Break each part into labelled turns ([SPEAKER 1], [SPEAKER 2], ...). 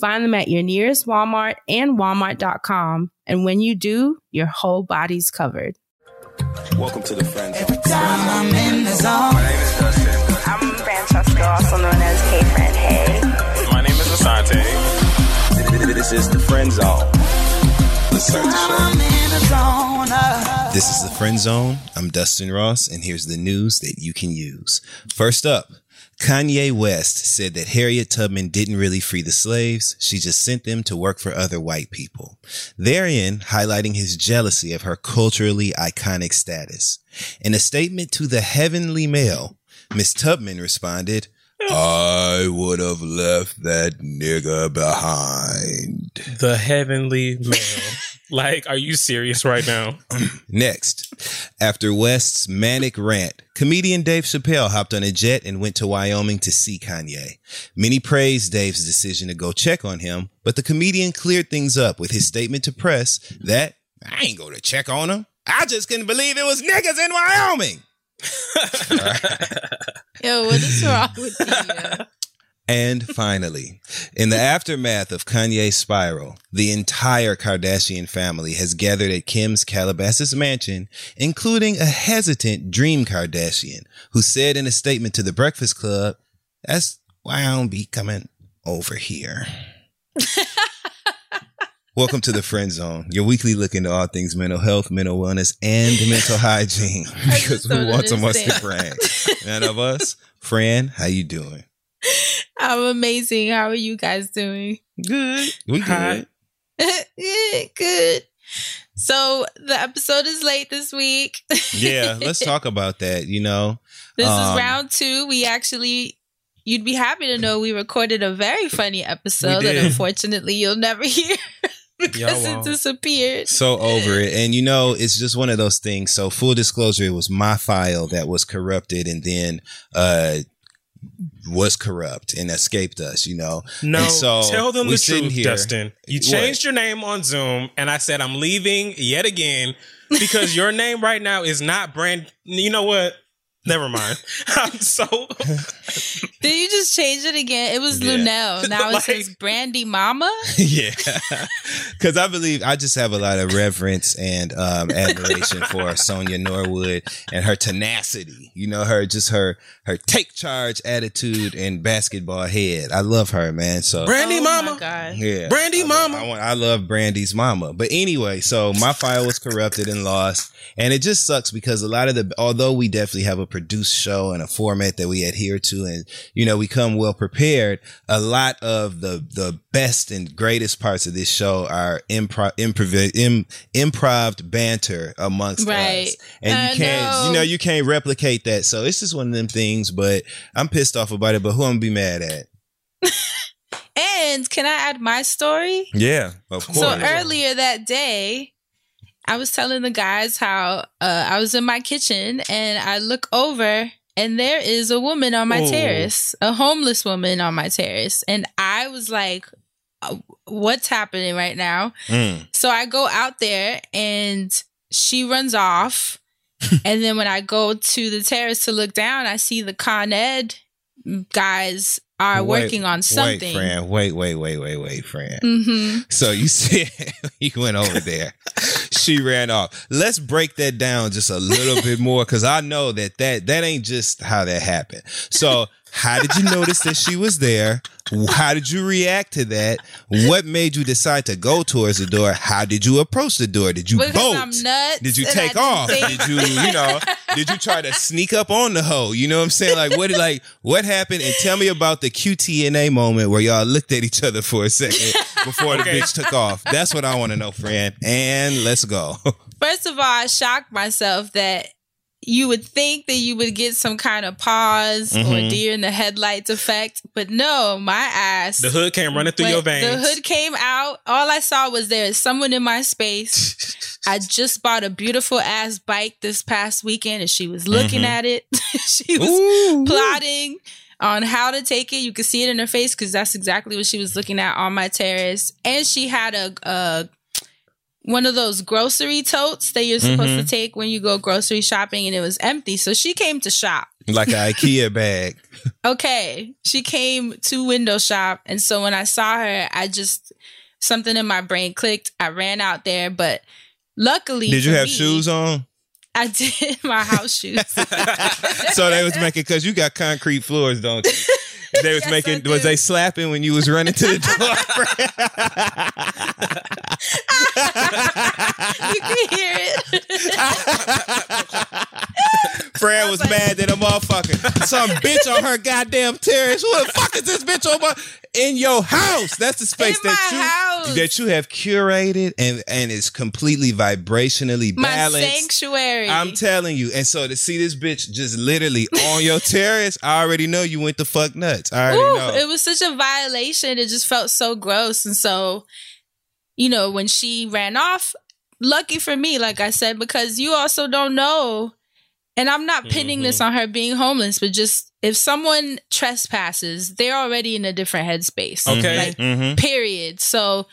[SPEAKER 1] Find them at your nearest Walmart and walmart.com. And when you do, your whole body's covered.
[SPEAKER 2] Welcome to the Friends.
[SPEAKER 3] Every time I'm in the zone.
[SPEAKER 2] My name is Dustin.
[SPEAKER 4] I'm Francesca, also known as K Friend Hey.
[SPEAKER 5] My name is Asante.
[SPEAKER 2] This is the Friend Zone. Let's start the
[SPEAKER 3] I'm
[SPEAKER 2] show.
[SPEAKER 3] in the zone.
[SPEAKER 6] This is the Friend Zone. I'm Dustin Ross, and here's the news that you can use. First up, Kanye West said that Harriet Tubman didn't really free the slaves. She just sent them to work for other white people. Therein, highlighting his jealousy of her culturally iconic status. In a statement to the Heavenly Mail, Miss Tubman responded, I would have left that nigga behind.
[SPEAKER 5] The heavenly male. Like, are you serious right now?
[SPEAKER 6] Next, after West's manic rant, comedian Dave Chappelle hopped on a jet and went to Wyoming to see Kanye. Many praised Dave's decision to go check on him, but the comedian cleared things up with his statement to press that I ain't go to check on him. I just couldn't believe it was niggas in Wyoming.
[SPEAKER 1] Yo, what is wrong with you?
[SPEAKER 6] And finally, in the aftermath of Kanye's spiral, the entire Kardashian family has gathered at Kim's Calabasas mansion, including a hesitant Dream Kardashian, who said in a statement to the Breakfast Club, That's why I don't be coming over here. Welcome to the Friend Zone, your weekly look into all things mental health, mental wellness, and mental hygiene. Because who wants to
[SPEAKER 1] understand.
[SPEAKER 6] brag? None of us. Fran, how you doing?
[SPEAKER 1] I'm amazing. How are you guys doing?
[SPEAKER 6] Good. We
[SPEAKER 5] Hi.
[SPEAKER 6] good.
[SPEAKER 1] good, good. So the episode is late this week.
[SPEAKER 6] Yeah, let's talk about that. You know,
[SPEAKER 1] This
[SPEAKER 6] Um,
[SPEAKER 1] is round two. We actually, you'd be happy to know we recorded a very funny episode that unfortunately you'll never hear because
[SPEAKER 5] Y'all
[SPEAKER 1] it disappeared.
[SPEAKER 6] so over it. And you know, it's just one of those things. So full disclosure, it was my file that was corrupted and then uh was corrupt and escaped us, you know.
[SPEAKER 5] No,
[SPEAKER 6] And so
[SPEAKER 5] tell them the truth,
[SPEAKER 6] here-
[SPEAKER 5] Dustin. You
[SPEAKER 6] What?
[SPEAKER 5] changed your name on Zoom, and I said I'm leaving yet again because your name right now is not brand. You know what? Never mind. I'm so.
[SPEAKER 1] Did you just change it again? It was
[SPEAKER 6] Yeah.
[SPEAKER 1] Lunel. Now it
[SPEAKER 5] Like-
[SPEAKER 1] says Brandy Mama.
[SPEAKER 6] yeah. Cause I believe I just have a lot of reverence and um admiration for Sonja Norwood and her tenacity. You know, her just her her take charge attitude and basketball head. I love her, man. So
[SPEAKER 5] Brandy
[SPEAKER 1] oh
[SPEAKER 5] Mama.
[SPEAKER 1] My God.
[SPEAKER 6] Yeah.
[SPEAKER 5] Brandy
[SPEAKER 6] I love-
[SPEAKER 5] Mama.
[SPEAKER 6] I, want, I love Brandy's mama. But anyway, so my file was corrupted and lost. And it just sucks because a lot of the, although we definitely have a produced show and a format that we adhere to and, you know, we come well prepared, a lot of the, the best and greatest parts of this show are improv, improv, im, improv banter amongst
[SPEAKER 1] Right.
[SPEAKER 6] us. And
[SPEAKER 1] I
[SPEAKER 6] you can't,
[SPEAKER 1] know.
[SPEAKER 6] you know, you can't replicate that. So it's just one of them things, but I'm pissed off about it, but who I'm gonna be mad at?
[SPEAKER 1] And can I add my story?
[SPEAKER 6] Yeah, of course.
[SPEAKER 1] So earlier that day, I was telling the guys how uh, I was in my kitchen and I look over and there is a woman on my
[SPEAKER 5] Ooh.
[SPEAKER 1] terrace, a homeless woman on my terrace. And I was like, uh, what's happening right now?
[SPEAKER 6] Mm.
[SPEAKER 1] So I go out there and she runs off. and then when I go to the terrace to look down, I see the Con Ed guys are
[SPEAKER 6] Wait,
[SPEAKER 1] working on something.
[SPEAKER 6] Wait, Fran. Wait, wait, wait, wait, wait, Fran.
[SPEAKER 1] hmm
[SPEAKER 6] So you said you went over there. she ran off. Let's break that down just a little bit more because I know that, that that ain't just how that happened. So, how did you notice that she was there? How did you react to that? What made you decide to go towards the door? How did you approach the door? Did you
[SPEAKER 1] Because
[SPEAKER 6] bolt?
[SPEAKER 1] I'm nuts
[SPEAKER 6] Did you take off?
[SPEAKER 1] didn't think-
[SPEAKER 6] Did you, you know, did you try to sneak up on the hoe? You know what I'm saying? Like what like what happened? And tell me about the QTNA moment where y'all looked at each other for a second before the bitch took off. That's what I want to know, friend. And let's go.
[SPEAKER 1] First of all, I shocked myself that you would think that you would get some kind of pause
[SPEAKER 6] Mm-hmm.
[SPEAKER 1] or deer in the headlights effect, but no, my ass.
[SPEAKER 5] The hood came running through your veins.
[SPEAKER 1] The hood came out. All I saw was there is someone in my space. I just bought a beautiful ass bike this past weekend and she was looking
[SPEAKER 5] Mm-hmm.
[SPEAKER 1] at it. she was plotting on how to take it. You could see it in her face because that's exactly what she was looking at on my terrace. And she had a, a one of those grocery totes that you're supposed
[SPEAKER 5] Mm-hmm.
[SPEAKER 1] to take when you go grocery shopping, and it was empty. So she came to shop.
[SPEAKER 6] like an IKEA bag.
[SPEAKER 1] Okay, she came to window shop, and so when I saw her, I just something in my brain clicked. I ran out there, but luckily,
[SPEAKER 6] Did you have
[SPEAKER 1] me,
[SPEAKER 6] shoes on?
[SPEAKER 1] I did my house shoes.
[SPEAKER 6] So they was making because you got concrete floors, don't you? They was
[SPEAKER 1] Yes,
[SPEAKER 6] making was they slapping when you was running to the door?
[SPEAKER 1] you can hear it.
[SPEAKER 6] Fred was mad that a motherfucker, some bitch on her goddamn terrace. Who the fuck is this bitch on my in your house? That's the space
[SPEAKER 1] In
[SPEAKER 6] that you
[SPEAKER 1] house.
[SPEAKER 6] that you have curated and and it's completely vibrationally
[SPEAKER 1] My
[SPEAKER 6] balanced.
[SPEAKER 1] sanctuary.
[SPEAKER 6] I'm telling you. And so to see this bitch just literally on your terrace, I already know you went the fuck nuts. I already
[SPEAKER 1] Ooh,
[SPEAKER 6] know.
[SPEAKER 1] it was such a violation. It just felt so gross. And so, you know, when she ran off, lucky for me, like I said, because you also don't know. And I'm not pinning this
[SPEAKER 6] Mm-hmm.
[SPEAKER 1] on her being homeless, but just if someone trespasses, they're already in a different headspace.
[SPEAKER 5] Okay.
[SPEAKER 1] Like,
[SPEAKER 6] Mhm.
[SPEAKER 1] period. So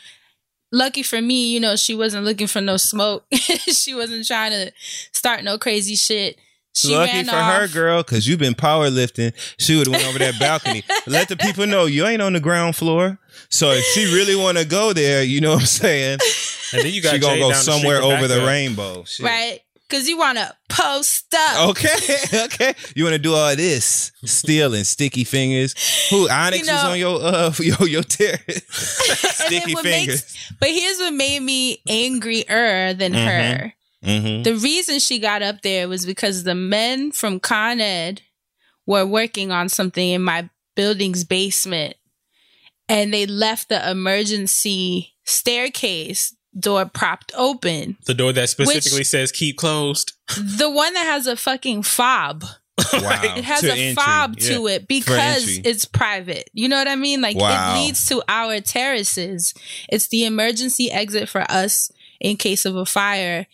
[SPEAKER 1] lucky for me, you know, she wasn't looking for no smoke. she wasn't trying to start no crazy shit. She
[SPEAKER 6] Lucky
[SPEAKER 1] ran
[SPEAKER 6] for
[SPEAKER 1] off.
[SPEAKER 6] her, girl, because you've been powerlifting. She would have went over that balcony. Let the people know you ain't on the ground floor. So if she really want to go there, you know what I'm saying?
[SPEAKER 5] and then you got
[SPEAKER 6] She gonna
[SPEAKER 5] Jay
[SPEAKER 6] go
[SPEAKER 5] down the
[SPEAKER 6] somewhere
[SPEAKER 5] for
[SPEAKER 6] over the
[SPEAKER 5] backup.
[SPEAKER 6] rainbow. Shit.
[SPEAKER 1] Right? Because you want to post up.
[SPEAKER 6] Okay, okay. You want to do all this stealing, sticky fingers. Who Onyx
[SPEAKER 1] You
[SPEAKER 6] was on your uh your your terrace? Sticky fingers.
[SPEAKER 1] makes- but here's what made me angrier than
[SPEAKER 6] Mm-hmm.
[SPEAKER 1] her.
[SPEAKER 6] hmm
[SPEAKER 1] The reason she got up there was because the men from Con Ed were working on something in my building's basement and they left the emergency staircase door propped open.
[SPEAKER 5] The door that specifically says keep closed.
[SPEAKER 1] The one that has a fucking fob.
[SPEAKER 6] Wow.
[SPEAKER 1] It has
[SPEAKER 6] To
[SPEAKER 1] a
[SPEAKER 6] entry.
[SPEAKER 1] fob
[SPEAKER 6] Yeah.
[SPEAKER 1] to it because it's private. You know what I mean? Like
[SPEAKER 6] Wow.
[SPEAKER 1] it leads to our terraces. It's the emergency exit for us in case of a fire.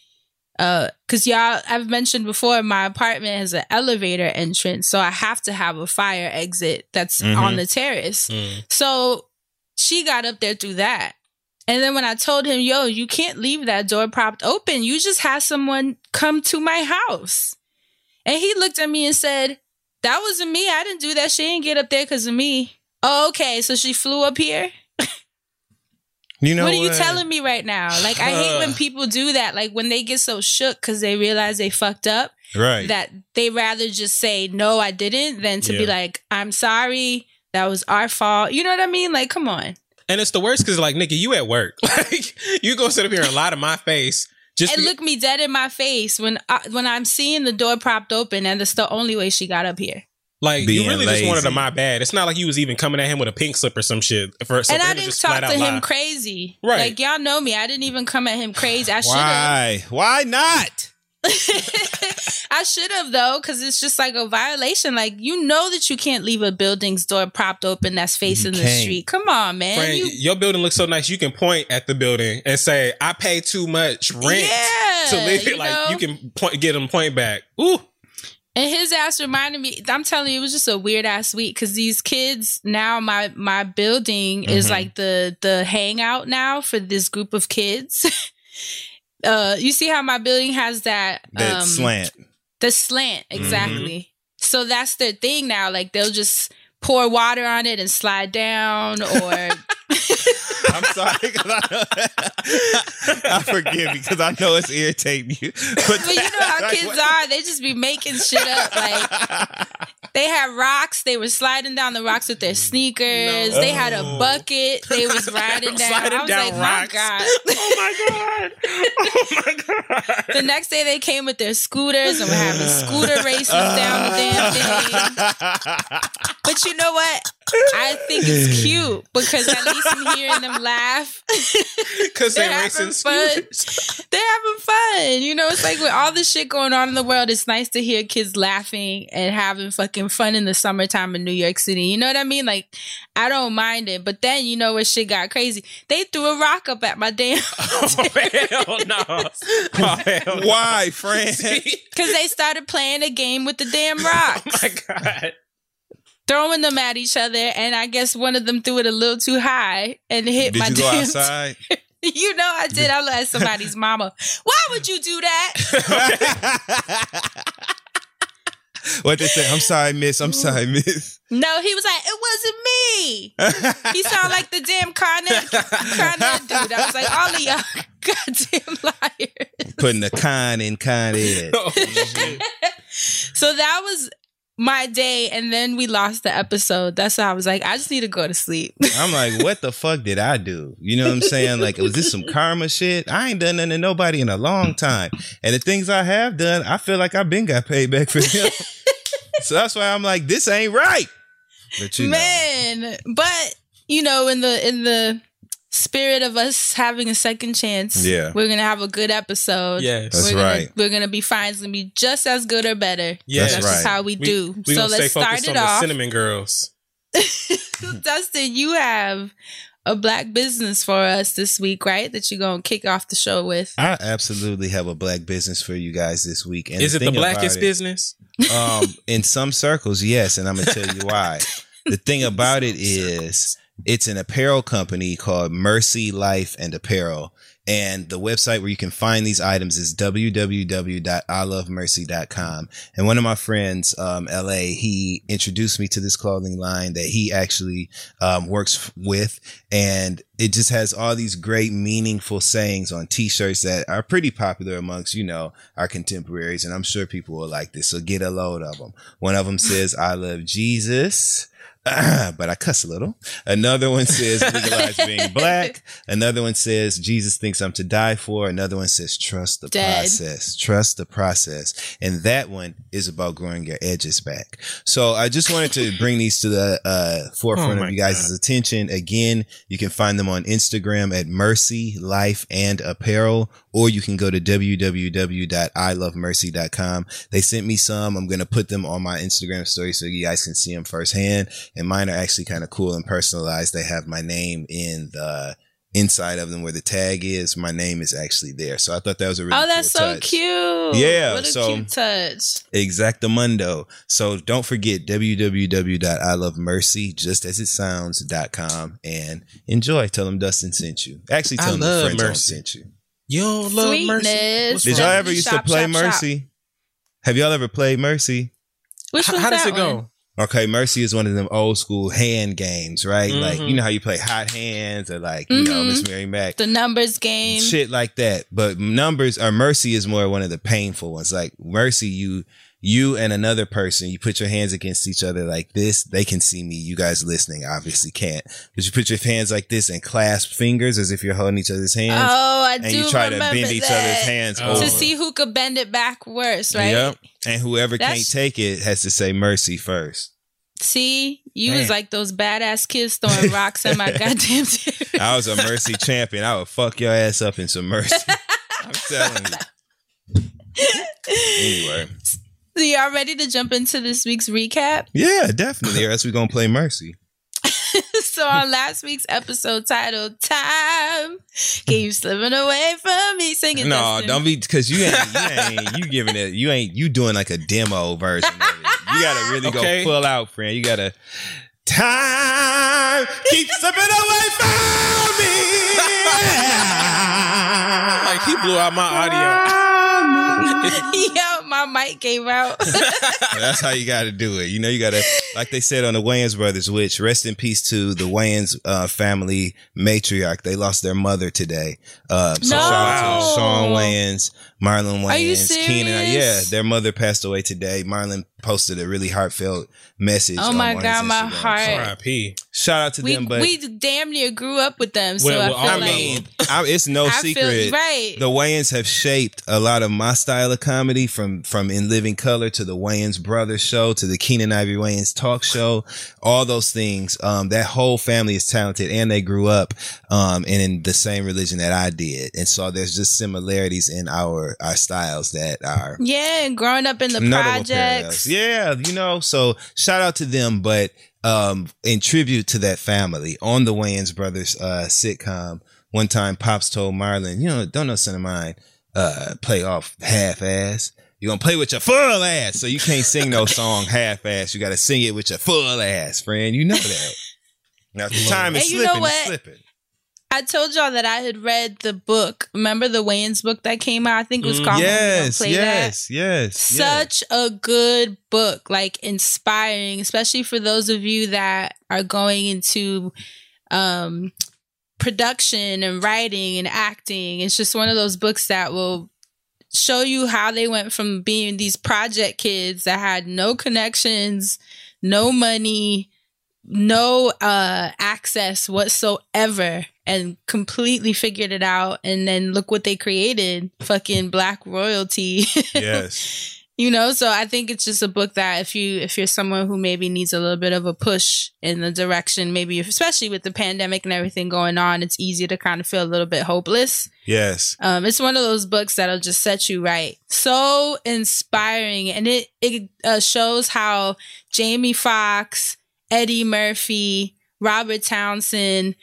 [SPEAKER 1] Uh, cause y'all, I've mentioned before, my apartment has an elevator entrance, so I have to have a fire exit that's
[SPEAKER 6] Mhm.
[SPEAKER 1] on the terrace. So she got up there through that. And then when I told him, yo, you can't leave that door propped open, you just had someone come to my house. And he looked at me and said, That wasn't me. I didn't do that. She didn't get up there because of me. Oh, okay. So she flew up here?
[SPEAKER 6] You know
[SPEAKER 1] what are you telling me right now? Like, I hate when people do that. Like, when they get so shook because they realize they fucked up,
[SPEAKER 6] Right.
[SPEAKER 1] that they rather just say, No, I didn't, than to be like, I'm sorry. That was our fault. You know what I mean? Like, come on.
[SPEAKER 5] And it's the worst because, like, nigga, you at work. Like, you go sit up here and lie to my face. Just
[SPEAKER 1] and
[SPEAKER 5] be-
[SPEAKER 1] look me dead in my face when I, when I'm seeing the door propped open, and that's the only way she got up here.
[SPEAKER 5] like,
[SPEAKER 6] Being
[SPEAKER 5] you really just wanted
[SPEAKER 6] lazy.
[SPEAKER 5] a my bad. It's not like you was even coming at him with a pink slip or some shit. For, so
[SPEAKER 1] and I
[SPEAKER 5] him
[SPEAKER 1] didn't
[SPEAKER 5] just
[SPEAKER 1] talk to
[SPEAKER 5] out
[SPEAKER 1] him
[SPEAKER 5] lie.
[SPEAKER 1] crazy.
[SPEAKER 5] Right.
[SPEAKER 1] Like y'all know me. I didn't even come at him crazy. I should have.
[SPEAKER 6] Why? Why not?
[SPEAKER 1] I should have though, because it's just like a violation. Like you know that you can't leave a building's door propped open that's facing the street. Come on, man.
[SPEAKER 5] Friend,
[SPEAKER 1] You-
[SPEAKER 5] your building looks so nice. You can point at the building and say, "I pay too much rent
[SPEAKER 1] Yeah,
[SPEAKER 5] to live here."
[SPEAKER 1] you
[SPEAKER 5] Like
[SPEAKER 1] know?
[SPEAKER 5] you can point, get them point back. Ooh,
[SPEAKER 1] And his ass reminded me. I'm telling you, it was just a weird ass week because these kids now my my building is
[SPEAKER 6] Mm-hmm.
[SPEAKER 1] like the the hangout now for this group of kids. uh, you see how my building has that
[SPEAKER 6] That
[SPEAKER 1] um,
[SPEAKER 6] slant.
[SPEAKER 1] the slant
[SPEAKER 6] Mm-hmm.
[SPEAKER 1] exactly. So that's their thing now. Like they'll just pour water on it and slide down, or
[SPEAKER 6] I'm sorry. I, I forgive you because I know it's irritating you. But,
[SPEAKER 1] But you know how kids are. They just be making shit up. Like they had rocks. They were sliding down the rocks with their sneakers. They had a bucket. They was riding down.
[SPEAKER 5] Sliding
[SPEAKER 1] I was
[SPEAKER 5] down
[SPEAKER 1] like,
[SPEAKER 5] rocks.
[SPEAKER 1] my God.
[SPEAKER 5] Oh my god! Oh my god!
[SPEAKER 1] The next day they came with their scooters and were having scooter races down the damn thing. But you know what? I think it's cute because at least I'm hearing them laugh.
[SPEAKER 5] Because
[SPEAKER 1] They're
[SPEAKER 5] they're
[SPEAKER 1] having fun. They're having fun. You know, it's like with all the shit going on in the world, it's nice to hear kids laughing and having fucking fun in the summertime in New York City. You know what I mean? Like, I don't mind it. But then, you know, where shit got crazy, they threw a rock up at my damn.
[SPEAKER 5] Oh hell no! Oh hell no.
[SPEAKER 6] why, friend?
[SPEAKER 1] Because they started playing a game with the damn
[SPEAKER 5] rock.
[SPEAKER 1] Oh
[SPEAKER 5] my god!
[SPEAKER 1] Throwing them at each other, and I guess one of them threw it a little too high and hit
[SPEAKER 6] Did
[SPEAKER 1] my
[SPEAKER 6] you go
[SPEAKER 1] damn.
[SPEAKER 6] outside?
[SPEAKER 1] you know I did. I looked at somebody's mama. Why would you do that?
[SPEAKER 6] what they say? I'm sorry, miss. I'm sorry, miss.
[SPEAKER 1] No, he was like, it wasn't me. He sounded like the damn Con Ed, Con Ed dude. I was like, all of y'all goddamn liars.
[SPEAKER 6] Putting the con in con.
[SPEAKER 5] Oh!
[SPEAKER 1] So that was my day, and then we lost the episode. That's why I was like, I just need to go to sleep.
[SPEAKER 6] I'm like, what the fuck did I do? You know what I'm saying? Like, was this some karma shit? I ain't done nothing to nobody in a long time. And the things I have done, I feel like I've been got paid back for them. so that's why I'm like, this ain't right. But you know.
[SPEAKER 1] Man, but you know, in the in the spirit of us having a second chance,
[SPEAKER 6] Yeah.
[SPEAKER 1] we're gonna have a good episode.
[SPEAKER 5] Yes.
[SPEAKER 6] That's
[SPEAKER 1] we're gonna,
[SPEAKER 6] right.
[SPEAKER 1] We're gonna be fine. It's gonna be just as good or better.
[SPEAKER 5] Yes.
[SPEAKER 1] That's
[SPEAKER 6] That's
[SPEAKER 1] just
[SPEAKER 6] right.
[SPEAKER 1] how we,
[SPEAKER 5] We-
[SPEAKER 1] do.
[SPEAKER 5] We
[SPEAKER 1] so
[SPEAKER 5] gonna stay
[SPEAKER 1] let's start it
[SPEAKER 5] on the
[SPEAKER 1] off.
[SPEAKER 5] cinnamon girls.
[SPEAKER 1] Dustin, you have a black business for us this week, right? That you're gonna kick off the show with.
[SPEAKER 6] I absolutely have a black business for you guys this week. And
[SPEAKER 5] Is it the blackest
[SPEAKER 6] it-
[SPEAKER 5] business?
[SPEAKER 6] Um, in some circles, yes, and I'm gonna tell you why. The thing about it is, it's an apparel company called Mercy Life and Apparel, and the website where you can find these items is www.ilovemercy.com. And one of my friends, um, LA, he introduced me to this clothing line that he actually um, works with, and it just has all these great, meaningful sayings on T-shirts that are pretty popular amongst you know our contemporaries, and I'm sure people will like this. So get a load of them. One of them says, "I love Jesus." but I cuss a little. Another one says legalize being black. Another one says Jesus thinks I'm to die for. Another one says trust the
[SPEAKER 1] Dead.
[SPEAKER 6] process. Trust the process. And that one is about growing your edges back. So I just wanted to bring these to the uh, forefront
[SPEAKER 5] Oh
[SPEAKER 6] of you guys' attention. Again, you can find them on Instagram at Mercy Life and Apparel, or you can go to www.ilovemercy.com. They sent me some. I'm going to put them on my Instagram story so you guys can see them firsthand. And mine are actually kind of cool and personalized. They have my name in the inside of them where the tag is. My name is actually there. So I thought that was a really
[SPEAKER 1] oh, that's
[SPEAKER 6] cool
[SPEAKER 1] so
[SPEAKER 6] touch.
[SPEAKER 1] cute.
[SPEAKER 6] Yeah,
[SPEAKER 1] What a
[SPEAKER 6] so-
[SPEAKER 1] cute touch.
[SPEAKER 6] Exactamundo. So don't forget www.ilovemercy, just as it sounds.com and enjoy. Tell them Dustin sent you. Actually,
[SPEAKER 5] I
[SPEAKER 6] tell them the
[SPEAKER 5] love
[SPEAKER 6] friends
[SPEAKER 5] Mercy.
[SPEAKER 6] sent you.
[SPEAKER 5] You don't love mercy. What's
[SPEAKER 6] Did y'all ever used
[SPEAKER 1] Shop,
[SPEAKER 6] to play
[SPEAKER 1] shop, shop.
[SPEAKER 6] Mercy? Have y'all ever played Mercy?
[SPEAKER 1] Which
[SPEAKER 5] How,
[SPEAKER 1] one's
[SPEAKER 5] how does
[SPEAKER 1] that
[SPEAKER 5] it go?
[SPEAKER 1] one?
[SPEAKER 6] Okay, Mercy is one of them old school hand games, right? Like
[SPEAKER 5] Mhm.
[SPEAKER 6] you know how you play hot hands or like you know
[SPEAKER 1] Mhm.
[SPEAKER 6] Miss Mary Mac,
[SPEAKER 1] The numbers game.
[SPEAKER 6] shit like that. But numbers or Mercy is more one of the painful ones. Like Mercy, you you and another person, you put your hands against each other like this. They can see me. You guys listening obviously can't. But you put your hands like this and clasp fingers as if you're holding each other's hands,
[SPEAKER 1] Oh, I
[SPEAKER 6] and
[SPEAKER 1] do
[SPEAKER 6] you try to
[SPEAKER 1] remember
[SPEAKER 6] bend each other's hands
[SPEAKER 5] Oh.
[SPEAKER 6] over.
[SPEAKER 1] to see who could bend it back worse, right?
[SPEAKER 6] Yep. And whoever can't take it has to say mercy first.
[SPEAKER 1] See, you was like those badass kids throwing rocks at my goddamn.
[SPEAKER 6] I was a mercy champion. I would fuck your ass up in some mercy. I'm telling you. Anyway.
[SPEAKER 1] So y'all ready to jump into this week's recap?
[SPEAKER 6] Yeah, definitely. Or else we're gonna play mercy.
[SPEAKER 1] so on last week's episode titled "Time Keeps Slipping Away from Me," singing.
[SPEAKER 6] No,
[SPEAKER 1] Dustin.
[SPEAKER 6] don't be because you ain't you ain't you giving it you ain't you doing like a demo version of it. You gotta really
[SPEAKER 5] Okay.
[SPEAKER 6] go pull out, friend. You gotta time keeps slipping away from me.
[SPEAKER 5] Like he blew out my audio.
[SPEAKER 1] Yo, my mic gave out.
[SPEAKER 6] That's how you got to do it. You know, you got to, like they said on the Wayans brothers, which rest in peace to the Wayans uh, family matriarch. They lost their mother today. Uh, so
[SPEAKER 1] No.
[SPEAKER 6] shout out to Shawn Wayans, Marlon Wayans,
[SPEAKER 1] Keenen.
[SPEAKER 6] Yeah, their mother passed away today. Marlon posted a really heartfelt message.
[SPEAKER 1] oh
[SPEAKER 6] on
[SPEAKER 1] my
[SPEAKER 6] his
[SPEAKER 1] god, my
[SPEAKER 6] Instagram.
[SPEAKER 1] heart.
[SPEAKER 5] R.I.P.
[SPEAKER 6] Shout out to
[SPEAKER 1] We
[SPEAKER 6] them, but
[SPEAKER 1] we damn near grew up with them, so
[SPEAKER 5] Well,
[SPEAKER 1] I feel
[SPEAKER 5] I
[SPEAKER 6] I
[SPEAKER 1] like
[SPEAKER 6] mean, I, it's no
[SPEAKER 1] I
[SPEAKER 6] secret.
[SPEAKER 1] feel right.
[SPEAKER 6] The Wayans have shaped a lot of my style of comedy from from In Living Color to the Wayans Brothers show to the Keenen Ivory Wayans talk show. All those things. Um, that whole family is talented and they grew up um and in the same religion that I did. And so there's just similarities in our our styles that are
[SPEAKER 1] yeah, and growing up in the
[SPEAKER 6] notable parallels.
[SPEAKER 1] projects.
[SPEAKER 6] Yeah, you know, so shout out to them, but um in tribute to that family on the Wayans Brothers uh sitcom, one time Pops told Marlon, you know, don't no son of mine uh play off half ass. You're gonna play with your full ass, so you can't sing no song half ass. You gotta sing it with your full ass, friend. You know that. Now the time is
[SPEAKER 1] And you know
[SPEAKER 6] slipping,
[SPEAKER 1] what?
[SPEAKER 6] slipping.
[SPEAKER 1] I told y'all that I had read the book. Remember the Wayans book that came out? I think it was
[SPEAKER 5] Mm,
[SPEAKER 1] called Don't
[SPEAKER 6] Yes, yes, yes, yes.
[SPEAKER 1] Such a good book, like inspiring, especially for those of you that are going into um production and writing and acting. It's just one of those books that will show you how they went from being these project kids that had no connections, no money, no uh access whatsoever and completely figured it out and then look what they created fucking black royalty
[SPEAKER 6] yes.
[SPEAKER 1] you know so i think it's just a book that if you if you're someone who maybe needs a little bit of a push in the direction maybe especially with the pandemic and everything going on it's easy to kind of feel a little bit hopeless
[SPEAKER 6] Yes.
[SPEAKER 1] um, it's one of those books that'll just set you right. So inspiring, and it it uh, shows how Jamie Foxx, Eddie Murphy, Robert Townsend,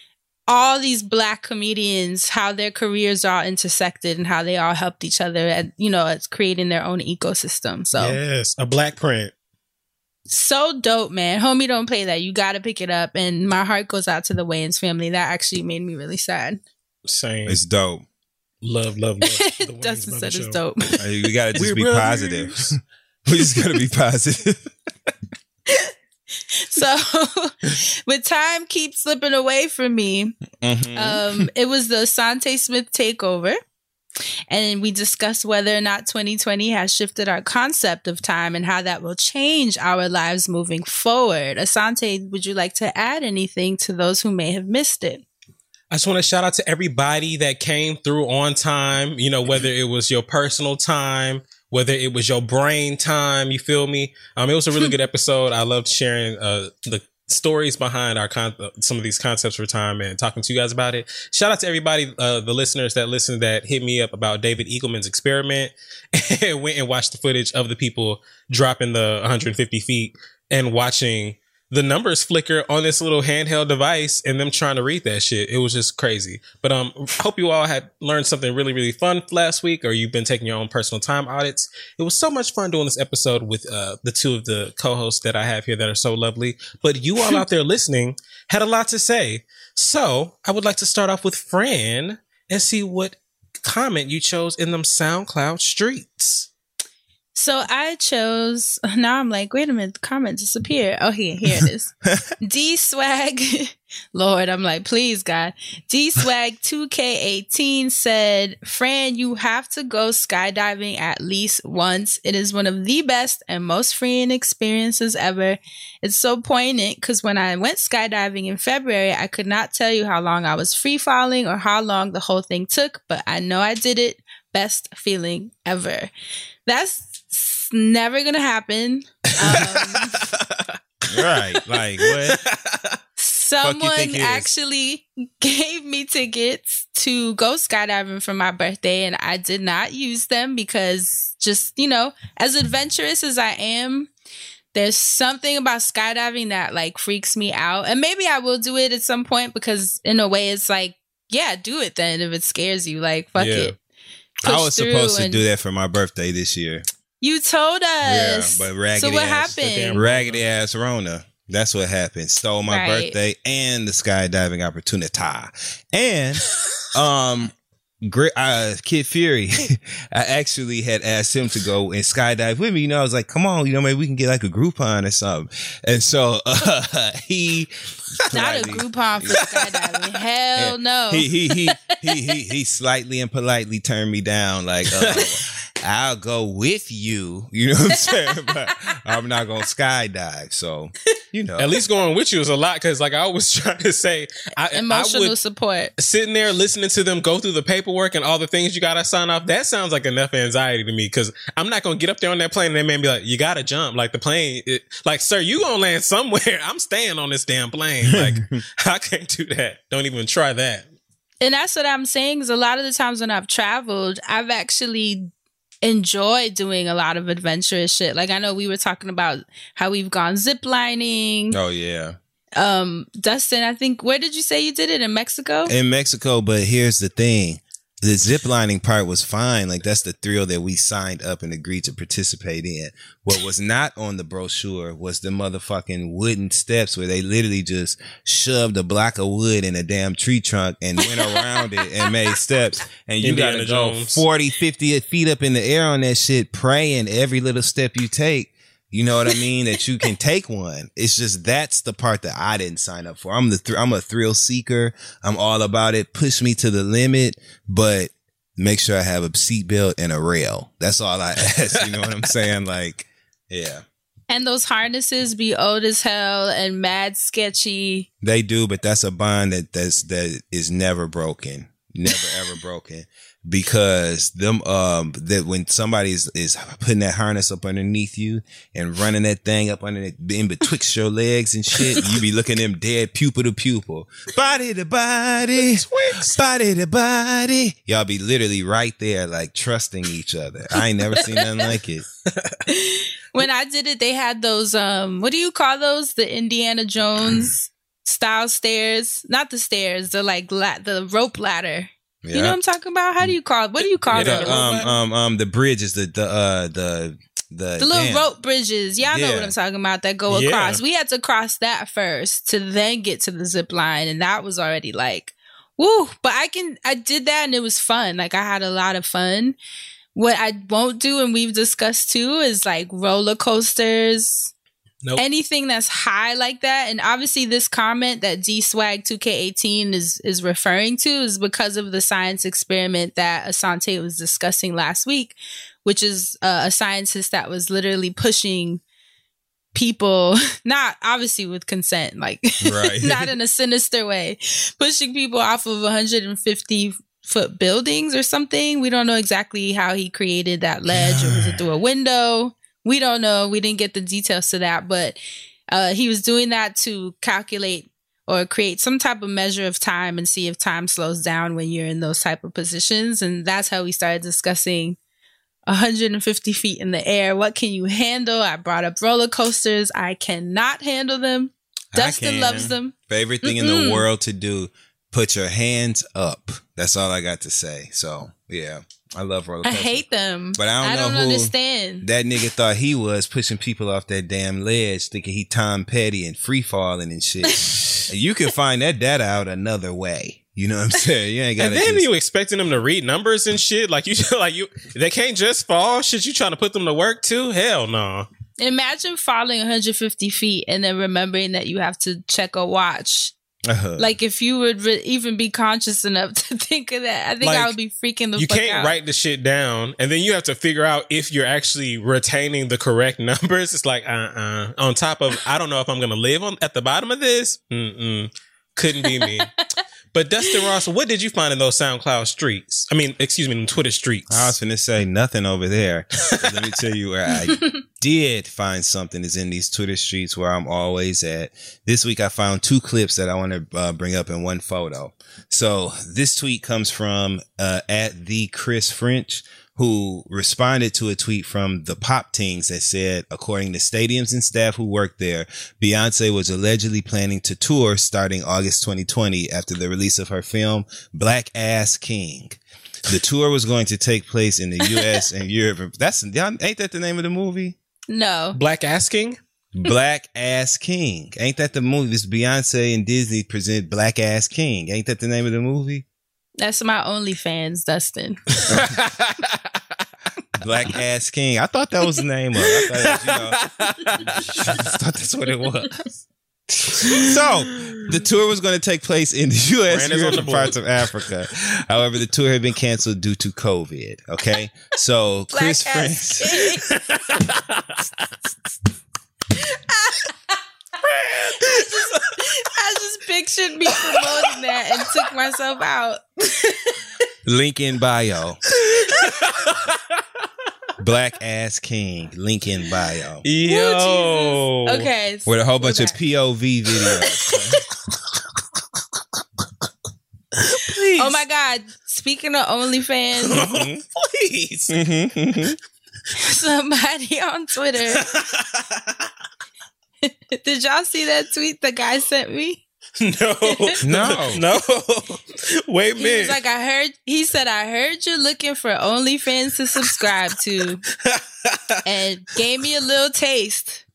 [SPEAKER 1] all these black comedians, how their careers all intersected and how they all helped each other at you know at creating their own ecosystem. So
[SPEAKER 5] Yes, a black print.
[SPEAKER 1] so dope, man. Homie, don't play that. You got to pick it up. And my heart goes out to the Wayans family. That actually made me really sad.
[SPEAKER 5] Same.
[SPEAKER 6] It's dope.
[SPEAKER 5] love, love, love. the Wayans
[SPEAKER 1] Dustin
[SPEAKER 5] Brothers
[SPEAKER 1] said it's dope.
[SPEAKER 6] We gotta just
[SPEAKER 5] We're
[SPEAKER 6] be
[SPEAKER 5] brothers.
[SPEAKER 6] positive. we just gotta be positive.
[SPEAKER 1] So, with time keeps slipping away from me,
[SPEAKER 6] Mhm.
[SPEAKER 1] um, it was the Asante Smith takeover. And we discussed whether or not 2020 has shifted our concept of time and how that will change our lives moving forward. Asante, would you like to add anything to those who may have missed it?
[SPEAKER 5] I just want to shout out to everybody that came through on time. You know, whether it was your personal time, whether it was your brain time. You feel me? Um, it was a really good episode. I loved sharing uh the stories behind our con- uh, some of these concepts for time and talking to you guys about it. Shout out to everybody, uh, the listeners that listened that hit me up about David Eagleman's experiment and went and watched the footage of the people dropping the 150 feet and watching the numbers flicker on this little handheld device and them trying to read that shit. It was just crazy. But um hope you all had learned something really, really fun last week or you've been taking your own personal time audits. It was so much fun doing this episode with uh the two of the co-hosts that I have here that are so lovely. But you all out there listening had a lot to say. So I would like to start off with Fran and see what comment you chose in them SoundCloud streets.
[SPEAKER 1] So I chose. Now I'm like, wait a minute, the comment disappeared. Oh, here, here it is. D Swag, Lord, I'm like, please, God. D Swag 2K18 said, Fran, you have to go skydiving at least once. It is one of the best and most freeing experiences ever. It's so poignant because when I went skydiving in February, I could not tell you how long I was free falling or how long the whole thing took, but I know I did it. Best feeling ever. That's never gonna happen. Um,
[SPEAKER 6] right. Like what?
[SPEAKER 1] someone
[SPEAKER 6] think it is?
[SPEAKER 1] actually gave me tickets to go skydiving for my birthday, and I did not use them because just you know, as adventurous as I am. There's something about skydiving that like freaks me out. And maybe I will do it at some point because in a way it's like, yeah, do it then if it scares you. Like, fuck
[SPEAKER 5] Yeah.
[SPEAKER 1] it.
[SPEAKER 6] I was
[SPEAKER 1] through
[SPEAKER 6] supposed to
[SPEAKER 1] and-
[SPEAKER 6] do that for my birthday this year.
[SPEAKER 1] You told us.
[SPEAKER 6] Yeah, but raggedy
[SPEAKER 1] so what
[SPEAKER 6] ass-
[SPEAKER 1] happened?
[SPEAKER 6] Raggedy ass Rona. That's what happened. Stole my
[SPEAKER 1] Right.
[SPEAKER 6] birthday and the skydiving opportunity. And um Gri- uh, Kid Fury, I actually had asked him to go and skydive with me. You know, I was like, come on, you know, maybe we can get like a Groupon or something. And so, uh, he,
[SPEAKER 1] Not a Groupon for skydiving. Hell no.
[SPEAKER 6] He, he, he, he, he, he slightly and politely turned me down. Like, uh, I'll go with you. You know what I'm saying? But I'm not going to skydive. So, you know,
[SPEAKER 5] At least going with you is a lot because, like I was trying to say, I, I
[SPEAKER 1] Emotional
[SPEAKER 5] would
[SPEAKER 1] support.
[SPEAKER 5] sitting there listening to them go through the paperwork and all the things you got to sign off. That sounds like enough anxiety to me because I'm not going to get up there on that plane and that man be like, "You got to jump." Like the plane, it, like sir, you gonna land somewhere. I'm staying on this damn plane. Like I can't do that. Don't even try that.
[SPEAKER 1] And that's what I'm saying is a lot of the times when I've traveled, I've actually enjoyed doing a lot of adventurous shit. Like I know we were talking about how we've gone ziplining.
[SPEAKER 6] oh, yeah.
[SPEAKER 1] Um, Dustin, I think where did you say you did it in Mexico?
[SPEAKER 6] in Mexico, but here's the thing. The zip lining part was fine. Like that's the thrill that we signed up and agreed to participate in. What was not on the brochure was the motherfucking wooden steps where they literally just shoved a block of wood in a damn tree trunk and went around it and made steps. And you
[SPEAKER 5] Indiana
[SPEAKER 6] gotta go
[SPEAKER 5] Jones.
[SPEAKER 6] 40, 50 feet up in the air on that shit, praying every little step you take. You know what I mean? that you can take one. It's just that's the part that I didn't sign up for. I'm the thr- I'm a thrill seeker. I'm all about it. Push me to the limit, but make sure I have a seatbelt and a rail. That's all I ask. You know what I'm saying? Like, yeah,
[SPEAKER 1] And those harnesses be old as hell and mad sketchy.
[SPEAKER 6] they do, but that's a bond that that's that is never broken, never ever broken. Because them um that when somebody is, is putting that harness up underneath you and running that thing up under it in betwixt your legs and shit, you be looking them dead pupil to pupil, body to body, body to body. Y'all be literally right there, like trusting each other. I ain't never seen nothing like it.
[SPEAKER 1] When I did it, they had those um what do you call those? The Indiana Jones style stairs. Not the stairs, the like la- the rope ladder. You know what I'm talking about? How do you call It? what do you call
[SPEAKER 5] Yeah,
[SPEAKER 1] it?
[SPEAKER 6] the, um um um the bridge is the the uh the the
[SPEAKER 1] the little rope bridges. Y'all know what I'm talking about that go
[SPEAKER 5] Yeah.
[SPEAKER 1] across. We had to cross that first to then get to the zip line. And that was already like, woo. But I can, I did that and it was fun. Like I had a lot of fun. What I won't do, and we've discussed too, is like roller coasters.
[SPEAKER 5] Nope.
[SPEAKER 1] Anything that's high like that, and obviously this comment that D Swag 2K18 is is referring to is because of the science experiment that Asante was discussing last week, which is uh, a scientist that was literally pushing people, not obviously with consent, like
[SPEAKER 6] Right.
[SPEAKER 1] not in a sinister way, pushing people off of 150 foot buildings or something. We don't know exactly how he created that ledge, or was it through a window? We don't know. We didn't get the details to that, but uh, he was doing that to calculate or create some type of measure of time and see if time slows down when you're in those type of positions. And that's how we started discussing 150 feet in the air. What can you handle? I brought up roller coasters. I cannot handle them. Dustin loves them.
[SPEAKER 6] Favorite thing in
[SPEAKER 1] Mm-mm.
[SPEAKER 6] the world to do. Put your hands up. That's all I got to say. So yeah, I love roller
[SPEAKER 1] I hate them.
[SPEAKER 6] But I don't know who-
[SPEAKER 1] understand.
[SPEAKER 6] That nigga thought he was pushing people off that damn ledge, thinking he Tom Petty and free falling and shit. You can find that data out another way. You know what I'm saying? You ain't got
[SPEAKER 5] And then
[SPEAKER 6] just,
[SPEAKER 5] you expecting them to read numbers and shit. Like you, like you, they can't just fall. Shit, you trying to put them to work too? Hell no.
[SPEAKER 1] Imagine falling 150 feet and then remembering that you have to check a watch.
[SPEAKER 6] Uh,
[SPEAKER 1] Like if you would re- even be conscious enough to think of that, I think I would be freaking the
[SPEAKER 5] You can't
[SPEAKER 1] out.
[SPEAKER 5] write the shit down, and then you have to figure out if you're actually retaining the correct numbers. It's like, uh, uh On top of, I don't know if I'm gonna live on at the bottom of this. Mm-mm. Couldn't be me. but Dustin Ross, what did you find in those SoundCloud streets? I mean, excuse me, in Twitter streets.
[SPEAKER 6] I was gonna say nothing over there. Let me tell you where I did find something is in these Twitter streets where I'm always at. This week I found two clips that I want to uh, bring up in one photo. So this tweet comes from uh, at the Chris French, who responded to a tweet from the Pop Tingz that said, according to stadiums and staff who worked there, Beyonce was allegedly planning to tour starting August 2020 after the release of her film Black Ass King. The tour was going to take place in the U.S. and Europe. That's ain't that the name of the movie?
[SPEAKER 1] no.
[SPEAKER 5] Black asking.
[SPEAKER 6] Black Ass King. Ain't that the movie? This Beyonce and Disney present Black Ass King. Ain't that the name of the movie?
[SPEAKER 1] That's my OnlyFans, Dustin.
[SPEAKER 6] Black Ass King. I thought that was the name of it. I thought, you know, I thought that's what it was. So the tour was going to take place in the U.S. Europe, and
[SPEAKER 5] board.
[SPEAKER 6] parts of Africa. However, the tour had been canceled due to COVID. Okay, so Chris
[SPEAKER 1] Black ass
[SPEAKER 6] Friends.
[SPEAKER 1] I just pictured me promoting that and took myself out.
[SPEAKER 6] Link in bio. Black Ass King. Link in bio.
[SPEAKER 5] Yo.
[SPEAKER 1] Okay.
[SPEAKER 6] With a whole bunch of. POV videos.
[SPEAKER 5] Please.
[SPEAKER 1] Oh my God. Speaking of OnlyFans,
[SPEAKER 5] Please.
[SPEAKER 1] somebody on Twitter. Did y'all see that tweet the guy sent me?
[SPEAKER 5] No.
[SPEAKER 6] No.
[SPEAKER 5] No. Wait a
[SPEAKER 1] He
[SPEAKER 5] minute.
[SPEAKER 1] was like, I heard, he said, I heard you're looking for OnlyFans to subscribe to and gave me a little taste.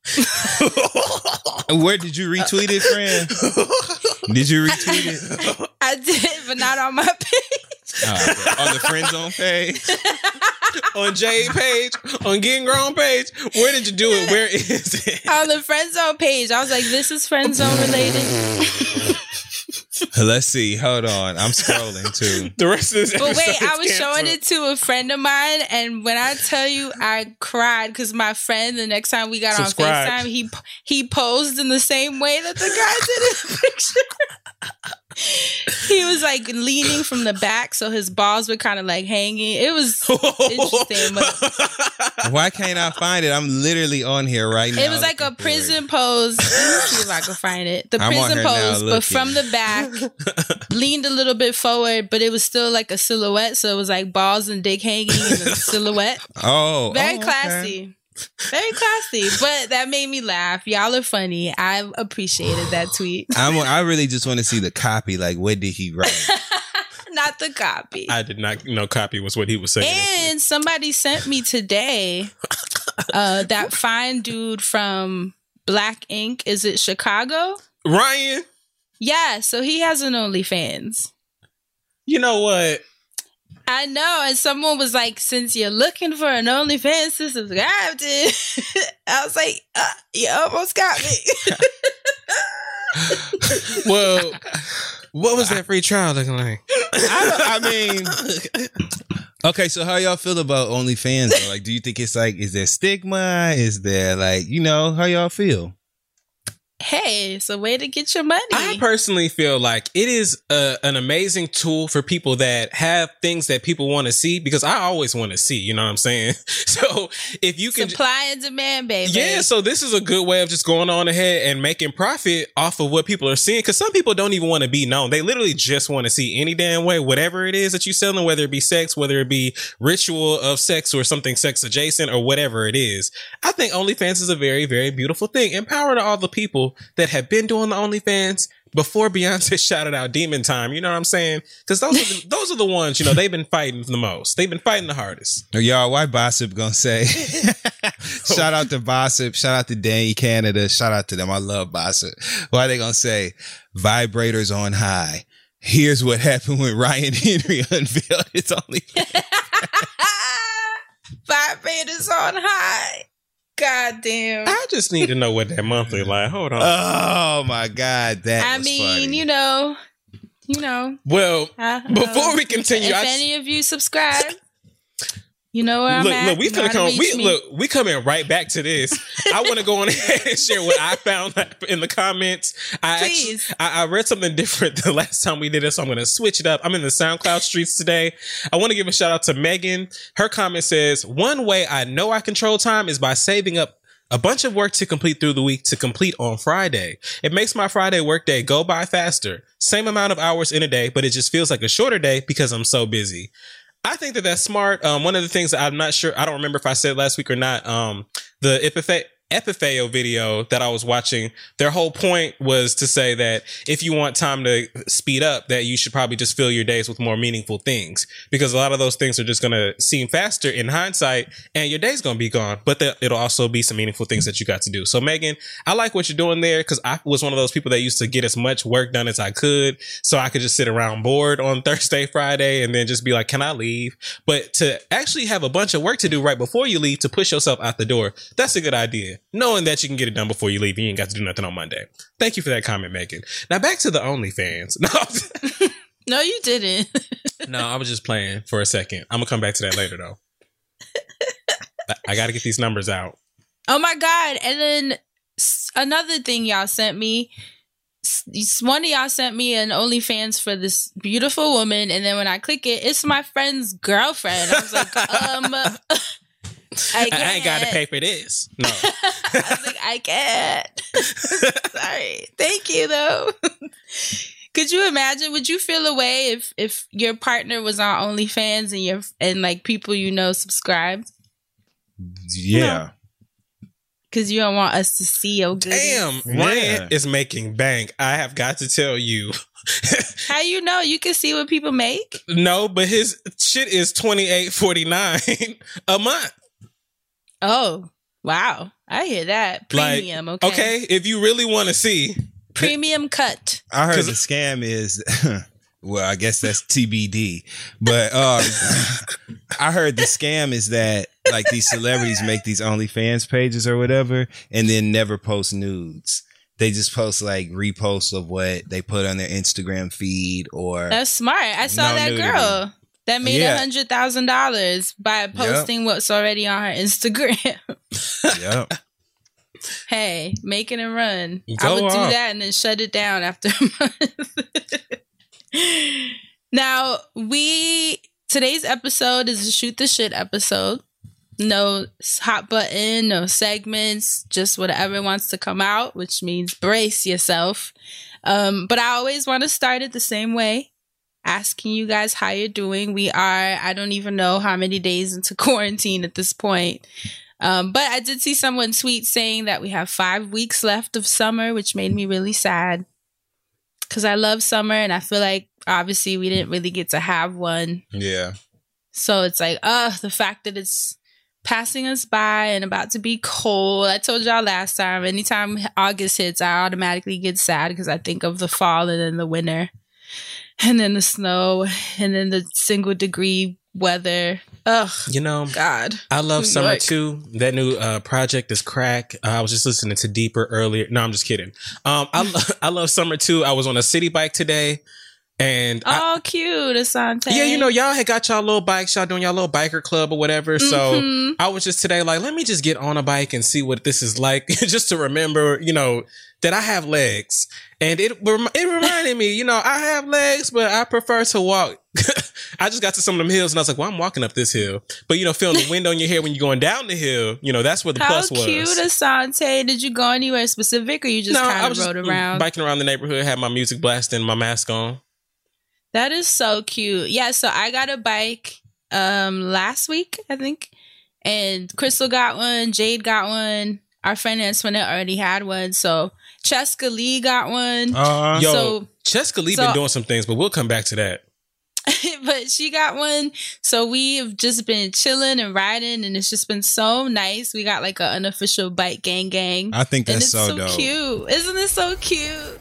[SPEAKER 6] Where did you retweet it, friend? Did you retweet it?
[SPEAKER 1] I did, but not on my page.
[SPEAKER 6] Oh, okay. On the friend zone page?
[SPEAKER 5] on Jade page, on Getting Grown page. Where did you do it? Where is it?
[SPEAKER 1] on the friend zone page. I was like, this is friend zone related.
[SPEAKER 6] Let's see. Hold on. I'm scrolling too.
[SPEAKER 5] The rest of this
[SPEAKER 1] But wait, I was showing it to a friend of mine, and when I tell you, I cried because my friend, the next time we got
[SPEAKER 5] Subscribed.
[SPEAKER 1] on Facetime, he he posed in the same way that the guy did in the picture. He was like leaning from the back, so his balls were kind of like hanging. It was interesting, but
[SPEAKER 6] Why can't I find it? I'm literally on here right now.
[SPEAKER 1] it was like a prison pose. Let me see if I can find it. The
[SPEAKER 6] I'm
[SPEAKER 1] prison pose, but from the back, leaned a little bit forward, but it was still like a silhouette. So it was like balls and dick hanging in a silhouette.
[SPEAKER 6] Oh,
[SPEAKER 1] Very
[SPEAKER 6] oh, okay.
[SPEAKER 1] classy. Very classy. But that made me laugh. Y'all are funny. I appreciated that tweet.
[SPEAKER 6] I'm, I really just want to see the copy. Like, what did he write?
[SPEAKER 1] Not the copy.
[SPEAKER 5] I did not know copy was what he was saying.
[SPEAKER 1] And somebody sent me today uh that fine dude from Black Ink. Is it Chicago?
[SPEAKER 5] Ryan,
[SPEAKER 1] Yeah, so he has an OnlyFans.
[SPEAKER 5] you know what?
[SPEAKER 1] I know, and someone was like, "Since you're looking for an OnlyFans to subscribe to," I was like, uh, "You almost got me."
[SPEAKER 5] Well, what was that free trial looking like?
[SPEAKER 6] I, I mean, okay. So, how y'all feel about OnlyFans? Though? Like, do you think it's like, is there stigma? Is there like, you know, how y'all feel?
[SPEAKER 1] Hey, it's a way to get your money.
[SPEAKER 5] I personally feel like it is a, an amazing tool for people that have things that people want to see because I always want to see, you know what I'm saying? So if you can
[SPEAKER 1] Supply and demand, baby.
[SPEAKER 5] Yeah, so this is a good way of just going on ahead and making profit off of what people are seeing. Because some people don't even want to be known; they literally just want to see any damn way, whatever it is that you're selling, whether it be sex, whether it be ritual of sex or something sex adjacent or whatever it is. I think OnlyFans is a very, very beautiful thing. Empower to all the people that have been doing the OnlyFans before Beyonce shouted out Demon Time. You know what I'm saying? Because those are the, those are the ones you know they've been fighting the most. They've been fighting the hardest.
[SPEAKER 6] Y'all, why Bossip gonna say? shout out to Bossip. Shout out to Danny Canada. Shout out to them. I love Bossip. Why they gonna say vibrators on high? Here's what happened when Ryan Henry unveiled his only.
[SPEAKER 1] Vibrators on high. God damn.
[SPEAKER 5] I just need to know what that monthly like. Hold on.
[SPEAKER 6] Oh my God, that
[SPEAKER 1] I
[SPEAKER 6] was
[SPEAKER 1] mean,
[SPEAKER 6] funny.
[SPEAKER 1] you know, you know.
[SPEAKER 5] well,
[SPEAKER 1] uh,
[SPEAKER 5] Before
[SPEAKER 1] uh,
[SPEAKER 5] we continue,
[SPEAKER 1] if
[SPEAKER 5] I-
[SPEAKER 1] any of you subscribe, you know where I'm
[SPEAKER 5] look,
[SPEAKER 1] at.
[SPEAKER 5] we finna come. We
[SPEAKER 1] me.
[SPEAKER 5] look, we coming right back to this. I want to go on ahead and share what I found in the comments. I
[SPEAKER 1] Please.
[SPEAKER 5] actually, I, I read something different the last time we did it, so I'm going to switch it up. I'm in the SoundCloud streets today. I want to give a shout out to Megan. Her comment says, "One way I know I control time is by saving up." A bunch of work to complete through the week to complete on Friday. It makes my Friday workday go by faster. Same amount of hours in a day, but it just feels like a shorter day because I'm so busy. I think that that's smart. Um, one of the things I'm not sure, I don't remember if I said last week or not. Um, the epithet, Epipheo video that I was watching, their whole point was to say that if you want time to speed up, that you should probably just fill your days with more meaningful things because a lot of those things are just going to seem faster in hindsight and your day's going to be gone, but the, it'll also be some meaningful things that you got to do. So Megan, I like what you're doing there because I was one of those people that used to get as much work done as I could so I could just sit around bored on Thursday, Friday, and then just be like, can I leave? But to actually have a bunch of work to do right before you leave to push yourself out the door, that's a good idea knowing that you can get it done before you leave. You ain't got to do nothing on Monday. Thank you for that comment, Megan. Now back to the OnlyFans. No,
[SPEAKER 1] No, you didn't.
[SPEAKER 5] no, I was just playing for a second. I'm gonna come back to that later though. I, got to get these numbers out.
[SPEAKER 1] Oh my god! And then another thing y'all sent me. One of y'all sent me an OnlyFans for this beautiful woman, and then when I click it, it's my friend's girlfriend. I was like, um, I,
[SPEAKER 5] I, I ain't got to pay for this. No.
[SPEAKER 1] I was like, I can't. Sorry. Thank you though. Could you imagine? Would you feel a way if if your partner was on OnlyFans and your and like people you know subscribed?
[SPEAKER 6] Yeah.
[SPEAKER 1] Because you don't want us to see your goodies.
[SPEAKER 5] Damn,
[SPEAKER 6] Yeah.
[SPEAKER 5] Is making bank. I have got to tell you.
[SPEAKER 1] How you know? You can see what people make.
[SPEAKER 5] no, but his shit is twenty eight forty nine a month.
[SPEAKER 1] Oh, wow! I hear that premium.
[SPEAKER 5] like,
[SPEAKER 1] okay.
[SPEAKER 5] okay, if you really want to see,
[SPEAKER 1] premium cut.
[SPEAKER 6] I heard the scam is well, I guess that's TBD. But uh I heard the scam is that like these celebrities make these OnlyFans pages or whatever and then never post nudes. They just post like reposts of what they put on their Instagram feed or
[SPEAKER 1] That's smart. I saw
[SPEAKER 6] No
[SPEAKER 1] that
[SPEAKER 6] nudity.
[SPEAKER 1] girl that made a
[SPEAKER 6] Yeah.
[SPEAKER 1] hundred thousand dollars by posting what's already on her Instagram.
[SPEAKER 6] Yep.
[SPEAKER 1] hey, make it and run. I would
[SPEAKER 5] off.
[SPEAKER 1] do that and then shut it down after a month. now we today's episode is a shoot the shit episode. No hot button, no segments, just whatever wants to come out, which means brace yourself. Um, but I always want to start it the same way asking you guys how you're doing. We are, I don't even know how many days into quarantine at this point. Um, but I did see someone tweet saying that we have five weeks left of summer, which made me really sad because I love summer and I feel like obviously we didn't really get to have one.
[SPEAKER 6] Yeah.
[SPEAKER 1] So it's like, uh, the fact that it's passing us by and about to be cold. I told y'all last time, anytime August hits, I automatically get sad because I think of the fall and then the winter and then the snow and then the single degree weather. Ugh,
[SPEAKER 5] you know,
[SPEAKER 1] God.
[SPEAKER 5] I love
[SPEAKER 1] New
[SPEAKER 5] summer
[SPEAKER 1] York.
[SPEAKER 5] too. That new uh, project is crack. Uh, I was just listening to Deeper earlier. No, I'm just kidding. Um, I lo- I love summer too. I was on a Citi Bike today, and I,
[SPEAKER 1] Oh, cute, Asante.
[SPEAKER 5] yeah, you know, y'all had got y'all little bikes. Y'all doing y'all little biker club or whatever. So
[SPEAKER 1] Mhm.
[SPEAKER 5] I was just today like, let me just get on a bike and see what this is like, just to remember, you know, that I have legs. And it it reminded me, you know, I have legs, but I prefer to walk. I just got to some of them hills and I was like, well, I'm walking up this hill. But you know, feeling the wind on your hair when you're going down the hill, you know, that's where the
[SPEAKER 1] How
[SPEAKER 5] plus was.
[SPEAKER 1] cute, Asante. Did you go anywhere specific or you just
[SPEAKER 5] no,
[SPEAKER 1] kind of rode around?
[SPEAKER 5] biking around the neighborhood, had my music blasting, my mask on.
[SPEAKER 1] That is so cute. Yeah, so I got a bike um last week, I think. And Crystal got one, Jade got one. Our friend Antoinette already had one. So Chescaleigh got one.
[SPEAKER 6] Uh,
[SPEAKER 5] Yo,
[SPEAKER 1] so-
[SPEAKER 5] Chescaleigh
[SPEAKER 1] so-
[SPEAKER 5] been doing some things, but we'll come back to that.
[SPEAKER 1] but she got one. So we've just been chilling and riding and it's just been so nice. We got like an unofficial bike gang gang.
[SPEAKER 6] I think
[SPEAKER 1] and
[SPEAKER 6] that's
[SPEAKER 1] it's
[SPEAKER 6] so,
[SPEAKER 1] so,
[SPEAKER 6] dope.
[SPEAKER 1] cute. Isn't it so cute?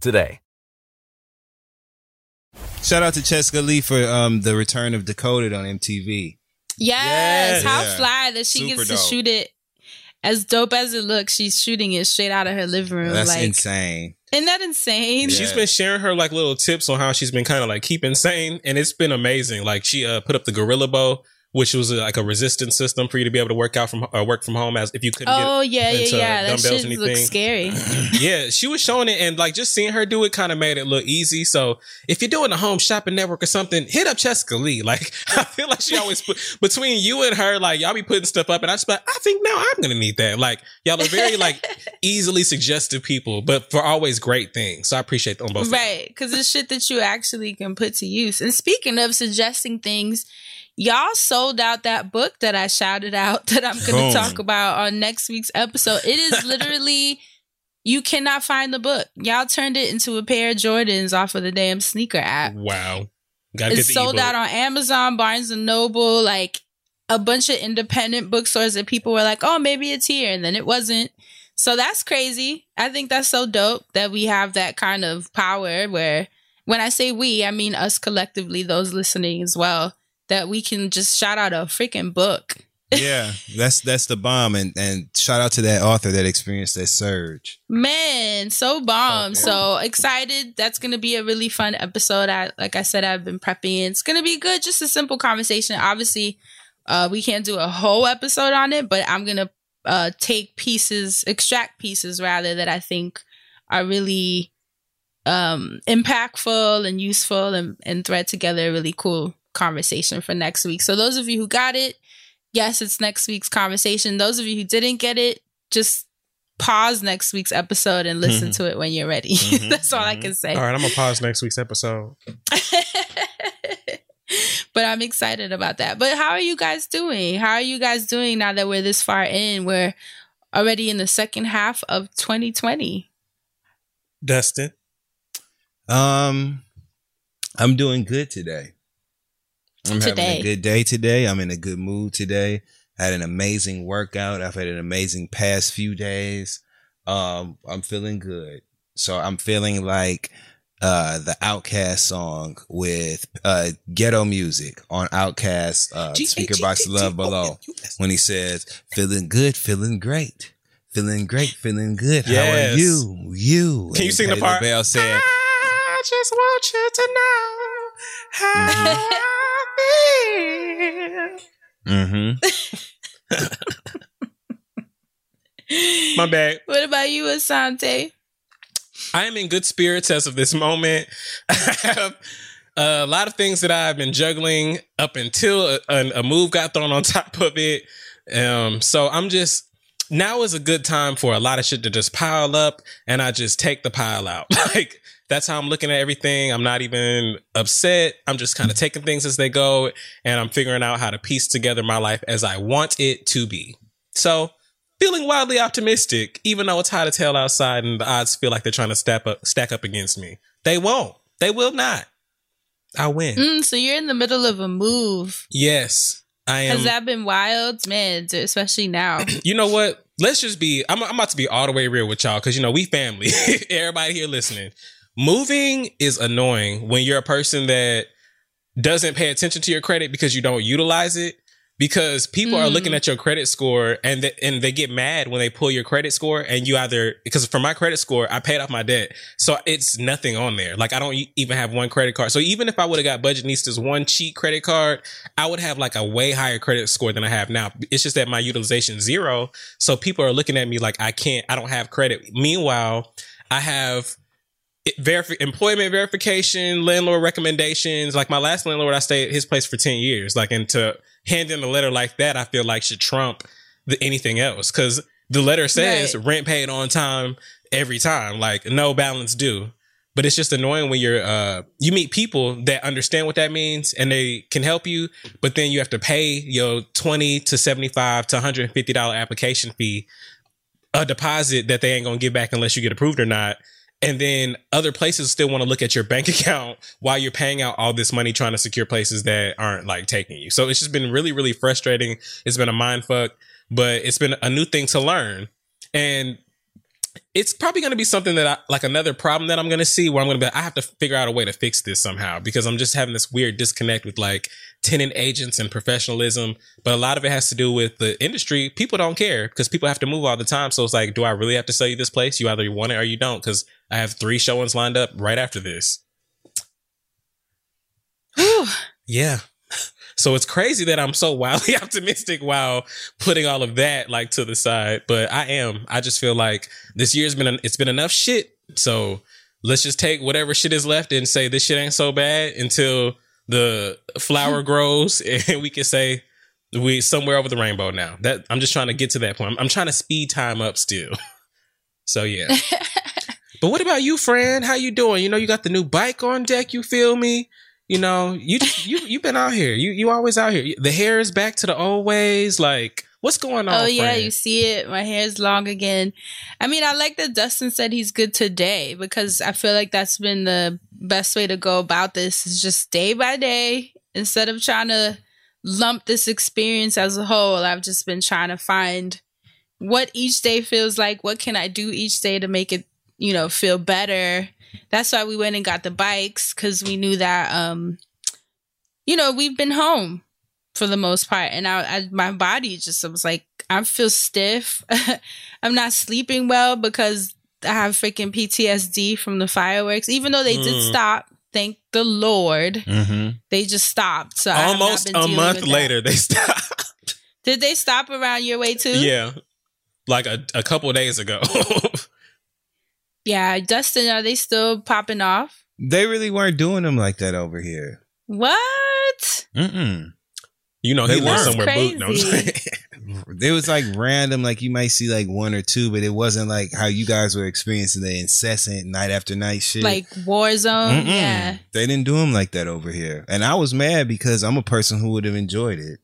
[SPEAKER 7] today.
[SPEAKER 6] Shout out to Chescaleigh for um, the return of Decoded on MTV.
[SPEAKER 1] Yes,
[SPEAKER 5] Yes.
[SPEAKER 1] how
[SPEAKER 6] Yeah.
[SPEAKER 1] fly that she
[SPEAKER 6] Super
[SPEAKER 1] gets to
[SPEAKER 6] dope.
[SPEAKER 1] shoot it. As dope as it looks, she's shooting it straight out of her living room.
[SPEAKER 6] That's
[SPEAKER 1] like,
[SPEAKER 6] insane.
[SPEAKER 1] isn't that insane?
[SPEAKER 6] Yeah.
[SPEAKER 5] She's been sharing her like little tips on how she's been kind of like keeping sane, and it's been amazing. Like she uh, put up the Gorilla Bow, which was uh, like a resistance system for you to be able to work out from uh, work from home as if you couldn't
[SPEAKER 1] Oh
[SPEAKER 5] get
[SPEAKER 1] yeah, yeah,
[SPEAKER 5] into
[SPEAKER 1] yeah. That
[SPEAKER 5] dumbbells
[SPEAKER 1] shit looks
[SPEAKER 5] anything.
[SPEAKER 1] scary.
[SPEAKER 5] yeah, she was showing it, and like just seeing her do it kind of made it look easy. So if you're doing a home shopping network or something, hit up Chescaleigh. Like I feel like she always put between you and her, like y'all be putting stuff up, and I just like, I think now I'm gonna need that. Like y'all are very like easily suggestive people, but for always great things. So I appreciate them both.
[SPEAKER 1] Right, because it's shit that you actually can put to use. And speaking of suggesting things, y'all sold out that book that I shouted out that I'm going to talk about on next week's episode. It is literally, you cannot find the book. Y'all turned it into a pair of Jordans off of the damn sneaker app.
[SPEAKER 5] Wow, gotta
[SPEAKER 1] It's sold
[SPEAKER 5] ebook.
[SPEAKER 1] out on Amazon, Barnes and Noble, like a bunch of independent bookstores that people were like, oh, maybe it's here. And then it wasn't. So that's crazy. I think that's so dope that we have that kind of power where when I say we, I mean us collectively, those listening as well, that we can just shout out a freaking book.
[SPEAKER 6] yeah, that's that's the bomb, and and shout out to that author that experienced that surge.
[SPEAKER 1] Man, so bomb. So excited. That's going to be a really fun episode. I like I said I've been prepping. It's going to be good. Just a simple conversation. Obviously, uh we can't do a whole episode on it, but I'm going to uh take pieces, extract pieces rather that I think are really um impactful and useful and and thread together a really cool conversation for next week. So those of you who got it, yes, it's next week's conversation. Those of you who didn't get it, just pause next week's episode and listen to it when you're ready.
[SPEAKER 6] Mhm,
[SPEAKER 1] That's all I
[SPEAKER 6] mhm.
[SPEAKER 1] can say.
[SPEAKER 5] All right, I'm gonna pause next week's episode.
[SPEAKER 1] but I'm excited about that. But how are you guys doing? How are you guys doing now that we're this far in? We're already in the second half of 2020.
[SPEAKER 5] Dustin,
[SPEAKER 6] Um, I'm doing good today. I'm having a good day today. I'm in a good mood today. I had an amazing workout. I've had an amazing past few days. Um, I'm feeling good. So I'm feeling like uh the OutKast song with uh ghetto music on OutKast uh speaker box love below when he says feeling good, feeling great. Feeling great, feeling good. How are you? You.
[SPEAKER 5] Can you sing the part?
[SPEAKER 6] LaBelle said,
[SPEAKER 5] I just want you to know how I feel.
[SPEAKER 6] Mm-hmm.
[SPEAKER 5] My bad.
[SPEAKER 1] What about you, Asante?
[SPEAKER 5] I am in good spirits as of this moment. I have a lot of things that I've been juggling up until a, a, a move got thrown on top of it. Um, so I'm just now is a good time for a lot of shit to just pile up, and I just take the pile out. like that's how I'm looking at everything. I'm not even upset. I'm just kind of taking things as they go, and I'm figuring out how to piece together my life as I want it to be. So feeling wildly optimistic, even though it's hot as hell outside and the odds feel like they're trying to stack up stack up against me. They won't. They will not. I win.
[SPEAKER 1] Mm, so you're in the middle of a move.
[SPEAKER 5] Yes. I am
[SPEAKER 1] Has that been wild, man? Especially now.
[SPEAKER 5] you know what? Let's just be I'm, I'm about to be all the way real with y'all because you know we family. Everybody here listening. Moving is annoying when you're a person that doesn't pay attention to your credit because you don't utilize it. Because people are looking mm. at your credit score and th- and they get mad when they pull your credit score and you either because for my credit score I paid off my debt. So it's nothing on there. Like I don't even have one credit card. So even if I would have got Budgetnista's one cheat credit card I would have like a way higher credit score than I have now. It's just that my utilization is zero. So people are looking at me like I can't I don't have credit. Meanwhile I have it- verifi- employment verification, landlord recommendations. Like my last landlord, I stayed at his place for 10 years. Like, and to hand in a letter like that, I feel like should trump the, anything else. Cause the letter says
[SPEAKER 1] Right.
[SPEAKER 5] rent paid on time every time, like no balance due. But it's just annoying when you're uh you meet people that understand what that means and they can help you, but then you have to pay your twenty to seventy five to one hundred and fifty dollar application fee, a deposit that they ain't gonna give back unless you get approved or not. And then other places still want to look at your bank account while you're paying out all this money trying to secure places that aren't like taking you. So it's just been really, really frustrating. It's been a mind fuck, but it's been a new thing to learn. And it's probably going to be something that I like another problem that I'm going to see where I'm going to be, I have to figure out a way to fix this somehow because I'm just having this weird disconnect with like tenant agents and professionalism. But a lot of it has to do with the industry. People don't care because people have to move all the time. So it's like, do I really have to sell you this place? You either want it or you don't because I have three showings lined up right after this. yeah. So it's crazy that I'm so wildly optimistic while putting all of that like to the side. But I am. I just feel like this year's been it's been enough shit. So let's just take whatever shit is left and say this shit ain't so bad until the flower grows and we can say we somewhere over the rainbow now. That I'm just trying to get to that point. I'm, I'm trying to speed time up still. so yeah. but what about you, friend? How you doing? You know, you got the new bike on deck. You feel me? You know, you you you've been out here. You you always out here. The hair is back to the old ways. Like, what's going on?
[SPEAKER 1] Oh yeah,
[SPEAKER 5] friend?
[SPEAKER 1] you see it. My hair's long again. I mean, I like that Dustin said he's good today because I feel like that's been the best way to go about this. Is just day by day instead of trying to lump this experience as a whole. I've just been trying to find what each day feels like. What can I do each day to make it, you know, feel better? That's why we went and got the bikes because we knew that, um, you know, we've been home for the most part, and I, I my body just was like, I feel stiff. I'm not sleeping well because I have freaking PTSD from the fireworks. Even though they did
[SPEAKER 5] Mm.
[SPEAKER 1] stop, thank the Lord,
[SPEAKER 6] Mm-hmm.
[SPEAKER 1] they just stopped. So I have not
[SPEAKER 5] Almost a month
[SPEAKER 1] with that.
[SPEAKER 5] later, they stopped.
[SPEAKER 1] Did they stop around your way too?
[SPEAKER 5] yeah, like a, a couple days ago.
[SPEAKER 1] Yeah, Dustin, are they still popping off?
[SPEAKER 6] They really weren't doing them like that over here.
[SPEAKER 1] What?
[SPEAKER 6] Mm-mm.
[SPEAKER 5] You know,
[SPEAKER 6] They
[SPEAKER 5] lives
[SPEAKER 6] weren't.
[SPEAKER 5] somewhere boot. No, I'm just
[SPEAKER 1] Crazy.
[SPEAKER 5] saying.
[SPEAKER 6] It was like random, like you might see like one or two, but it wasn't like how you guys were experiencing the incessant night after night shit.
[SPEAKER 1] Like war zone?
[SPEAKER 6] Mm-mm.
[SPEAKER 1] Yeah.
[SPEAKER 6] They didn't do them like that over here. And I was mad because I'm a person who would have enjoyed it.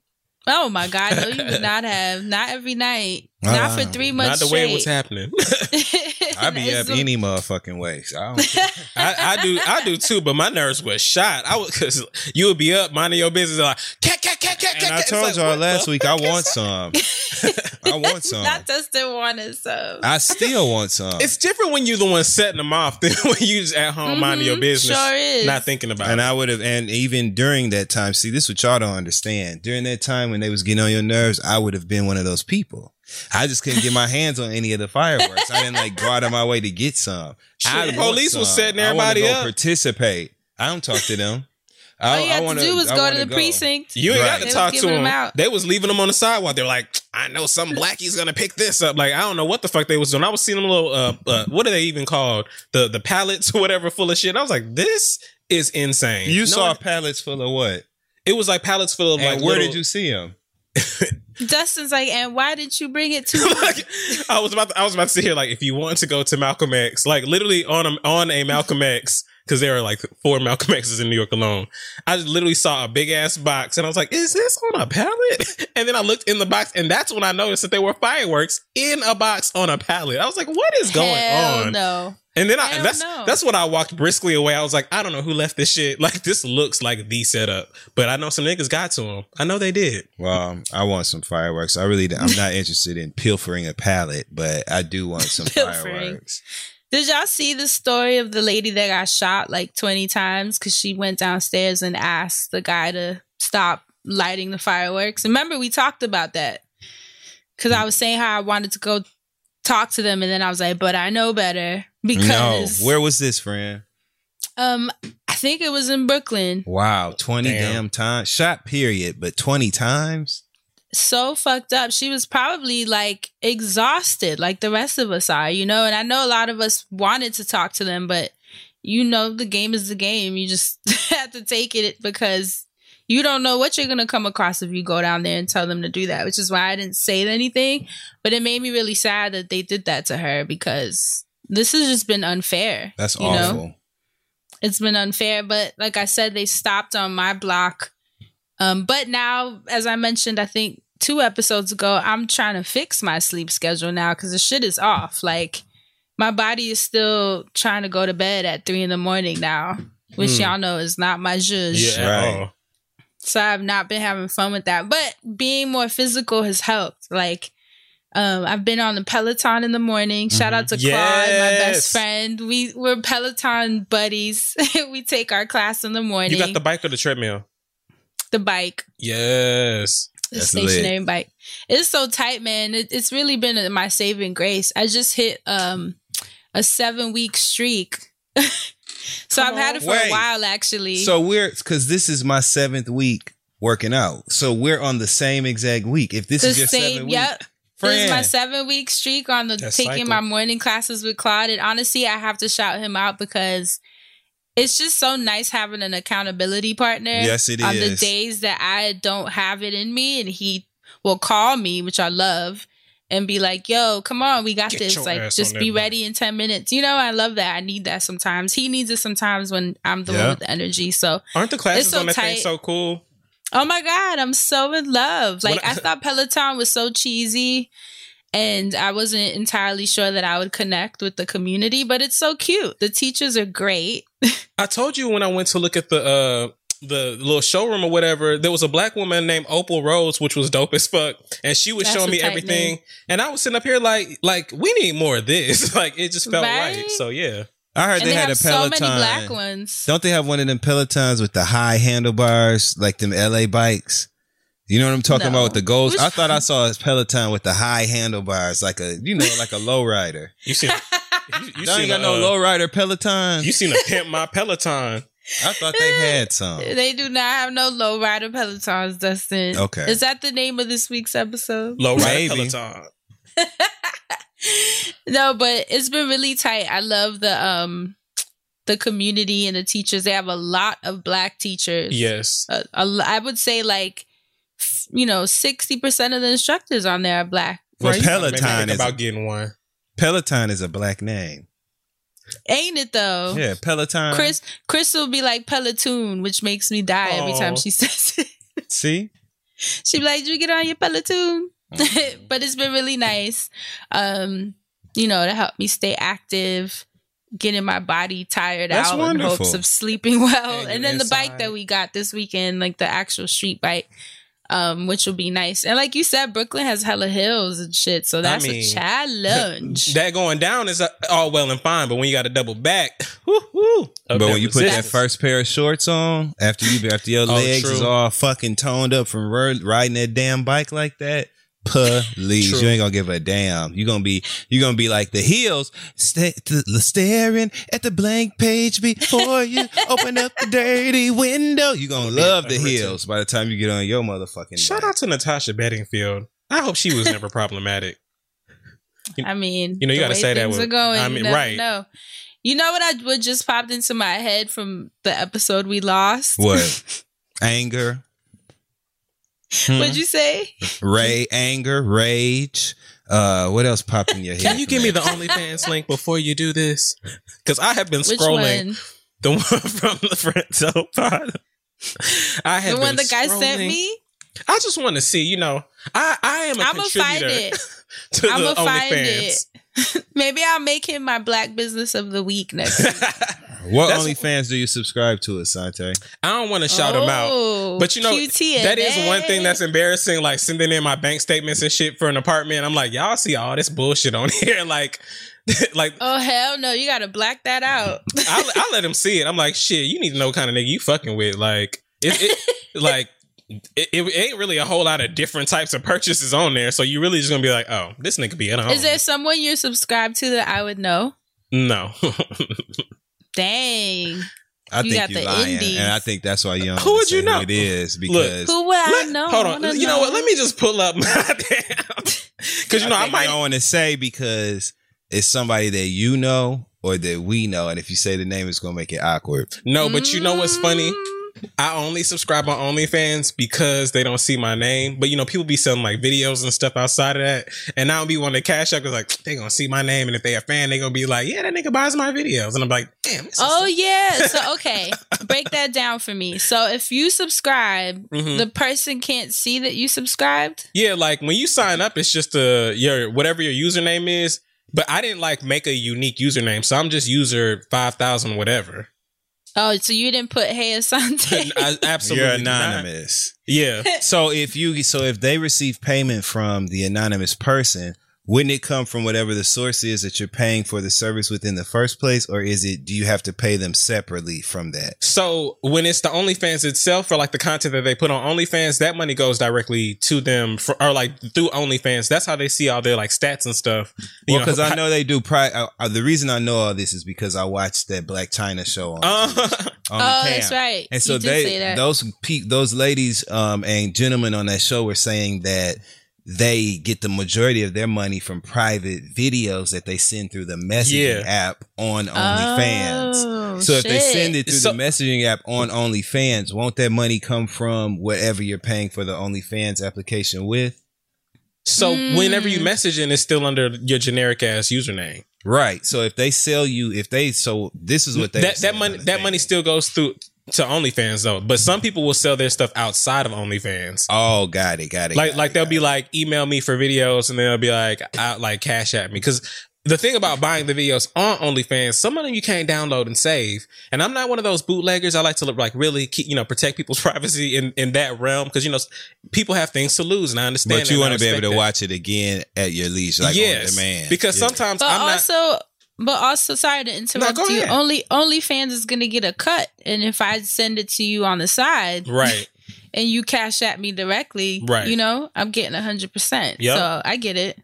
[SPEAKER 1] Oh my God. No, you would not have. Not every night.
[SPEAKER 6] Uh-uh.
[SPEAKER 1] Not for three months.
[SPEAKER 5] Not
[SPEAKER 1] months
[SPEAKER 5] the way it was happening.
[SPEAKER 6] I'd be up any motherfucking way. So I don't
[SPEAKER 5] I, I do, I do too. But my nerves were shot. I was because you would be up minding your business, like cat, cat, cat, cat, cat.
[SPEAKER 6] And I told
[SPEAKER 5] like,
[SPEAKER 6] y'all last week I want some. I want some.
[SPEAKER 1] Not Dustin wanted some.
[SPEAKER 6] I still want some.
[SPEAKER 5] It's different when you're the one setting them off than when you just at home minding your
[SPEAKER 1] Mhm,
[SPEAKER 5] business,
[SPEAKER 1] sure is.
[SPEAKER 5] not thinking about
[SPEAKER 6] and
[SPEAKER 5] it.
[SPEAKER 6] I would have, and even during that time, see, this is what y'all don't understand. During that time when they was getting on your nerves, I would have been one of those people. I just couldn't get my hands on any of the fireworks. I didn't like go out of my way to get some. I
[SPEAKER 5] Shit,
[SPEAKER 6] want
[SPEAKER 5] police was
[SPEAKER 6] some.
[SPEAKER 5] setting
[SPEAKER 6] I wanna
[SPEAKER 5] everybody
[SPEAKER 6] go
[SPEAKER 5] up.
[SPEAKER 6] Participate. I don't talk to them.
[SPEAKER 1] All
[SPEAKER 6] I,
[SPEAKER 1] you
[SPEAKER 6] I
[SPEAKER 1] had
[SPEAKER 6] wanna,
[SPEAKER 1] do was go
[SPEAKER 6] wanna
[SPEAKER 1] to the precinct.
[SPEAKER 5] You ain't got to
[SPEAKER 1] They
[SPEAKER 5] talk to them.
[SPEAKER 1] them out.
[SPEAKER 5] They was leaving them on the sidewalk. They're like, I know some blackie's gonna pick this up. Like I don't know what the fuck they was doing. I was seeing them little uh, uh what are they even called? The the pallets or whatever full of shit. I was like, this is insane.
[SPEAKER 6] You
[SPEAKER 5] No
[SPEAKER 6] saw pallets full of what?
[SPEAKER 5] it was like pallets full of
[SPEAKER 6] And
[SPEAKER 5] like
[SPEAKER 6] where
[SPEAKER 5] little-
[SPEAKER 6] did you see them?
[SPEAKER 1] Dustin's like, and why didn't you bring it to
[SPEAKER 5] like, I was about to, I was about to sit here like if you want to go to Malcolm X, like literally on a on a Malcolm X because there are like four Malcolm X's in New York alone. I just literally saw a big ass box and I was like, "Is this on a pallet?" And then I looked in the box and that's when I noticed that there were fireworks in a box on a pallet. I was like, "What is going
[SPEAKER 1] Hell
[SPEAKER 5] on?"
[SPEAKER 1] no.
[SPEAKER 5] And then I
[SPEAKER 1] Hell
[SPEAKER 5] that's
[SPEAKER 1] no.
[SPEAKER 5] that's when I walked briskly away. I was like, "I don't know who left this shit. Like this looks like the setup, but I know some niggas got to them. I know they did."
[SPEAKER 6] Well, um, I want some fireworks. I really, I'm not interested in pilfering a pallet, but I do want some fireworks.
[SPEAKER 1] Did y'all see the story of the lady that got shot like 20 times because she went downstairs and asked the guy to stop lighting the fireworks? Remember, we talked about that because I hmm. was saying how I wanted to go talk to them, and then I was like, but I know better because
[SPEAKER 6] no, where was this, friend?
[SPEAKER 1] um I think it was in Brooklyn.
[SPEAKER 6] Wow, twenty
[SPEAKER 5] Damn.
[SPEAKER 6] damn, times. Shot period, but twenty times.
[SPEAKER 1] so fucked up. She was probably like exhausted, like the rest of us are, you know. And I know a lot of us wanted to talk to them, but you know, the game is the game. You just have to take it because you don't know what you're gonna come across if you go down there and tell them to do that. Which is why I didn't say anything. But it made me really sad that they did that to her because this has just been unfair.
[SPEAKER 6] That's
[SPEAKER 1] you know?
[SPEAKER 6] awful.
[SPEAKER 1] it's been unfair. But like I said, they stopped on my block. Um, but now, as I mentioned, I think two episodes ago, I'm trying to fix my sleep schedule now because the shit is off. Like my body is still trying to go to bed at three in the morning now, which
[SPEAKER 5] Hmm.
[SPEAKER 1] y'all know is not my zhuzh.
[SPEAKER 5] Yeah.
[SPEAKER 6] Right.
[SPEAKER 1] So I've not been having fun with that. But being more physical has helped. Like um, I've been on the Peloton in the morning. Shout out to Claude, my best friend. We we're Peloton buddies. we take our class in the morning.
[SPEAKER 5] You got the bike or the treadmill?
[SPEAKER 1] the bike,
[SPEAKER 5] Yes.
[SPEAKER 1] the
[SPEAKER 6] That's
[SPEAKER 1] stationary bike. It's so tight, man. It, it's really been my saving grace. I just hit um a seven week streak. so I've had it for
[SPEAKER 6] Wait.
[SPEAKER 1] a while actually.
[SPEAKER 6] So we're because this is my seventh week working out. So we're on the same exact week. If this
[SPEAKER 1] the
[SPEAKER 6] is your seventh
[SPEAKER 1] same,
[SPEAKER 6] week,
[SPEAKER 1] yep. This is my seven week streak on the
[SPEAKER 5] That
[SPEAKER 1] taking
[SPEAKER 5] cycle.
[SPEAKER 1] my morning classes with Claude. And honestly, I have to shout him out because it's just so nice having an accountability partner.
[SPEAKER 6] Yes, it
[SPEAKER 1] On the days that I don't have it in me, and he will call me, which I love, and be like, "Yo, come on, we got
[SPEAKER 5] Get
[SPEAKER 1] this. Like, just be
[SPEAKER 5] that bike."
[SPEAKER 1] ready in ten minutes." You know, I love that. I need that sometimes. He needs it sometimes when I'm the
[SPEAKER 6] Yeah.
[SPEAKER 1] one with the energy. So
[SPEAKER 5] Aren't the classes
[SPEAKER 1] so
[SPEAKER 5] on that thing so cool?
[SPEAKER 1] Oh my god, I'm so in love. Like
[SPEAKER 5] I-
[SPEAKER 1] I thought Peloton was so cheesy and I wasn't entirely sure that I would connect with the community, but it's so cute. The teachers are great.
[SPEAKER 5] I told you when I went to look at the uh the little showroom or whatever, there was a black woman named Opal Rose, which was dope as fuck, and she was
[SPEAKER 1] That's
[SPEAKER 5] showing me everything,
[SPEAKER 1] name.
[SPEAKER 5] and I was sitting up here like, like we need more of this. like it just felt right.
[SPEAKER 1] Right?
[SPEAKER 5] So yeah,
[SPEAKER 6] I heard
[SPEAKER 1] and
[SPEAKER 6] they,
[SPEAKER 1] they,
[SPEAKER 6] had
[SPEAKER 1] have
[SPEAKER 6] a
[SPEAKER 1] so
[SPEAKER 6] Peloton.
[SPEAKER 1] many black ones.
[SPEAKER 6] Don't they have one of them Pelotons with the high handlebars, like them LA bikes? You know what I'm talking
[SPEAKER 1] No.
[SPEAKER 6] about with the goals?
[SPEAKER 1] Which
[SPEAKER 6] I thought I saw a Peloton with the high handlebars, like a you know, like a lowrider.
[SPEAKER 5] you seen you, you seen
[SPEAKER 6] ain't got
[SPEAKER 5] a,
[SPEAKER 6] no
[SPEAKER 5] uh,
[SPEAKER 6] lowrider Peloton.
[SPEAKER 5] You seen a pimp my Peloton?
[SPEAKER 6] I thought they had some.
[SPEAKER 1] They do not have no low rider pelotons, Dustin.
[SPEAKER 6] Okay.
[SPEAKER 1] Is that the name of this week's episode?
[SPEAKER 5] Low rider
[SPEAKER 6] Maybe.
[SPEAKER 5] Peloton.
[SPEAKER 1] no, but it's been really tight. I love the um the community and the teachers. They have a lot of black teachers.
[SPEAKER 5] Yes.
[SPEAKER 1] a, a l- I would say like you know 60% of the instructors on there are black
[SPEAKER 6] Well,
[SPEAKER 5] Right, you gotta maybe
[SPEAKER 6] Peloton is
[SPEAKER 5] about getting one.
[SPEAKER 6] Peloton is a black name.
[SPEAKER 1] Ain't it though?
[SPEAKER 6] Yeah, Peloton.
[SPEAKER 1] chris chris will be like peloton which makes me die every time she says it.
[SPEAKER 6] See?
[SPEAKER 1] she be like did you get on your peloton? But it's been really nice um you know to help me stay active getting my body tired
[SPEAKER 6] That's
[SPEAKER 1] out in hopes of sleeping well.
[SPEAKER 5] And
[SPEAKER 1] and then the bike that we got this weekend like the actual street bike um which will be nice. And like you said brooklyn has hella hills and shit so that's
[SPEAKER 5] mean,
[SPEAKER 1] a challenge.
[SPEAKER 5] That going down is uh, all well and fine, but when you got to double back, whoo, woo,
[SPEAKER 6] But when you put that first pair of shorts on, after you after your
[SPEAKER 5] Oh,
[SPEAKER 6] legs
[SPEAKER 5] true.
[SPEAKER 6] is all fucking toned up from riding that damn bike like that, please,
[SPEAKER 5] True.
[SPEAKER 6] you ain't gonna give a damn. You gonna be you gonna be like the heels, sta- th- staring at the blank page before you open up the dirty window. You gonna love the
[SPEAKER 5] Written.
[SPEAKER 6] heels by the time you get on your motherfucking.
[SPEAKER 5] Shout
[SPEAKER 6] bike.
[SPEAKER 5] out to Natasha Bedingfield. I hope she was never problematic.
[SPEAKER 1] i mean
[SPEAKER 5] You know, you gotta say that
[SPEAKER 1] things
[SPEAKER 5] with-
[SPEAKER 1] are going
[SPEAKER 5] I mean,
[SPEAKER 1] never
[SPEAKER 5] right.
[SPEAKER 1] No, you know what i what just popped into my head from the episode we lost
[SPEAKER 6] What? Anger,
[SPEAKER 1] what'd you say
[SPEAKER 6] ray, anger, rage. Uh, what else popped in your head?
[SPEAKER 5] Can you give me
[SPEAKER 6] that?
[SPEAKER 5] the OnlyFans link before you do this? Because I have been
[SPEAKER 1] which
[SPEAKER 5] scrolling
[SPEAKER 1] one
[SPEAKER 5] the one from the friend zone pod. I have
[SPEAKER 1] the one the guy sent me
[SPEAKER 5] I just want to see. You know, I I am a
[SPEAKER 1] I'ma find
[SPEAKER 5] contributor
[SPEAKER 1] it.
[SPEAKER 5] to
[SPEAKER 1] i'm
[SPEAKER 5] the
[SPEAKER 1] find
[SPEAKER 5] OnlyFans.
[SPEAKER 1] It maybe i'll make him my black business of the week next week
[SPEAKER 6] What
[SPEAKER 5] That's-
[SPEAKER 6] OnlyFans do you subscribe to, Asante?
[SPEAKER 5] I don't want to shout him out.
[SPEAKER 1] Oh,
[SPEAKER 5] But you know,
[SPEAKER 1] QTNA.
[SPEAKER 5] that is one thing that's embarrassing. Like sending in my bank statements and shit for an apartment. I'm like, y'all see all this bullshit on here. Like, like
[SPEAKER 1] Oh hell no! You gotta black that out.
[SPEAKER 5] I, I let him see it. I'm like, shit, you need to know what kind of nigga you fucking with. Like, it, it like it, it ain't really a whole lot of different types of purchases on there. So you really just gonna be like, oh, this nigga be at home.
[SPEAKER 1] Is there someone you're subscribed to that I would know?
[SPEAKER 5] no?
[SPEAKER 1] Dang.
[SPEAKER 6] I
[SPEAKER 1] You
[SPEAKER 6] think
[SPEAKER 1] got
[SPEAKER 6] you're
[SPEAKER 1] the
[SPEAKER 6] lying,
[SPEAKER 1] indies.
[SPEAKER 6] and I think that's why you don't
[SPEAKER 5] Who would you
[SPEAKER 6] say
[SPEAKER 5] know?
[SPEAKER 6] it is because
[SPEAKER 1] Who would I
[SPEAKER 5] Let-
[SPEAKER 1] know?
[SPEAKER 5] Hold on. You know what? Let me just pull up my. Because you know I,
[SPEAKER 6] think
[SPEAKER 5] might.
[SPEAKER 6] you don't want to say because it's somebody that you know or that we know, and if you say the name, it's gonna make it awkward.
[SPEAKER 5] No, but you know what's funny? I only subscribe on OnlyFans because they don't see my name. But you know, people be selling like videos and stuff outside of that, and I don't be wanting to cash out because like they gonna see my name, and if they a fan, they gonna be like, yeah, that nigga buys my videos, and I'm like, damn.
[SPEAKER 1] Oh yeah. So okay, break that down for me. So if you subscribe,
[SPEAKER 5] Mhm.
[SPEAKER 1] the person can't see that you subscribed.
[SPEAKER 5] Yeah, like when you sign up, it's just a your whatever your username is. But I didn't like make a unique username, so I'm just user five thousand whatever.
[SPEAKER 1] Oh, so you didn't put Hey Asante?
[SPEAKER 5] I absolutely
[SPEAKER 6] You're
[SPEAKER 5] do not.
[SPEAKER 6] anonymous.
[SPEAKER 5] Yeah.
[SPEAKER 6] So if you so if they receive payment from the anonymous person, wouldn't it come from whatever the source is that you're paying for the service within the first place, or is it do you have to pay them separately from that?
[SPEAKER 5] So when it's the OnlyFans itself, or like the content that they put on OnlyFans, that money goes directly to them, for, or like through OnlyFans. That's how they see all their like stats and stuff. You
[SPEAKER 6] Well, because I know they do. Pri- uh, uh, the reason I know all this is because I watched that Blac Chyna show on,
[SPEAKER 5] Uh,
[SPEAKER 6] on
[SPEAKER 1] oh,
[SPEAKER 6] Cam.
[SPEAKER 1] that's right.
[SPEAKER 6] And so
[SPEAKER 1] you did
[SPEAKER 6] they
[SPEAKER 1] say that.
[SPEAKER 6] those pe- those ladies um and gentlemen on that show were saying that they get the majority of their money from private videos that they send through the messaging
[SPEAKER 5] Yeah.
[SPEAKER 6] app on OnlyFans.
[SPEAKER 1] Oh,
[SPEAKER 6] so if they send it through
[SPEAKER 5] So-
[SPEAKER 6] the messaging app on OnlyFans, won't that money come from whatever you're paying for the OnlyFans application with?
[SPEAKER 5] so
[SPEAKER 1] Mm.
[SPEAKER 5] whenever you message messaging, it's still under your generic ass username.
[SPEAKER 6] Right. So if they sell you, if they so this is what they
[SPEAKER 5] that that money that
[SPEAKER 6] thing.
[SPEAKER 5] money still goes through to OnlyFans though. But some people will sell their stuff outside of OnlyFans.
[SPEAKER 6] Oh, got it, got it.
[SPEAKER 5] like
[SPEAKER 6] got
[SPEAKER 5] like
[SPEAKER 6] it,
[SPEAKER 5] they'll be
[SPEAKER 6] it.
[SPEAKER 5] like email me for videos and they'll be like out like cash at me because the thing about buying the videos on OnlyFans, some of them you can't download and save. And I'm not one of those bootleggers. I like to look like really keep you know protect people's privacy in in that realm because you know people have things to lose and I understand.
[SPEAKER 6] But you
[SPEAKER 5] want
[SPEAKER 6] want to be able to watch it again at your leisure, like
[SPEAKER 5] yes,
[SPEAKER 6] on demand.
[SPEAKER 5] because
[SPEAKER 6] Yeah.
[SPEAKER 5] sometimes
[SPEAKER 1] But
[SPEAKER 5] I'm not.
[SPEAKER 1] Also, but also, sorry to interrupt
[SPEAKER 5] go
[SPEAKER 1] you.
[SPEAKER 5] ahead.
[SPEAKER 1] Only OnlyFans is gonna get a cut, and if I send it to you on the side,
[SPEAKER 5] Right.
[SPEAKER 1] and you cash at me directly,
[SPEAKER 5] Right.
[SPEAKER 1] You know, I'm getting hundred percent.
[SPEAKER 5] Yep.
[SPEAKER 1] So I get it.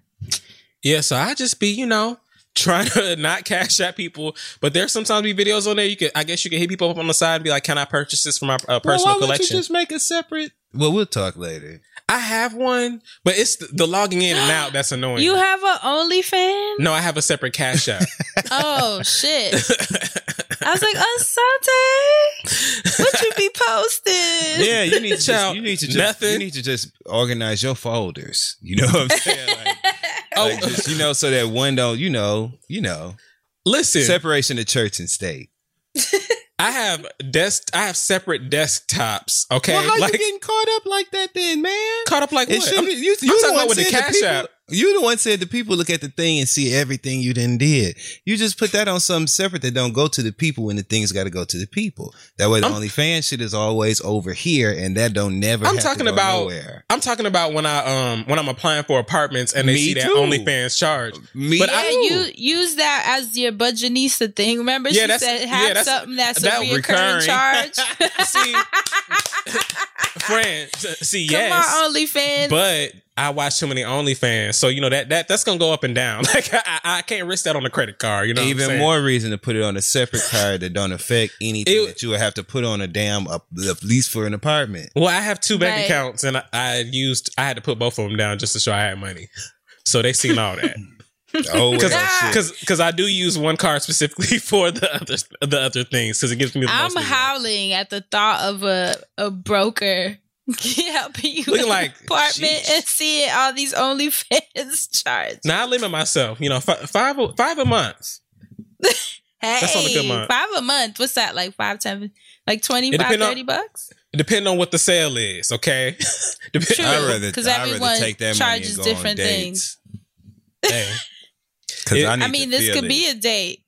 [SPEAKER 5] Yeah, so I just be, you know, trying to not cash at people. But there's sometimes be videos on there. You could, I guess, you can hit people up on the side and be like, "Can I purchase this for my uh,
[SPEAKER 6] Well,
[SPEAKER 5] personal
[SPEAKER 6] why would
[SPEAKER 5] collection?"
[SPEAKER 6] you just make a separate? Well, we'll talk later.
[SPEAKER 5] I have one, but it's the, the logging in and out that's annoying.
[SPEAKER 1] You have a OnlyFans?
[SPEAKER 5] no, I have a separate cash app.
[SPEAKER 1] Oh shit! I was like, Asante, what you be posting?
[SPEAKER 6] Yeah, you need to. Just,
[SPEAKER 5] Child,
[SPEAKER 6] you need to just.
[SPEAKER 5] nothing.
[SPEAKER 6] You need to just organize your folders. You know what I'm saying? Like,
[SPEAKER 5] oh,
[SPEAKER 6] like just, you know, so that one don't. You know. You know.
[SPEAKER 5] listen,
[SPEAKER 6] Separation of church and state.
[SPEAKER 5] I have desk, I have separate desktops. Okay,
[SPEAKER 6] Well, how
[SPEAKER 5] like
[SPEAKER 6] you getting caught up like that, then, man?
[SPEAKER 5] caught up like
[SPEAKER 6] It
[SPEAKER 5] what?
[SPEAKER 6] should
[SPEAKER 5] I'm,
[SPEAKER 6] be- you,
[SPEAKER 5] I'm talking about with the cash app.
[SPEAKER 6] You the one said the people look at the thing and see everything you didn't did. You just put that on something separate that don't go to the people when the things got to go to the people. That way, the
[SPEAKER 5] I'm-
[SPEAKER 6] OnlyFans shit is always over here, and that don't never.
[SPEAKER 5] I'm
[SPEAKER 6] have to
[SPEAKER 5] talking
[SPEAKER 6] go
[SPEAKER 5] about.
[SPEAKER 6] nowhere.
[SPEAKER 5] I'm talking about when I um when I'm applying for apartments and they
[SPEAKER 6] Me
[SPEAKER 5] see that
[SPEAKER 6] too.
[SPEAKER 5] OnlyFans charge.
[SPEAKER 6] Me
[SPEAKER 5] But
[SPEAKER 1] Yeah,
[SPEAKER 5] I-
[SPEAKER 1] you use that as your budgetnista thing. Remember,
[SPEAKER 5] Yeah,
[SPEAKER 1] she
[SPEAKER 5] that's-
[SPEAKER 1] said
[SPEAKER 5] yeah,
[SPEAKER 1] have
[SPEAKER 5] that's-
[SPEAKER 1] something that's
[SPEAKER 5] that
[SPEAKER 1] a reoccurring
[SPEAKER 5] recurring.
[SPEAKER 1] charge.
[SPEAKER 5] see, friend, uh, see,
[SPEAKER 1] Come
[SPEAKER 5] yes,
[SPEAKER 1] on, OnlyFans.
[SPEAKER 5] but I watch too many OnlyFans, so you know that that that's gonna go up and down. Like I, I can't risk that on a credit card. You know, what I'm
[SPEAKER 6] Even more reason to put it on a separate card that don't affect anything
[SPEAKER 5] It-
[SPEAKER 6] that you would have to put on a damn up at least for an apartment.
[SPEAKER 5] Well, I have two bank
[SPEAKER 1] Right.
[SPEAKER 5] accounts, and I, I used I had to put both of them down just to show I had money. So they seen all that.
[SPEAKER 6] Oh, well,
[SPEAKER 5] because because ah! I do use one card specifically for the other the other things because it gives me the
[SPEAKER 1] I'm
[SPEAKER 5] most.
[SPEAKER 1] howling at the thought of a a broker helping you
[SPEAKER 5] Looking like,
[SPEAKER 1] apartment
[SPEAKER 5] sheesh.
[SPEAKER 1] and seeing all these OnlyFans charts.
[SPEAKER 5] Now I limit myself. You know, five five a, five a month.
[SPEAKER 1] Hey,
[SPEAKER 5] That's on a good month.
[SPEAKER 1] five a month. What's that? Like five, ten, like 25,
[SPEAKER 5] depend on-
[SPEAKER 1] 30 bucks?
[SPEAKER 5] Depending on what the sale is. Okay. Dep-
[SPEAKER 1] True.
[SPEAKER 6] I'd rather,
[SPEAKER 1] 'Cause
[SPEAKER 6] I'd
[SPEAKER 1] everyone
[SPEAKER 6] rather take that money
[SPEAKER 1] charges
[SPEAKER 6] and go
[SPEAKER 1] different
[SPEAKER 6] on dates.
[SPEAKER 5] Hey,
[SPEAKER 6] Because I,
[SPEAKER 1] I mean, this could
[SPEAKER 6] it.
[SPEAKER 1] be a date.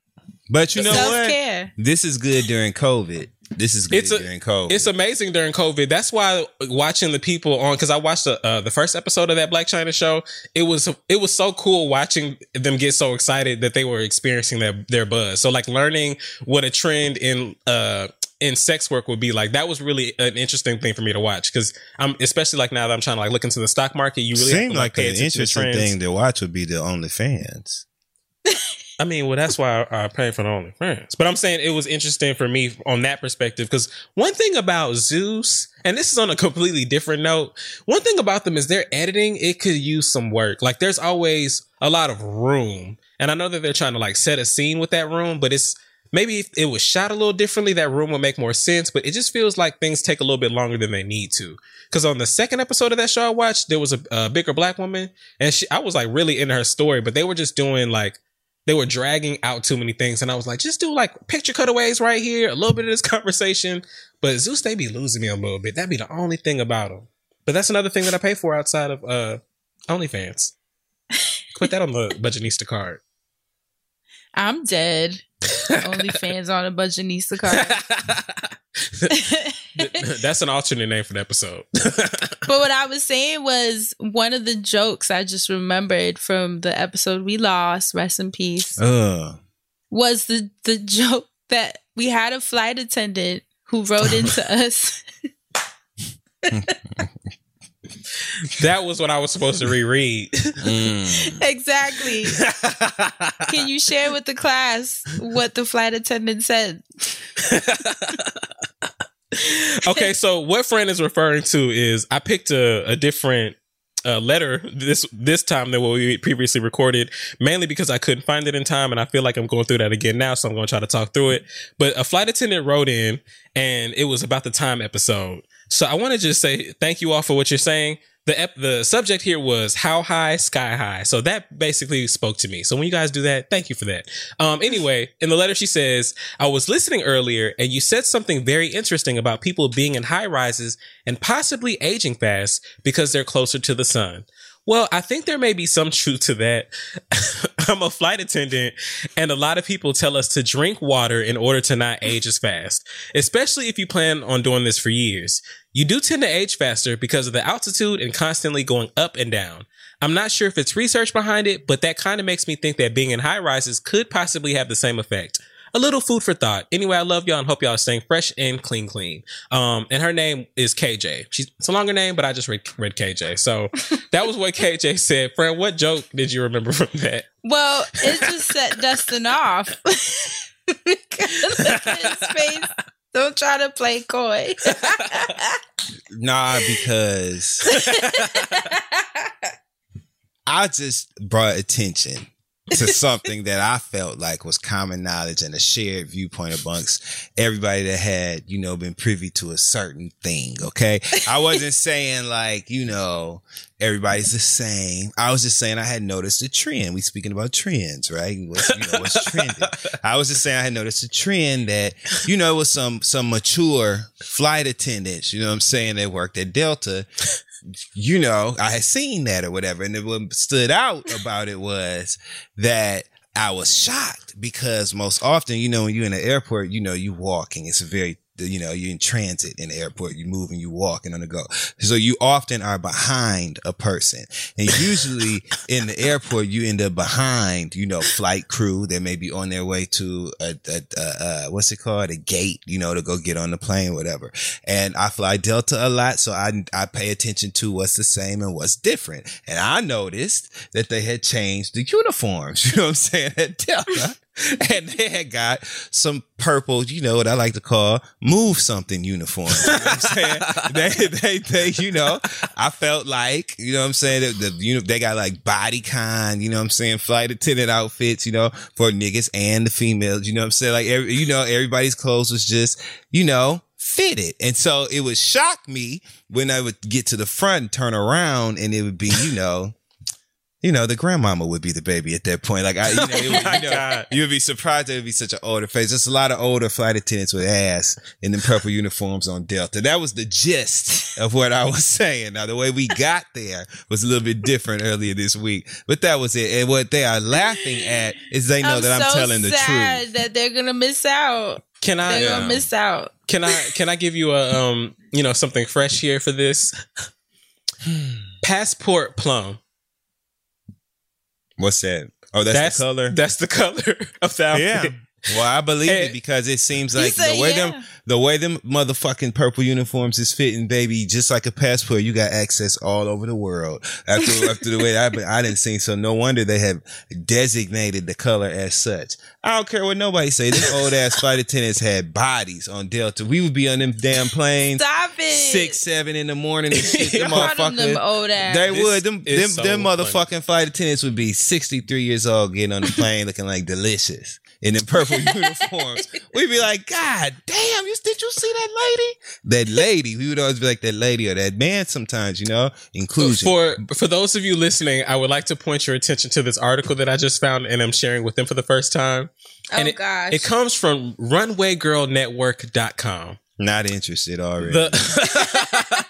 [SPEAKER 6] But you know
[SPEAKER 1] Self
[SPEAKER 6] what?
[SPEAKER 1] care.
[SPEAKER 6] This is good during COVID. This is good
[SPEAKER 5] It's a-
[SPEAKER 6] during COVID.
[SPEAKER 5] it's amazing during COVID. That's why watching the people on because I watched the uh, the first episode of that Blac Chyna show. It was it was so cool watching them get so excited that they were experiencing their their buzz. So like learning what a trend in uh in sex work would be like. That was really an interesting thing for me to watch because I'm especially like now that I'm trying to like look into the stock market. You really have
[SPEAKER 6] Seemed
[SPEAKER 5] to,
[SPEAKER 6] like
[SPEAKER 5] pay
[SPEAKER 6] an
[SPEAKER 5] attention to
[SPEAKER 6] interesting thing to watch would be the OnlyFans.
[SPEAKER 5] I mean, well, that's why I, I pay for the OnlyFans. But I'm saying it was interesting for me on that perspective because one thing about Zeus, and this is on a completely different note, one thing about them is their editing, it could use some work. Like there's always a lot of room. And I know that they're trying to like set a scene with that room, but it's maybe if it was shot a little differently, that room would make more sense. But it just feels like things take a little bit longer than they need to. Because on the second episode of that show I watched, there was a, a bigger black woman, and she, I was like really into her story, but they were just doing like they were dragging out too many things, and I was like, just do like picture cutaways right here, a little bit of this conversation. But Zeus, they be losing me a little bit. That'd be the only thing about them. But that's another thing that I pay for outside of uh OnlyFans. Put that on the Budgetnista card.
[SPEAKER 1] I'm dead. OnlyFans on a Budgetnista card.
[SPEAKER 5] That's an alternate name for the episode.
[SPEAKER 1] but what I was saying was one of the jokes I just remembered from the episode we lost, rest in peace,
[SPEAKER 6] Uh,
[SPEAKER 1] was the the joke that we had a flight attendant who wrote into us.
[SPEAKER 5] That was what I was supposed to reread.
[SPEAKER 6] mm.
[SPEAKER 1] exactly. Can you share with the class what the flight attendant said?
[SPEAKER 5] okay, so what friend is referring to is I picked a, a different uh, letter this this time than what we previously recorded, mainly because I couldn't find it in time, and I feel like I'm going through that again now, so I'm going to try to talk through it. But a flight attendant wrote in, and it was about the time episode. So I want to just say thank you all for what you're saying. The ep- the subject here was how high, sky high. So that basically spoke to me. So when you guys do that, thank you for that. Um, anyway, in the letter she says, I was listening earlier and you said something very interesting about people being in high rises and possibly aging fast because they're closer to the sun. Well, I think there may be some truth to that. I'm a flight attendant, and a lot of people tell us to drink water in order to not age as fast, especially if you plan on doing this for years. You do tend to age faster because of the altitude and constantly going up and down. I'm not sure if it's research behind it, but that kind of makes me think that being in high rises could possibly have the same effect. A little food for thought. Anyway, I love y'all and hope y'all are staying fresh and clean, clean. Um, and her name is KJ. She's it's a longer name, but I just read, read KJ. So that was what KJ said. Friend, what joke did you remember from that?
[SPEAKER 1] Well, it just set Dustin off. because of his face. Don't try to play coy.
[SPEAKER 6] Nah, because I just brought attention to something that I felt like was common knowledge and a shared viewpoint amongst everybody that had, you know, been privy to a certain thing. Okay. I wasn't saying like, you know, everybody's the same. I was just saying I had noticed a trend. We speaking about trends, right? What's, you know, what's trending. I was just saying I had noticed a trend that, you know, was some, some mature flight attendants, you know what I'm saying, that worked at Delta you know, I had seen that or whatever. And what stood out about it was that I was shocked because most often, you know, when you're in the airport, you know, you walking. It's a very, you know, you're in transit in the airport, you move and you walking on the go. So you often are behind a person. And usually in the airport, you end up behind, you know, flight crew that may be on their way to a, a, a, a what's it called? A gate, you know, to go get on the plane, whatever. And I fly Delta a lot. So I, I pay attention to what's the same and what's different. And I noticed that they had changed the uniforms, you know what I'm saying, at Delta. and they had got some purple, you know what I like to call move something uniforms. You know what I'm saying? they, they, they, you know, I felt like, you know what I'm saying? The, the, you know, they got like body con, you know what I'm saying? Flight attendant outfits, you know, for niggas and the females, you know what I'm saying? Like, every, you know, everybody's clothes was just, you know, fitted. And so it would shock me when I would get to the front turn around and it would be, you know, you know, the grandmama would be the baby at that point. Like, I, you know, it would, you, know you would be surprised it would be such an older face. There's a lot of older flight attendants with ass in them purple uniforms on Delta. That was the gist of what I was saying. Now, the way we got there was a little bit different earlier this week, but that was it. And what they are laughing at is they know
[SPEAKER 1] I'm
[SPEAKER 6] that I'm
[SPEAKER 1] so
[SPEAKER 6] telling the truth.
[SPEAKER 1] That they're gonna miss out.
[SPEAKER 5] Can I
[SPEAKER 1] They're gonna miss out.
[SPEAKER 5] can I can I give you a um you know something fresh here for this? Passport plum.
[SPEAKER 6] What's that? Oh, that's, the color.
[SPEAKER 5] That's the color of the outfit.
[SPEAKER 6] Yeah. Well, I believe it because it seems like
[SPEAKER 1] say
[SPEAKER 6] the way
[SPEAKER 1] yeah.
[SPEAKER 6] them the way them motherfucking purple uniforms is fitting, baby, just like a passport, you got access all over the world. After after the way I been, I didn't see, so no wonder they have designated the color as such. I don't care what nobody say. These old ass flight attendants had bodies on Delta. We would be on them damn planes.
[SPEAKER 1] Stop it.
[SPEAKER 6] Six, seven in the morning and shit. Them
[SPEAKER 1] Call them
[SPEAKER 6] motherfuckers.
[SPEAKER 1] old ass.
[SPEAKER 6] They
[SPEAKER 5] This
[SPEAKER 6] would. Them, them,
[SPEAKER 5] so
[SPEAKER 6] them
[SPEAKER 5] funny.
[SPEAKER 6] motherfucking flight attendants would be 63 years old getting on the plane looking like delicious. In the purple uniforms. We'd be like, God damn, you did you see that lady? That lady. We would always be like that lady or that man sometimes, you know? Inclusion.
[SPEAKER 5] For for those of you listening, I would like to point your attention to this article that I just found and I'm sharing with them for the first time. Oh, and
[SPEAKER 1] oh
[SPEAKER 5] it,
[SPEAKER 1] gosh.
[SPEAKER 5] it comes from runwaygirlnetwork.com.
[SPEAKER 6] Not interested already.
[SPEAKER 5] The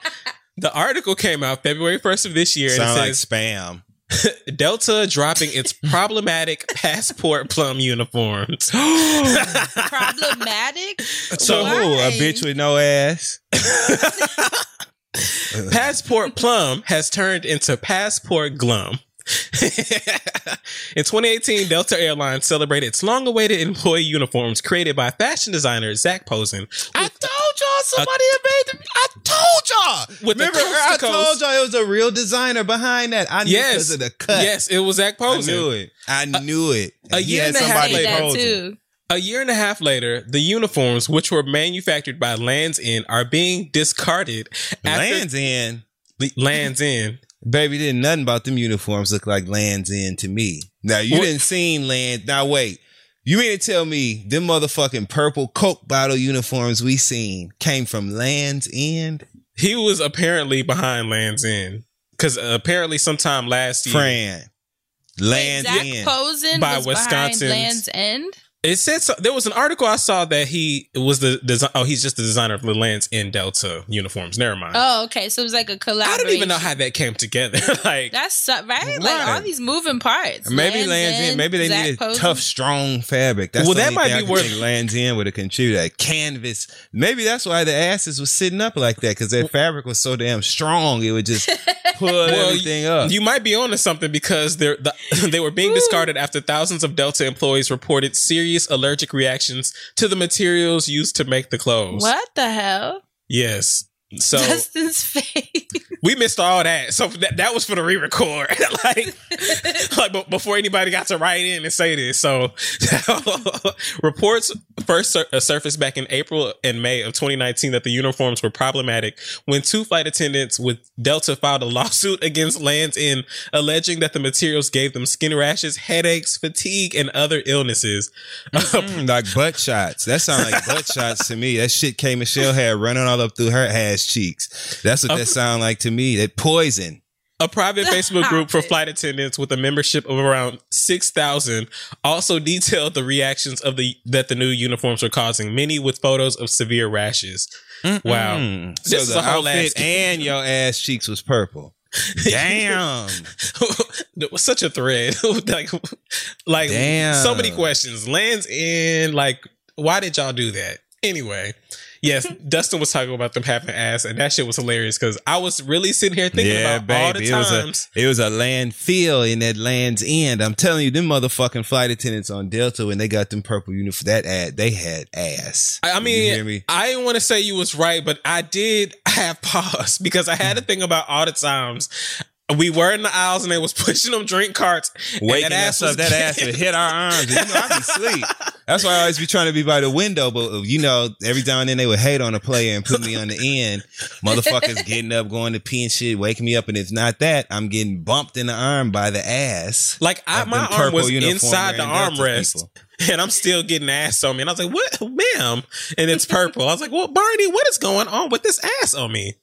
[SPEAKER 5] the article came out February 1st of this year
[SPEAKER 6] Sound
[SPEAKER 5] and
[SPEAKER 6] like
[SPEAKER 5] it says
[SPEAKER 6] spam.
[SPEAKER 5] Delta dropping its problematic passport plum uniforms.
[SPEAKER 1] Problematic.
[SPEAKER 6] So who? A bitch with no ass?
[SPEAKER 5] Passport Plum has turned into Passport Glum. in 2018, Delta Airlines celebrated its long-awaited employee uniforms created by fashion designer Zac Posen.
[SPEAKER 6] I told y'all somebody had made them. I told y'all.
[SPEAKER 5] With the
[SPEAKER 6] Remember,
[SPEAKER 5] coast to
[SPEAKER 6] I
[SPEAKER 5] coast.
[SPEAKER 6] told y'all it was a real designer behind that. I knew
[SPEAKER 5] Yes,
[SPEAKER 6] because of the cut.
[SPEAKER 5] yes, it was Zac
[SPEAKER 6] I knew it. I knew it.
[SPEAKER 5] a year and a half
[SPEAKER 6] somebody
[SPEAKER 5] later-
[SPEAKER 1] that too.
[SPEAKER 5] A year and a half later, the uniforms, which were manufactured by Lands End, are being discarded. after-
[SPEAKER 6] Lands End.
[SPEAKER 5] The- Lands End.
[SPEAKER 6] Baby, didn't nothing about them uniforms look like Lands End to me. Now you
[SPEAKER 5] What-
[SPEAKER 6] didn't seen Land. Now wait, you mean to tell me them motherfucking purple Coke bottle uniforms we seen came from Lands End?
[SPEAKER 5] He was apparently behind Lands End because uh, apparently sometime last year,
[SPEAKER 6] Fran. Lands
[SPEAKER 1] Zac
[SPEAKER 6] End.
[SPEAKER 1] Posen
[SPEAKER 5] By
[SPEAKER 1] was
[SPEAKER 5] Wisconsin's-
[SPEAKER 1] behind Land's End.
[SPEAKER 5] It said so, there was an article I saw that he was the design. Oh, he's just the designer of the Lands End Delta uniforms. Never mind.
[SPEAKER 1] Oh, okay. So it was like a collaboration.
[SPEAKER 5] I don't even know how that came together. like,
[SPEAKER 1] That's so, right. Like all these moving parts.
[SPEAKER 6] Maybe Lands End. Maybe they
[SPEAKER 1] Zac
[SPEAKER 6] needed
[SPEAKER 1] Posen.
[SPEAKER 6] tough, strong fabric. That's
[SPEAKER 5] Well,
[SPEAKER 6] the
[SPEAKER 5] that might
[SPEAKER 6] thing
[SPEAKER 5] be
[SPEAKER 6] I
[SPEAKER 5] worth-
[SPEAKER 6] Lands in would have contributed. A canvas. Maybe that's why the asses was sitting up like that because that fabric was so damn strong. It would just pull everything up.
[SPEAKER 5] You might be onto something because they're the, they were being discarded after thousands of Delta employees reported serious allergic reactions to the materials used to make the clothes.
[SPEAKER 1] What the hell?
[SPEAKER 5] Yes. So
[SPEAKER 1] Dustin's face.
[SPEAKER 5] we missed all that. So that, that was for the re-record. like, like be- before anybody got to write in and say this. So reports first sur- uh, surfaced back in April and May of 2019 that the uniforms were problematic when two flight attendants with Delta filed a lawsuit against Lands End alleging that the materials gave them skin rashes, headaches, fatigue, and other illnesses.
[SPEAKER 6] Mm, like butt shots. That sounds like butt shots to me. That shit K Michelle had running all up through her ass cheeks. That's what that sound like to me. That poison.
[SPEAKER 5] A private Facebook group for flight attendants with a membership of around six thousand also detailed the reactions of the that the new uniforms were causing, many with photos of severe rashes. Wow,
[SPEAKER 6] Mm.
[SPEAKER 5] This
[SPEAKER 6] So
[SPEAKER 5] is
[SPEAKER 6] the
[SPEAKER 5] a whole
[SPEAKER 6] outfit
[SPEAKER 5] ass-
[SPEAKER 6] and your ass cheeks was purple. Damn.
[SPEAKER 5] it was such a thread. like, like
[SPEAKER 6] Damn.
[SPEAKER 5] so many questions. Lands in like, why did y'all do that? Anyway, yes, Dustin was talking about them having ass, and that shit was hilarious because I was really sitting here thinking
[SPEAKER 6] yeah,
[SPEAKER 5] about all the
[SPEAKER 6] baby. It was a it was a landfill in that land's end. I'm telling you, them motherfucking flight attendants on Delta when they got them purple uniform that ad, they had ass.
[SPEAKER 5] I I mean,
[SPEAKER 6] me?
[SPEAKER 5] I didn't want to say you was right, but I did have pause because I had to hmm. think about all the times we were in the aisles and they was pushing them drink carts. and
[SPEAKER 6] waking
[SPEAKER 5] that
[SPEAKER 6] us
[SPEAKER 5] was
[SPEAKER 6] up. That ass would hit our arms. And, you know, I be asleep. That's why I always be trying to be by the window. But you know, every now and then they would hate on a player and put me on the end. Motherfuckers getting up, going to pee and shit, waking me up. And if not that, I'm getting bumped in the arm by the ass.
[SPEAKER 5] Like I, my arm was inside the armrest, and I'm still getting ass on me. And I was like, "What, ma'am?" And it's purple. I was like, "Well, Barney, what is going on with this ass on me?"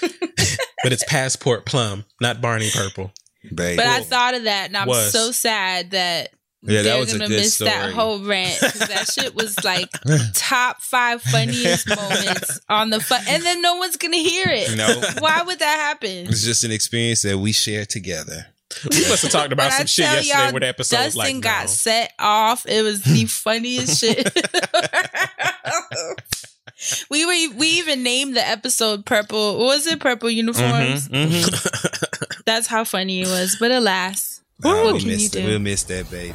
[SPEAKER 5] But it's passport plum, not Barney purple.
[SPEAKER 6] Baby.
[SPEAKER 1] But I thought of that, and I'm
[SPEAKER 5] Was.
[SPEAKER 1] so sad that
[SPEAKER 6] Yeah, that
[SPEAKER 1] they're
[SPEAKER 6] was
[SPEAKER 1] gonna
[SPEAKER 6] good
[SPEAKER 1] miss that
[SPEAKER 6] story.
[SPEAKER 1] whole rant 'cause that shit was like top five funniest moments on the fu- and then no one's gonna hear it.
[SPEAKER 6] No.
[SPEAKER 1] Why would that happen?
[SPEAKER 6] It's just an experience that we share together.
[SPEAKER 5] We must have talked about
[SPEAKER 1] When I
[SPEAKER 5] some shit
[SPEAKER 1] tell
[SPEAKER 5] yesterday
[SPEAKER 1] y'all,
[SPEAKER 5] where the episode was
[SPEAKER 1] Dustin
[SPEAKER 5] like,
[SPEAKER 1] got set off. It was the funniest shit. we were we even named the episode "Purple." What was it? Purple uniforms.
[SPEAKER 6] Mm-hmm.
[SPEAKER 1] That's how funny it was. But alas,
[SPEAKER 6] Nah,
[SPEAKER 1] what
[SPEAKER 6] we
[SPEAKER 1] can you
[SPEAKER 6] missed it.
[SPEAKER 1] do?
[SPEAKER 6] We'll miss that baby.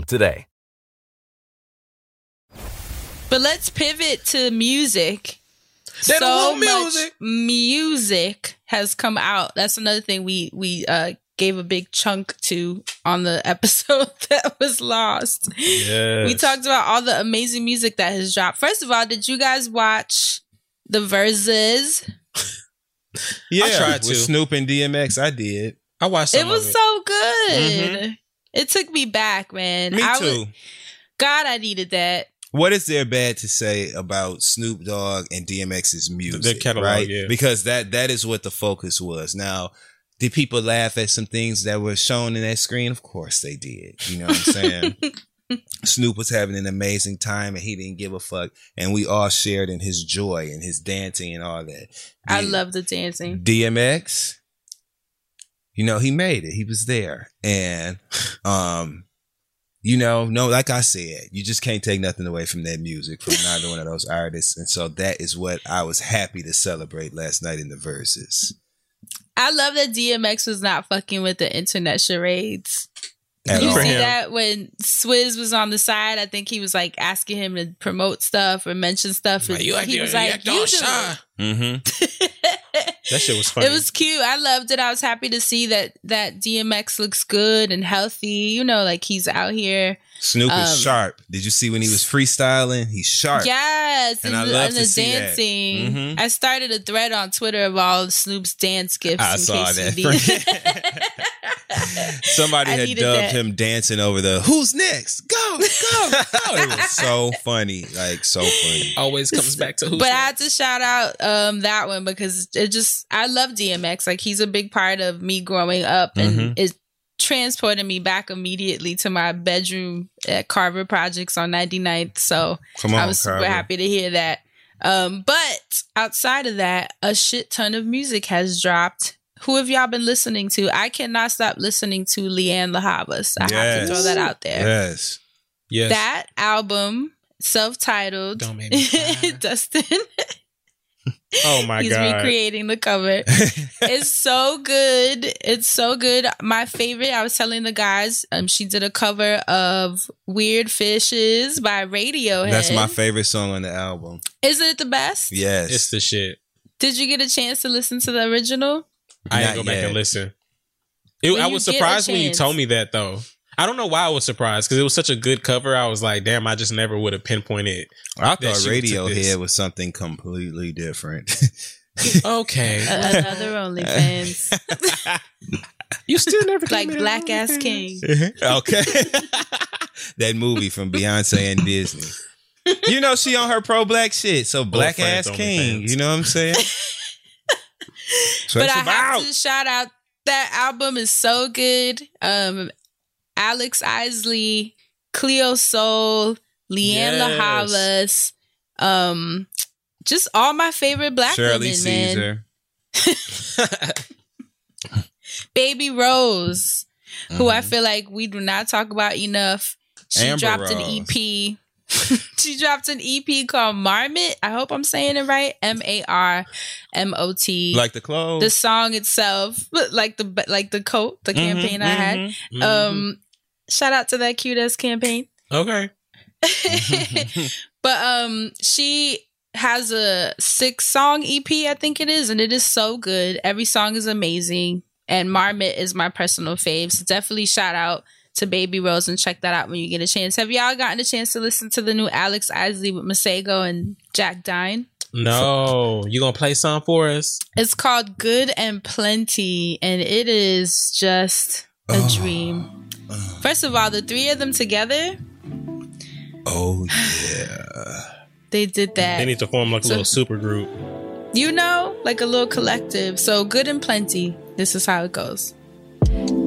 [SPEAKER 7] song today.
[SPEAKER 1] But let's pivot to music.
[SPEAKER 5] They
[SPEAKER 1] so
[SPEAKER 5] music.
[SPEAKER 1] much music has come out. That's another thing we we uh gave a big chunk to on the episode that was lost.
[SPEAKER 5] Yes.
[SPEAKER 1] We talked about all the amazing music that has dropped. First of all, did you guys watch the Verzuz?
[SPEAKER 6] Yeah,
[SPEAKER 5] I tried
[SPEAKER 6] with
[SPEAKER 5] to.
[SPEAKER 6] Snoop and DMX. I did.
[SPEAKER 5] I watched. Some
[SPEAKER 1] it was
[SPEAKER 5] of
[SPEAKER 1] so good. It took me back, man.
[SPEAKER 6] Me
[SPEAKER 1] I
[SPEAKER 6] too.
[SPEAKER 1] was- God, I needed that.
[SPEAKER 6] What is there bad to say about Snoop Dogg and DMX's music?
[SPEAKER 5] Their catalog,
[SPEAKER 6] right?
[SPEAKER 5] yeah.
[SPEAKER 6] Because that that is what the focus was. Now, did people laugh at some things that were shown in that screen? Of course they did. You know what I'm saying? Snoop was having an amazing time and he didn't give a fuck. And we all shared in his joy and his dancing and all that.
[SPEAKER 1] I
[SPEAKER 6] D-
[SPEAKER 1] love the dancing.
[SPEAKER 6] DMX, you know, he made it. He was there. And um, you know, no, like I said, you just can't take nothing away from that music from neither one of those artists. And so that is what I was happy to celebrate last night in the Verzuz.
[SPEAKER 1] I love that DMX was not fucking with the internet charades.
[SPEAKER 6] At
[SPEAKER 1] you
[SPEAKER 6] all.
[SPEAKER 1] see that when Swizz was on the side, I think he was like asking him to promote stuff or mention stuff. and
[SPEAKER 5] Like, you
[SPEAKER 1] he was like,
[SPEAKER 5] all
[SPEAKER 1] "You do
[SPEAKER 5] shy."
[SPEAKER 6] Mm-hmm.
[SPEAKER 5] That shit was funny.
[SPEAKER 1] It was cute. I loved it. I was happy to see that that DMX looks good and healthy. You know, like he's out here.
[SPEAKER 6] Snoop
[SPEAKER 1] Um,
[SPEAKER 6] is sharp. Did you see when he was freestyling? He's sharp.
[SPEAKER 1] Yes,
[SPEAKER 6] And
[SPEAKER 1] and,
[SPEAKER 6] I love
[SPEAKER 1] and
[SPEAKER 6] to
[SPEAKER 1] the
[SPEAKER 6] see that.
[SPEAKER 1] dancing.
[SPEAKER 6] Mhm.
[SPEAKER 1] I started a thread on Twitter of all of Snoop's dance gifts.
[SPEAKER 6] I
[SPEAKER 1] in
[SPEAKER 6] saw that.
[SPEAKER 1] you need-
[SPEAKER 6] Somebody
[SPEAKER 1] I
[SPEAKER 6] had dubbed
[SPEAKER 1] that.
[SPEAKER 6] him dancing over the "Who's next? Go, go, go!" It was so funny, like so funny.
[SPEAKER 5] Always comes back to who's
[SPEAKER 1] but I had to shout out um that one because it just I love DMX. Like he's a big part of me growing up and
[SPEAKER 6] Mhm.
[SPEAKER 1] it transported me back immediately to my bedroom at Carver Projects on 99th. So
[SPEAKER 6] Come on,
[SPEAKER 1] I was super
[SPEAKER 6] Carver.
[SPEAKER 1] happy to hear that. Um, but outside of that, a shit ton of music has dropped. Who have y'all been listening to? I cannot stop listening to Lianne La Havas. I have to throw that out there.
[SPEAKER 6] Yes.
[SPEAKER 5] Yes.
[SPEAKER 1] That album, self-titled,
[SPEAKER 5] Don't make me.
[SPEAKER 1] Dustin.
[SPEAKER 5] oh my
[SPEAKER 1] He's
[SPEAKER 5] god.
[SPEAKER 1] He's recreating the cover. it's so good. It's so good. My favorite, I was telling the guys, um, she did a cover of Weird Fishes by Radiohead.
[SPEAKER 6] That's my favorite song on the album.
[SPEAKER 1] Is it the best?
[SPEAKER 6] Yes.
[SPEAKER 5] It's the shit.
[SPEAKER 1] Did you get a chance to listen to the original?
[SPEAKER 5] I
[SPEAKER 6] didn't
[SPEAKER 5] ain't go back
[SPEAKER 6] yet.
[SPEAKER 5] and listen. It, I was surprised when you told me that though. I don't know why I was surprised because it was such a good cover. I was like, damn, I just never would have pinpointed.
[SPEAKER 6] I thought
[SPEAKER 5] she took this.
[SPEAKER 6] Radiohead was something completely different.
[SPEAKER 5] Okay,
[SPEAKER 1] A- Another OnlyFans.
[SPEAKER 5] you still never
[SPEAKER 1] like Black Ass King.
[SPEAKER 6] okay. that movie from Beyonce and Disney. You know she on her pro black shit, so black ass king.
[SPEAKER 5] fans.
[SPEAKER 6] You know what I'm saying?
[SPEAKER 1] But I have to shout out that album is so good. Um, Alex Isley, Cleo Sol, Lianne
[SPEAKER 5] Yes.
[SPEAKER 1] Havas, um, just all my favorite black
[SPEAKER 6] Shirley
[SPEAKER 1] women.
[SPEAKER 6] Caesar.
[SPEAKER 1] Baby Rose, who I
[SPEAKER 6] Mhm.
[SPEAKER 1] feel like we do not talk about enough. She
[SPEAKER 6] Amber
[SPEAKER 1] dropped an EP. she dropped an EP called Marmot. I hope I'm saying it right. M A R M O T.
[SPEAKER 6] Like the clothes.
[SPEAKER 1] the song itself, like the like the coat, the
[SPEAKER 6] Mhm,
[SPEAKER 1] campaign I had.
[SPEAKER 5] Mhm.
[SPEAKER 1] Um, shout out to that cute ass campaign.
[SPEAKER 5] okay.
[SPEAKER 1] but um, she has a six song EP, I think it is, and it is so good. Every song is amazing, and Marmot is my personal fave. So definitely shout out to Baby Rose and check that out when you get a chance. Have y'all gotten a chance to listen to the new Alex Isley with Masego and Jack Dine?
[SPEAKER 5] No, you gonna play some for us?
[SPEAKER 1] It's called Good and Plenty, and it is just a
[SPEAKER 6] Oh.
[SPEAKER 1] dream. First of all, the three of them together,
[SPEAKER 6] oh yeah.
[SPEAKER 1] they did that.
[SPEAKER 5] They need to form like a
[SPEAKER 1] So-
[SPEAKER 5] little super group.
[SPEAKER 1] you know, like a little collective. So Good and Plenty. This is how it goes.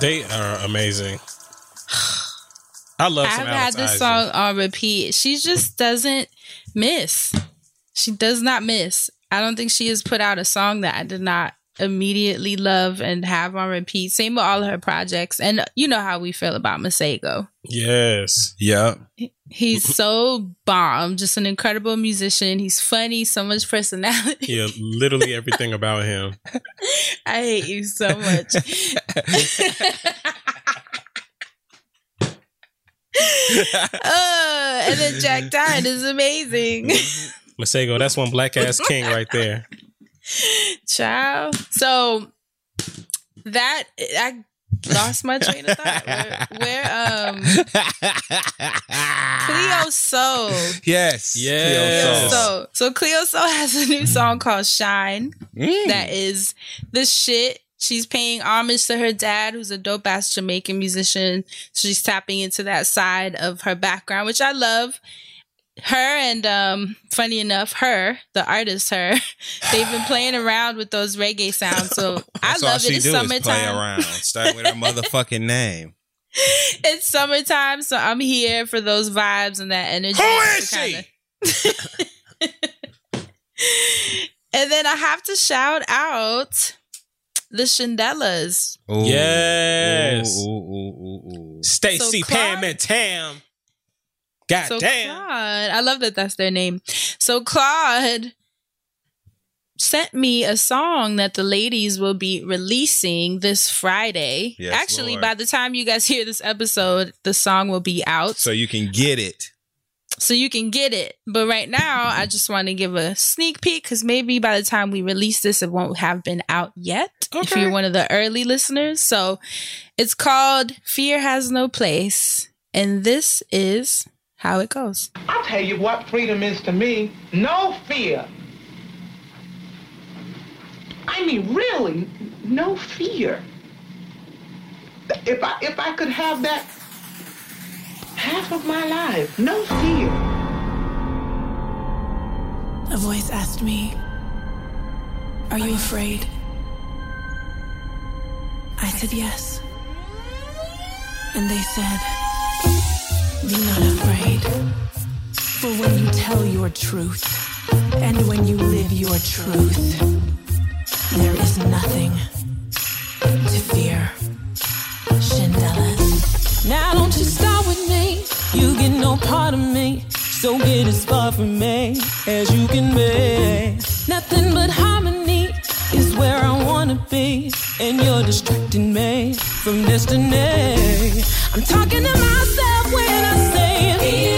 [SPEAKER 5] They are amazing. I love
[SPEAKER 1] I've had this
[SPEAKER 5] Isaac.
[SPEAKER 1] song on repeat. She just doesn't miss. She does not miss. I don't think she has put out a song that I did not immediately love and have on repeat. Same with all of her projects. And you know how we feel about Masego.
[SPEAKER 5] Yes.
[SPEAKER 6] Yep.
[SPEAKER 1] He's so bomb, just an incredible musician. He's funny, so much personality.
[SPEAKER 5] Yeah, literally everything about him.
[SPEAKER 1] I hate you so much. uh, and then Jack Dine is amazing.
[SPEAKER 5] Masego, that's one black ass king right there.
[SPEAKER 1] Child. So that I lost my train of thought. Where, where um Cleo Sol.
[SPEAKER 6] Yes.
[SPEAKER 5] Yes.
[SPEAKER 1] Cleo So so Cleo Sol has a new song called Shine
[SPEAKER 6] Mm.
[SPEAKER 1] that is the shit. She's paying homage to her dad, who's a dope ass Jamaican musician. She's tapping into that side of her background, which I love. Her and um, funny enough, her, the artist, her, they've been playing around with those reggae sounds. So I
[SPEAKER 6] That's all
[SPEAKER 1] love
[SPEAKER 6] she
[SPEAKER 1] it. It's
[SPEAKER 6] do is
[SPEAKER 1] summertime.
[SPEAKER 6] play around. Start with her motherfucking name.
[SPEAKER 1] it's summertime, so I'm here for those vibes and that energy.
[SPEAKER 5] Who is she?
[SPEAKER 1] kinda- and then I have to shout out the Shindellas.
[SPEAKER 6] Ooh.
[SPEAKER 5] Yes.
[SPEAKER 6] Ooh, ooh, ooh, ooh, ooh.
[SPEAKER 5] Stacy
[SPEAKER 1] So Claude-
[SPEAKER 5] Pam and Tam. God
[SPEAKER 1] so
[SPEAKER 5] damn.
[SPEAKER 1] Claude, I love that that's their name. So Claude sent me a song that the ladies will be releasing this Friday.
[SPEAKER 6] Yes,
[SPEAKER 1] Actually,
[SPEAKER 6] Lord.
[SPEAKER 1] by the time you guys hear this episode, the song will be out.
[SPEAKER 6] So you can get it.
[SPEAKER 1] so you can get it. But right now, I just want to give a sneak peek because maybe by the time we release this, it won't have been out yet. If you're one of the early listeners, so it's called "Fear Has No Place," and this is how it goes.
[SPEAKER 8] I'll tell you what freedom is to me. No fear. I mean, really, no fear. If I if I could have that half of my life, no fear.
[SPEAKER 9] A voice asked me, Are you afraid? I said yes. And they said, Be not afraid. For when you tell your truth, and when you live your truth, there is nothing to fear. Shindellas.
[SPEAKER 10] Now don't you start with me. You get no part of me. So get as far from me as you can be. Nothing but harmony is where I wanna be. And you're distracting me from destiny. I'm talking to myself when I say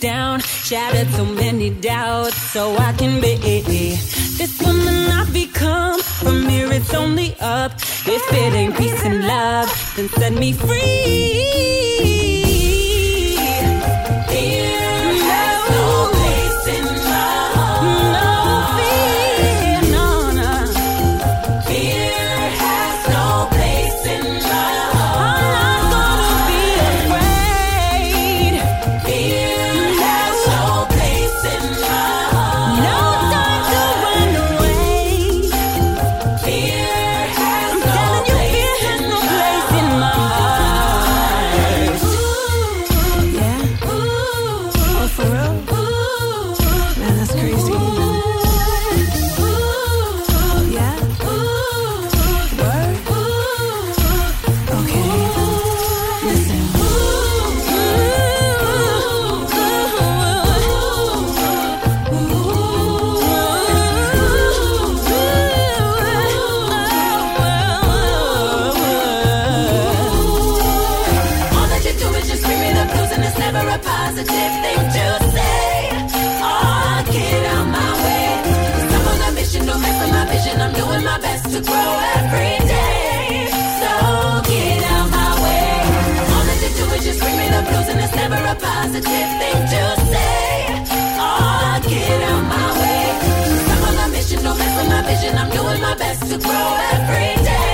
[SPEAKER 10] down, shattered so many doubts, so I can be this woman I've become. From here it's only up. If it ain't peace and love, then set me free. I'm doing my best to grow every day.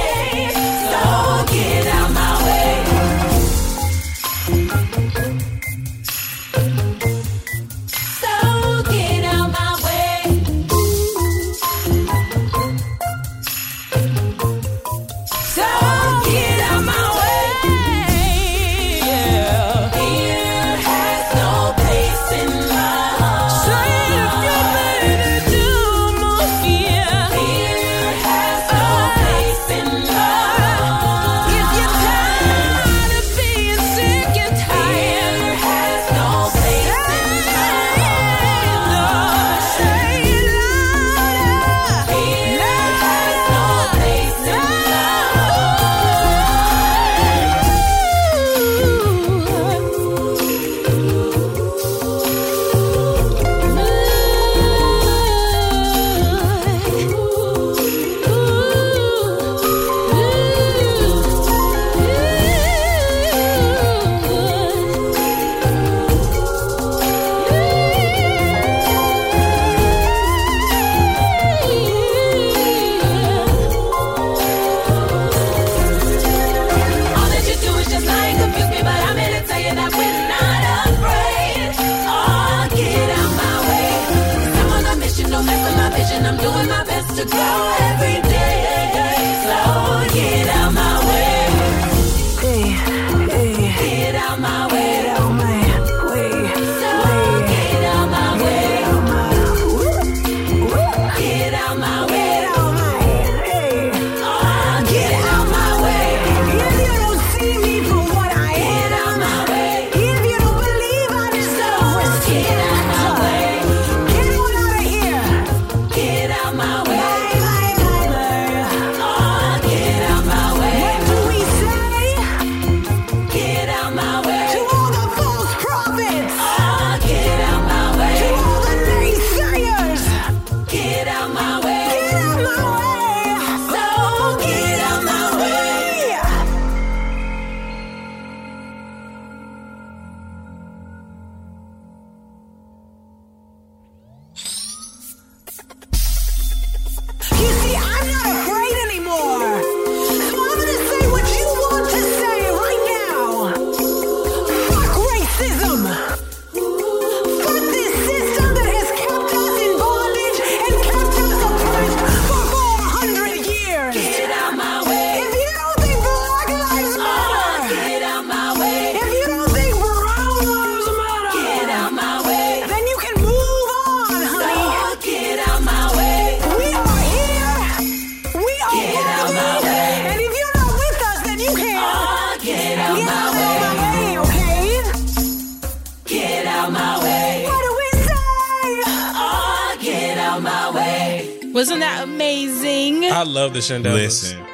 [SPEAKER 1] Wasn't that amazing?
[SPEAKER 5] I love the Shindellas.
[SPEAKER 6] Listen.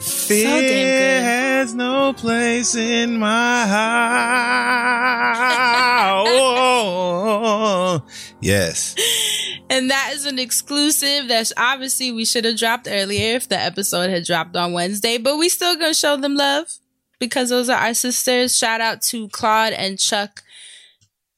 [SPEAKER 1] so damn good.
[SPEAKER 6] has no place in my heart. Oh, yes.
[SPEAKER 1] And that is an exclusive that's obviously we should have dropped earlier if the episode had dropped on Wednesday, but we still gonna show them love because those are our sisters. Shout out to Claude and Chuck,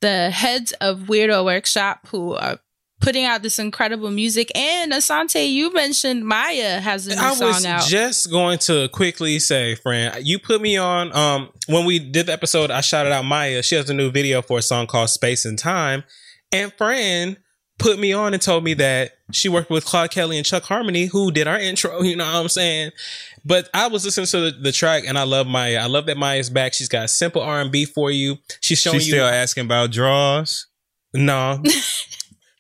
[SPEAKER 1] the heads of Weirdo Workshop, who are putting out this incredible music. And Asante, you mentioned Mya has a new
[SPEAKER 5] I
[SPEAKER 1] song out.
[SPEAKER 5] I was just going to quickly say, friend, you put me on. Um, when we did the episode, I shouted out Mya. She has a new video for a song called "Space and Time," and friend put me on and told me that she worked with Claude Kelly and Chuck Harmony, who did our intro. You know what I'm saying? But I was listening to the, the track, and I love Mya. I love that Mya's back. She's got simple R and B for you. She's showing
[SPEAKER 6] She's
[SPEAKER 5] you.
[SPEAKER 6] still asking about draws.
[SPEAKER 5] No.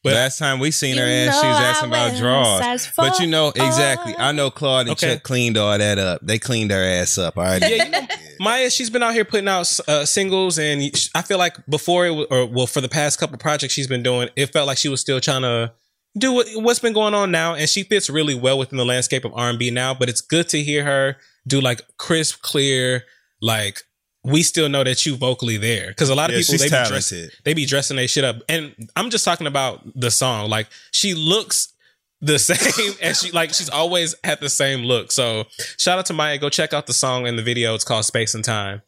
[SPEAKER 6] But last time we seen her ass, she was asking about draws. But you know exactly. I know Claude and
[SPEAKER 5] Okay.
[SPEAKER 6] Chuck cleaned all that up. They cleaned her ass up. All right.
[SPEAKER 5] yeah, you know, Mya, she's been out here putting out uh, singles, and I feel like before it, wa- or well, for the past couple projects she's been doing, it felt like she was still trying to do what, what's been going on now, and she fits really well within the landscape of R and B now. But it's good to hear her do like crisp, clear, like we still know that you vocally there because a lot of
[SPEAKER 6] Yeah,
[SPEAKER 5] people
[SPEAKER 6] she's
[SPEAKER 5] they be,
[SPEAKER 6] talented.
[SPEAKER 5] dressing, they be dressing their shit up, and I'm just talking about the song. Like she looks the same as she like she's always had the same look. So shout out to Mya. Go check out the song and the video. It's called Space and Time.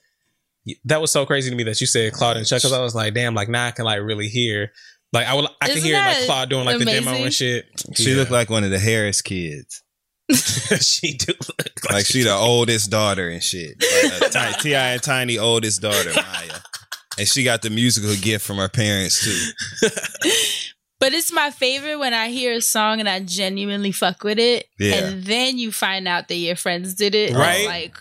[SPEAKER 5] That was so crazy to me that you said Claude and Chuck because I was like, damn, like now I can like really hear. Like I will, I can
[SPEAKER 1] Isn't
[SPEAKER 5] hear like
[SPEAKER 1] that
[SPEAKER 5] Claude doing like the demo and shit.
[SPEAKER 6] She looked like one of the Harris kids.
[SPEAKER 5] she do look
[SPEAKER 6] Like she the oldest daughter and shit. Like, Ti and Tiny oldest daughter, Mya. And she got the musical gift from her parents too.
[SPEAKER 1] But it's my favorite when I hear a song and I genuinely fuck with it.
[SPEAKER 6] Yeah.
[SPEAKER 1] And then you find out that your friends did it.
[SPEAKER 6] Right.
[SPEAKER 1] Like,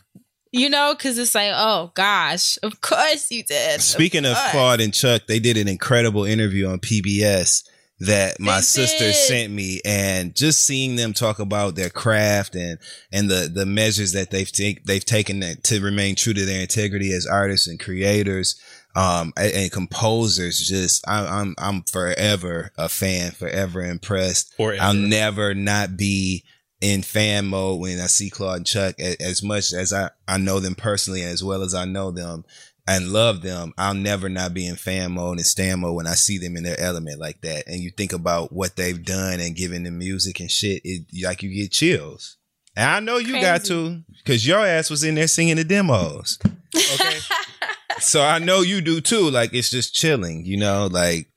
[SPEAKER 1] you know, because it's like, oh gosh, of course you did.
[SPEAKER 6] Speaking of
[SPEAKER 1] course.
[SPEAKER 6] Claude and Chuck, they did an incredible interview on PBS that my
[SPEAKER 1] They
[SPEAKER 6] sister
[SPEAKER 1] did.
[SPEAKER 6] sent me and just seeing them talk about their craft and and the the measures that they've take, they've taken to remain true to their integrity as artists and creators um and, and composers just I, I'm I'm forever a fan forever impressed
[SPEAKER 5] Forever.
[SPEAKER 6] I'll never not be in fan mode when I see Claude and Chuck A- as much as I, I know them personally as well as I know them and love them. I'll never not be in fan mode and stan mode when I see them in their element like that. And you think about what they've done and giving the music and shit, it like you get chills. And I know you got to because your ass was in there singing the demos. Okay. so I know you do too. Like it's just chilling, you know, like.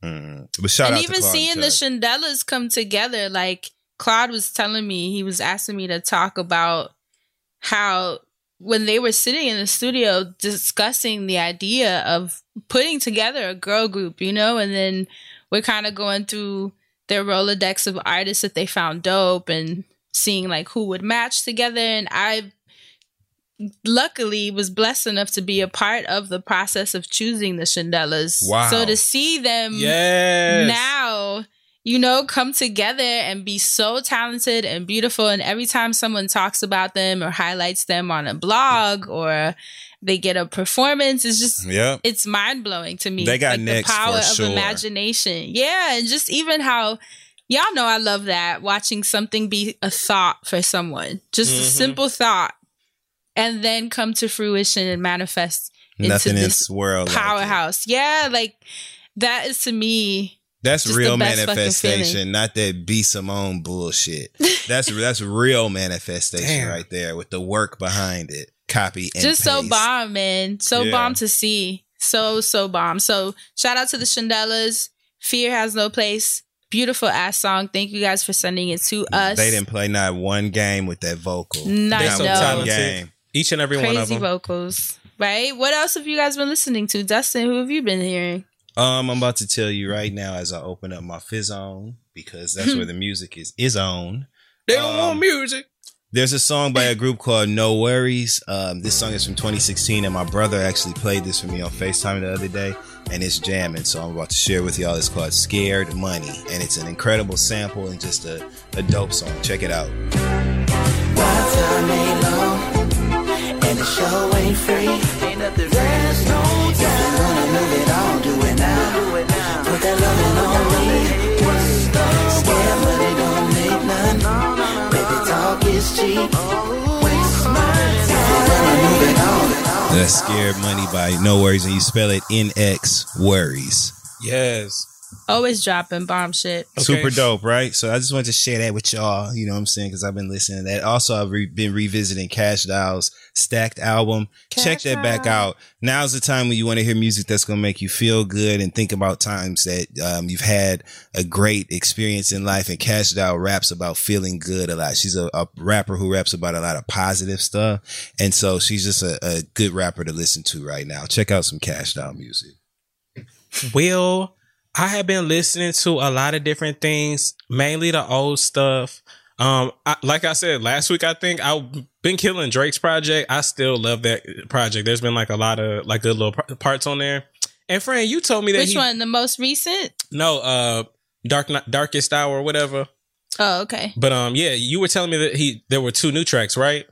[SPEAKER 6] mm. But shout
[SPEAKER 1] and
[SPEAKER 6] out
[SPEAKER 1] even seeing the
[SPEAKER 6] Chuck.
[SPEAKER 1] Shindellas come together, like Claude was telling me, he was asking me to talk about how when they were sitting in the studio discussing the idea of putting together a girl group, you know, and then we're kind of going through their Rolodex of artists that they found dope and seeing like who would match together. And I luckily was blessed enough to be a part of the process of choosing the Shindellas.
[SPEAKER 5] Wow.
[SPEAKER 1] So to see them
[SPEAKER 5] Yes.
[SPEAKER 1] now, you know, come together and be so talented and beautiful. And every time someone talks about them or highlights them on a blog or they get a performance, it's just
[SPEAKER 6] Yep.
[SPEAKER 1] it's mind blowing to me.
[SPEAKER 6] They got
[SPEAKER 1] like the power of
[SPEAKER 6] sure.
[SPEAKER 1] imagination. Yeah, and just even how y'all know I love that watching something be a thought for someone, just a
[SPEAKER 6] Mhm.
[SPEAKER 1] simple thought, and then come to fruition and manifest
[SPEAKER 6] Nothing in
[SPEAKER 1] into
[SPEAKER 6] this world. like
[SPEAKER 1] powerhouse. yeah, like that is to me.
[SPEAKER 6] That's
[SPEAKER 1] just
[SPEAKER 6] real
[SPEAKER 1] the best fucking
[SPEAKER 6] manifestation, not that B Simone bullshit. That's that's real manifestation
[SPEAKER 5] Damn.
[SPEAKER 6] right there with the work behind it. Copy and
[SPEAKER 1] just so bomb, man. So
[SPEAKER 6] Yeah.
[SPEAKER 1] bomb to see. So so bomb. So shout out to the Shindellas. Fear has no place. Beautiful ass song. Thank you guys for sending it to us.
[SPEAKER 6] They didn't play not one game with that vocal.
[SPEAKER 1] Not
[SPEAKER 5] They're
[SPEAKER 6] Not
[SPEAKER 5] so
[SPEAKER 1] no.
[SPEAKER 6] one
[SPEAKER 5] talented.
[SPEAKER 6] game.
[SPEAKER 5] Each and every one of
[SPEAKER 1] Crazy
[SPEAKER 5] them.
[SPEAKER 1] vocals. Right? What else have you guys been listening to? Dustin, who have you been hearing?
[SPEAKER 6] Um, I'm about to tell you right now as I open up my fizz on because that's where the music is is on.
[SPEAKER 5] They don't
[SPEAKER 6] Um,
[SPEAKER 5] want music.
[SPEAKER 6] There's a song by a group called No Worries. Um, this song is from 2016, and my brother actually played this for me on FaceTime the other day, and it's jamming. So I'm about to share with y'all. It's called Scared Money, and it's an incredible sample and just a, a dope song. Check it out.
[SPEAKER 3] Ain't long, and the show ain't free. Ain't nothing There's no
[SPEAKER 6] That's Scared Money by No Worries, and you spell it NX Worries.
[SPEAKER 5] Yes.
[SPEAKER 1] Always dropping bomb shit.
[SPEAKER 6] Super dope, right? So I just wanted to share that with y'all. You know what I'm saying? Because I've been listening to that. Also, I've re- been revisiting Kash Doll's Stacked album. Check that back out. Now's the time when you want to hear music that's going to make you feel good and think about times that um, you've had a great experience in life. And Kash Doll raps about feeling good a lot. She's a, a rapper who raps about a lot of positive stuff. And so she's just a, a good rapper to listen to right now. Check out some Kash Doll music.
[SPEAKER 5] Well, I have been listening to a lot of different things, mainly the old stuff. Um, I, like I said last week, I think I've been killing Drake's project. I still love that project. There's been like a lot of like good little par- parts on there. And friend, you told me that
[SPEAKER 1] Which
[SPEAKER 5] he,
[SPEAKER 1] one? The most recent?
[SPEAKER 5] no, uh, dark darkest hour or whatever.
[SPEAKER 1] Oh, okay.
[SPEAKER 5] But um, yeah, you were telling me that he there were two new tracks, right?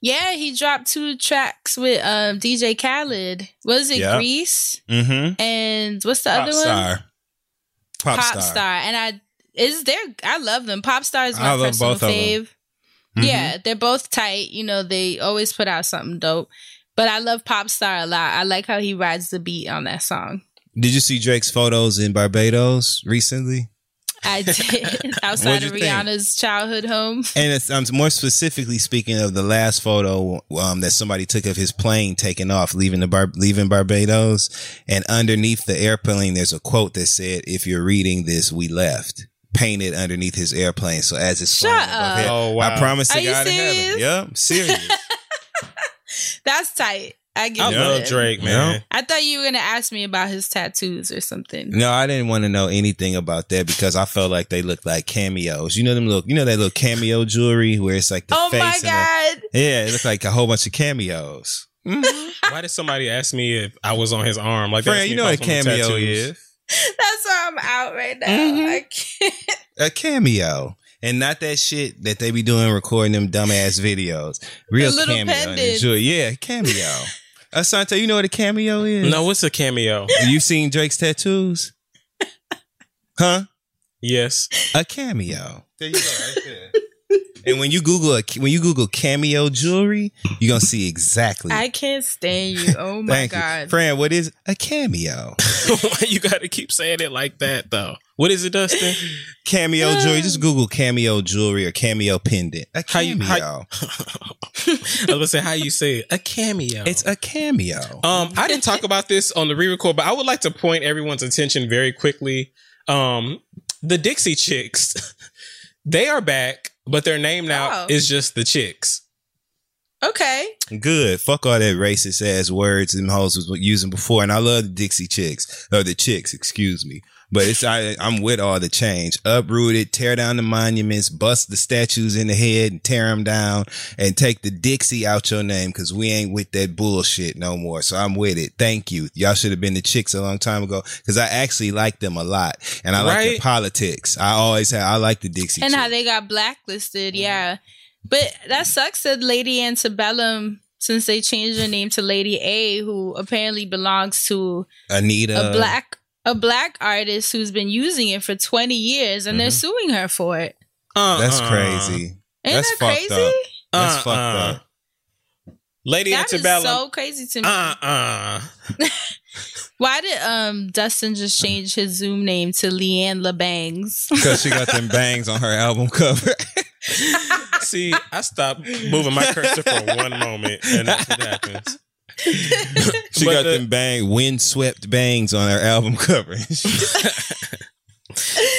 [SPEAKER 1] Yeah, he dropped two tracks with um DJ Khaled. Was it
[SPEAKER 6] Yeah.
[SPEAKER 1] Greece?
[SPEAKER 6] Mm-hmm.
[SPEAKER 1] And what's the
[SPEAKER 6] Pop
[SPEAKER 1] other one?
[SPEAKER 6] star. Pop,
[SPEAKER 1] Pop
[SPEAKER 6] star.
[SPEAKER 1] Star. And I is there I love them. Pop Star is
[SPEAKER 6] I
[SPEAKER 1] my
[SPEAKER 6] love
[SPEAKER 1] personal
[SPEAKER 6] both of 'em.
[SPEAKER 1] fave.
[SPEAKER 6] Mhm.
[SPEAKER 1] Yeah, they're both tight. You know, they always put out something dope. But I love Pop Star a lot. I like how he rides the beat on that song.
[SPEAKER 6] Did you see Drake's photos in Barbados recently?
[SPEAKER 1] I did outside of
[SPEAKER 6] you think?
[SPEAKER 1] Rihanna's childhood home.
[SPEAKER 6] And it's, I'm more specifically speaking of the last photo um, that somebody took of his plane taking off, leaving the bar- leaving Barbados, and underneath the airplane, there's a quote that said, "If you're reading this, we left." Painted underneath his airplane, so as it's
[SPEAKER 1] Shut
[SPEAKER 6] flying above
[SPEAKER 1] up.
[SPEAKER 6] head-
[SPEAKER 5] Oh, wow.
[SPEAKER 6] I promise
[SPEAKER 1] Are
[SPEAKER 6] to
[SPEAKER 1] you
[SPEAKER 6] God in heaven. Yep, serious.
[SPEAKER 1] That's tight. I get
[SPEAKER 5] I
[SPEAKER 1] it.
[SPEAKER 5] love Drake, man.
[SPEAKER 1] I thought you were gonna ask me about his tattoos or something.
[SPEAKER 6] No, I didn't want to know anything about that because I felt like they looked like cameos. You know them little, you know that little cameo jewelry where it's like the
[SPEAKER 1] Oh
[SPEAKER 6] face.
[SPEAKER 1] my
[SPEAKER 6] and the-
[SPEAKER 1] god!
[SPEAKER 6] yeah, it looked like a whole bunch of cameos.
[SPEAKER 5] Why did somebody ask me if I was on his arm? Like, they
[SPEAKER 6] Friend,
[SPEAKER 5] asked
[SPEAKER 6] you know what a cameo
[SPEAKER 5] tattoos.
[SPEAKER 6] is?
[SPEAKER 1] That's why I'm out right now.
[SPEAKER 6] Mm-hmm.
[SPEAKER 1] I can't.
[SPEAKER 6] A cameo. And not that shit that they be doing recording them dumbass videos. Real
[SPEAKER 1] The
[SPEAKER 6] cameo.
[SPEAKER 1] pendants.
[SPEAKER 6] Jewelry. Yeah, cameo. Asante, you know what a cameo is?
[SPEAKER 5] No, what's a cameo?
[SPEAKER 6] You seen Drake's tattoos? Huh?
[SPEAKER 5] Yes.
[SPEAKER 6] A cameo. There you go, right there. And when you Google a, when you Google cameo jewelry, you're gonna see exactly.
[SPEAKER 1] I can't stand you. Oh my
[SPEAKER 6] Thank
[SPEAKER 1] god.
[SPEAKER 6] you, Fran. What is a cameo?
[SPEAKER 5] Why you got to keep saying it like that, though? What is it, Dustin?
[SPEAKER 6] cameo jewelry. Just Google cameo jewelry or cameo pendant. A
[SPEAKER 5] How you-
[SPEAKER 6] cameo.
[SPEAKER 5] how- I was gonna say how you say it. A cameo.
[SPEAKER 6] it's a cameo.
[SPEAKER 5] Um, I didn't talk about this on the re-record, but I would like to point everyone's attention very quickly. Um, the Dixie Chicks, they are back, but their name now
[SPEAKER 1] Oh.
[SPEAKER 5] is just the Chicks.
[SPEAKER 1] Okay.
[SPEAKER 6] Good. Fuck all that racist ass words them hoes was using before. And I love the Dixie chicks or the chicks, excuse me. But it's I, I'm with all the change. Uprooted, tear down the monuments, bust the statues in the head, and tear them down, and take the Dixie out your name because we ain't with that bullshit no more. So I'm with it. Thank you. Y'all should have been the chicks a long time ago because I actually like them a lot, and I like
[SPEAKER 5] Right?
[SPEAKER 6] their politics. I always have. I like the Dixie.
[SPEAKER 1] and how they got blacklisted, mm-hmm. yeah. But that sucks that Lady Antebellum, since they changed her name to Lady A, who apparently belongs to
[SPEAKER 6] Anita,
[SPEAKER 1] a black a black artist who's been using it for 20 years and they're
[SPEAKER 6] Mm-hmm.
[SPEAKER 1] suing her for it.
[SPEAKER 5] Uh-uh.
[SPEAKER 6] That's crazy.
[SPEAKER 1] Ain't
[SPEAKER 6] That's
[SPEAKER 1] that
[SPEAKER 6] fucked
[SPEAKER 1] crazy?
[SPEAKER 6] up. That's
[SPEAKER 5] Uh-uh.
[SPEAKER 6] fucked up.
[SPEAKER 5] Lady
[SPEAKER 1] That is
[SPEAKER 5] Antebellum.
[SPEAKER 1] so crazy to me.
[SPEAKER 5] uh-uh.
[SPEAKER 1] Why did um Dustin just change his Zoom name to Leanne LeBangs?
[SPEAKER 6] Because she got them bangs on her album cover.
[SPEAKER 5] See, I stopped moving my cursor for one moment, and that's what happens.
[SPEAKER 6] She
[SPEAKER 5] But
[SPEAKER 6] got
[SPEAKER 5] the-
[SPEAKER 6] them bang windswept bangs on her album cover.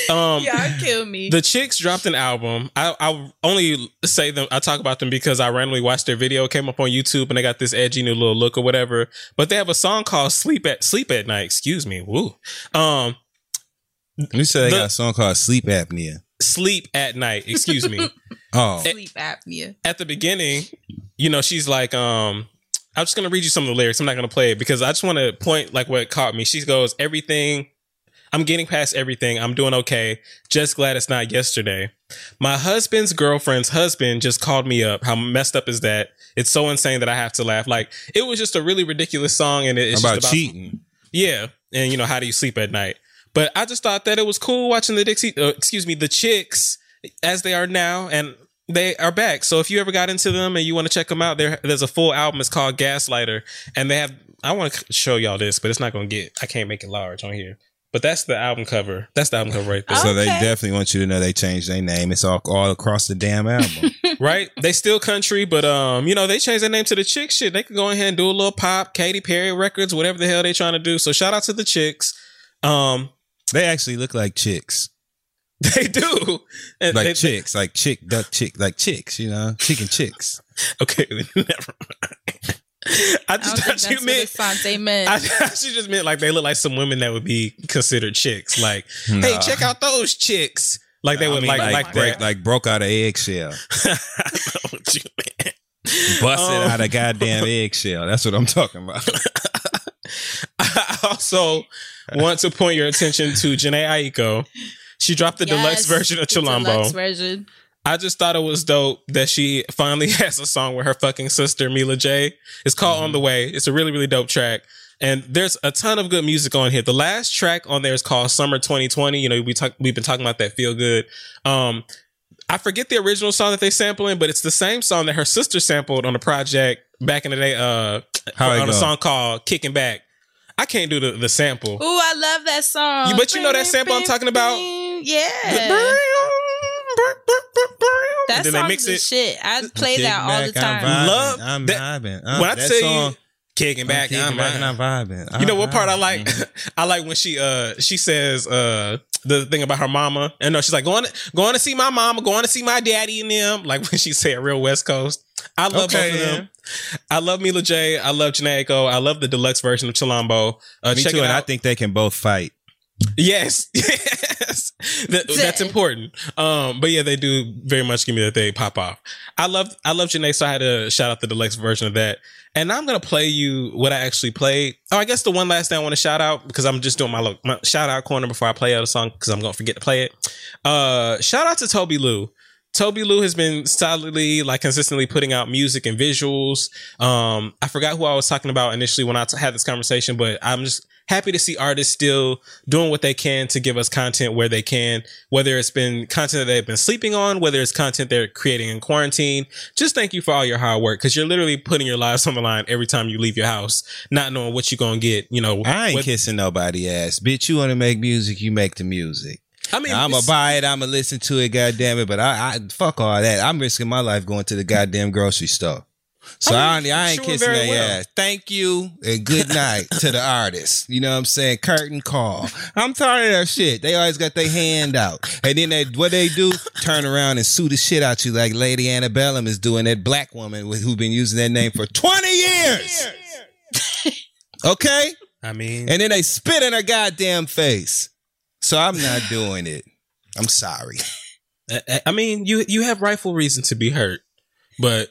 [SPEAKER 5] Um,
[SPEAKER 1] Y'all kill me.
[SPEAKER 5] The Chicks dropped an album. I, I only say them. I talk about them because I randomly watched their video. Came up on YouTube, and they got this edgy new little look or whatever. But they have a song called "Sleep at Sleep at Night." Excuse me. Woo. Um,
[SPEAKER 6] you said they
[SPEAKER 5] The-
[SPEAKER 6] got a song called Sleep Apnea.
[SPEAKER 5] sleep at night. Excuse me.
[SPEAKER 6] Oh,
[SPEAKER 1] Sleep apnea.
[SPEAKER 5] at the beginning, you know, she's like, um, I'm just gonna read you some of the lyrics. I'm not gonna play it because I just want to point like what caught me. She goes, "Everything, I'm getting past everything. I'm doing okay. Just glad it's not yesterday. My husband's girlfriend's husband just called me up. How messed up is that? It's so insane that I have to laugh. Like it was just a really ridiculous song, and it's
[SPEAKER 6] about,
[SPEAKER 5] just about
[SPEAKER 6] cheating.
[SPEAKER 5] yeah, and you know how do you sleep at night? But I just thought that it was cool watching the Dixie, uh, excuse me, the Chicks as they are now, and they are back. So if you ever got into them and you want to check them out, there there's a full album. It's called Gaslighter, and they have. I want to show y'all this, but it's not gonna get. I can't make it large on here. But that's the album cover. That's the album cover right there.
[SPEAKER 6] So they definitely want you to know they changed their name. It's all all across the damn album.
[SPEAKER 5] right? They still country, but um, you know, they changed their name to the Chick shit. They could go ahead and do a little pop, Katy Perry records, whatever the hell they trying to do. So shout out to the Chicks. Um,
[SPEAKER 6] they actually look like chicks.
[SPEAKER 5] they do. And
[SPEAKER 6] Like
[SPEAKER 5] they-
[SPEAKER 6] chicks, like chick, duck, chick, like chicks, you know, chicken chicks.
[SPEAKER 5] Okay, never mind. I
[SPEAKER 1] I
[SPEAKER 5] just
[SPEAKER 1] don't think
[SPEAKER 5] thought
[SPEAKER 1] that's
[SPEAKER 5] you meant.
[SPEAKER 1] Asante meant.
[SPEAKER 5] I, I she just meant like they look like some women that would be considered chicks. Like, hey, check out those chicks. Like they
[SPEAKER 6] I
[SPEAKER 5] would
[SPEAKER 6] mean,
[SPEAKER 5] like
[SPEAKER 6] like,
[SPEAKER 5] like
[SPEAKER 6] break, like broke out of eggshell,
[SPEAKER 5] I know what you meant.
[SPEAKER 6] busted
[SPEAKER 5] Um,
[SPEAKER 6] out of goddamn eggshell. That's what I'm talking about.
[SPEAKER 5] I also want to point your attention to Jhené Aiko. She dropped the deluxe version of
[SPEAKER 1] the
[SPEAKER 5] Chilombo.
[SPEAKER 1] Deluxe version.
[SPEAKER 5] I just thought it was dope that she finally has a song with her fucking sister Mila J. It's called On the Way. It's a really really dope track. And there's a ton of good music on here. The last track on there is called Summer 2020. You know, we talk, we've been talking about that feel good. Um, I forget the original song that they sampling, but it's the same song that her sister sampled on the project back in the day. Uh,
[SPEAKER 6] How
[SPEAKER 5] on a song called "Kicking Back." I can't do the, the sample.
[SPEAKER 1] Ooh, I love that song.
[SPEAKER 5] You- but you know that sample I'm talking about?
[SPEAKER 1] Yeah. That
[SPEAKER 5] And then they
[SPEAKER 1] song's
[SPEAKER 5] mix
[SPEAKER 1] the
[SPEAKER 5] it.
[SPEAKER 1] shit. I play that all the time.
[SPEAKER 6] vibing,
[SPEAKER 5] Love
[SPEAKER 6] I'm
[SPEAKER 5] that-
[SPEAKER 6] vibing. Uh,
[SPEAKER 5] when I
[SPEAKER 6] that
[SPEAKER 5] tell
[SPEAKER 6] song,
[SPEAKER 5] you kicking back,
[SPEAKER 6] kicking
[SPEAKER 5] I'm,
[SPEAKER 6] back I'm vibing.
[SPEAKER 5] You know what part I
[SPEAKER 6] vibing.
[SPEAKER 5] like? I like when she uh she says uh the thing about her mama. And no, she's like going going to see my mama, going to see my daddy and them. Like when she said real West Coast. I love
[SPEAKER 6] Okay,
[SPEAKER 5] both of them. I love Mila J. I love Jhené I love the deluxe version of Chilombo. Uh,
[SPEAKER 6] Me
[SPEAKER 5] check
[SPEAKER 6] too,
[SPEAKER 5] it
[SPEAKER 6] and I think they can both fight.
[SPEAKER 5] Yes, yes, That- that's important. Um, but yeah, they do very much give me that they pop off. I love, I love Jhené, so I had to shout out the deluxe version of that. And I'm gonna play you what I actually played. Oh, I guess the one last thing I want to shout out because I'm just doing my, lo- my shout out corner before I play out a song because I'm gonna forget to play it. Uh, shout out to Tobi Lou. Tobi Lou has been solidly, like consistently putting out music and visuals. Um, I forgot who I was talking about initially when I t- had this conversation, but I'm just happy to see artists still doing what they can to give us content where they can, whether it's been content that they've been sleeping on, whether it's content they're creating in quarantine. Just thank you for all your hard work because you're literally putting your lives on the line every time you leave your house, not knowing what you're going to get, you know.
[SPEAKER 6] I ain't
[SPEAKER 5] what-
[SPEAKER 6] kissing nobody ass. Bitch, you want to make music, you make the music.
[SPEAKER 5] I mean,
[SPEAKER 6] I'm gonna buy it. I'm gonna listen to it. goddamn it! But I, I fuck all that. I'm risking my life going to the goddamn grocery store. So I,
[SPEAKER 5] I mean,
[SPEAKER 6] I ain't kissing their
[SPEAKER 5] well.
[SPEAKER 6] ass. Thank you and good night to the artist. You know what I'm saying? Curtain call. I'm tired of that shit. They always got their hand out, and then they what they do? Turn around and sue the shit out you like Lady Antebellum is doing. That black woman with, who been using that name for 20 years. okay.
[SPEAKER 5] I mean,
[SPEAKER 6] And then they spit in her goddamn face. So I'm not doing it. I'm sorry.
[SPEAKER 5] I- mean, you you have rightful reason to be hurt, but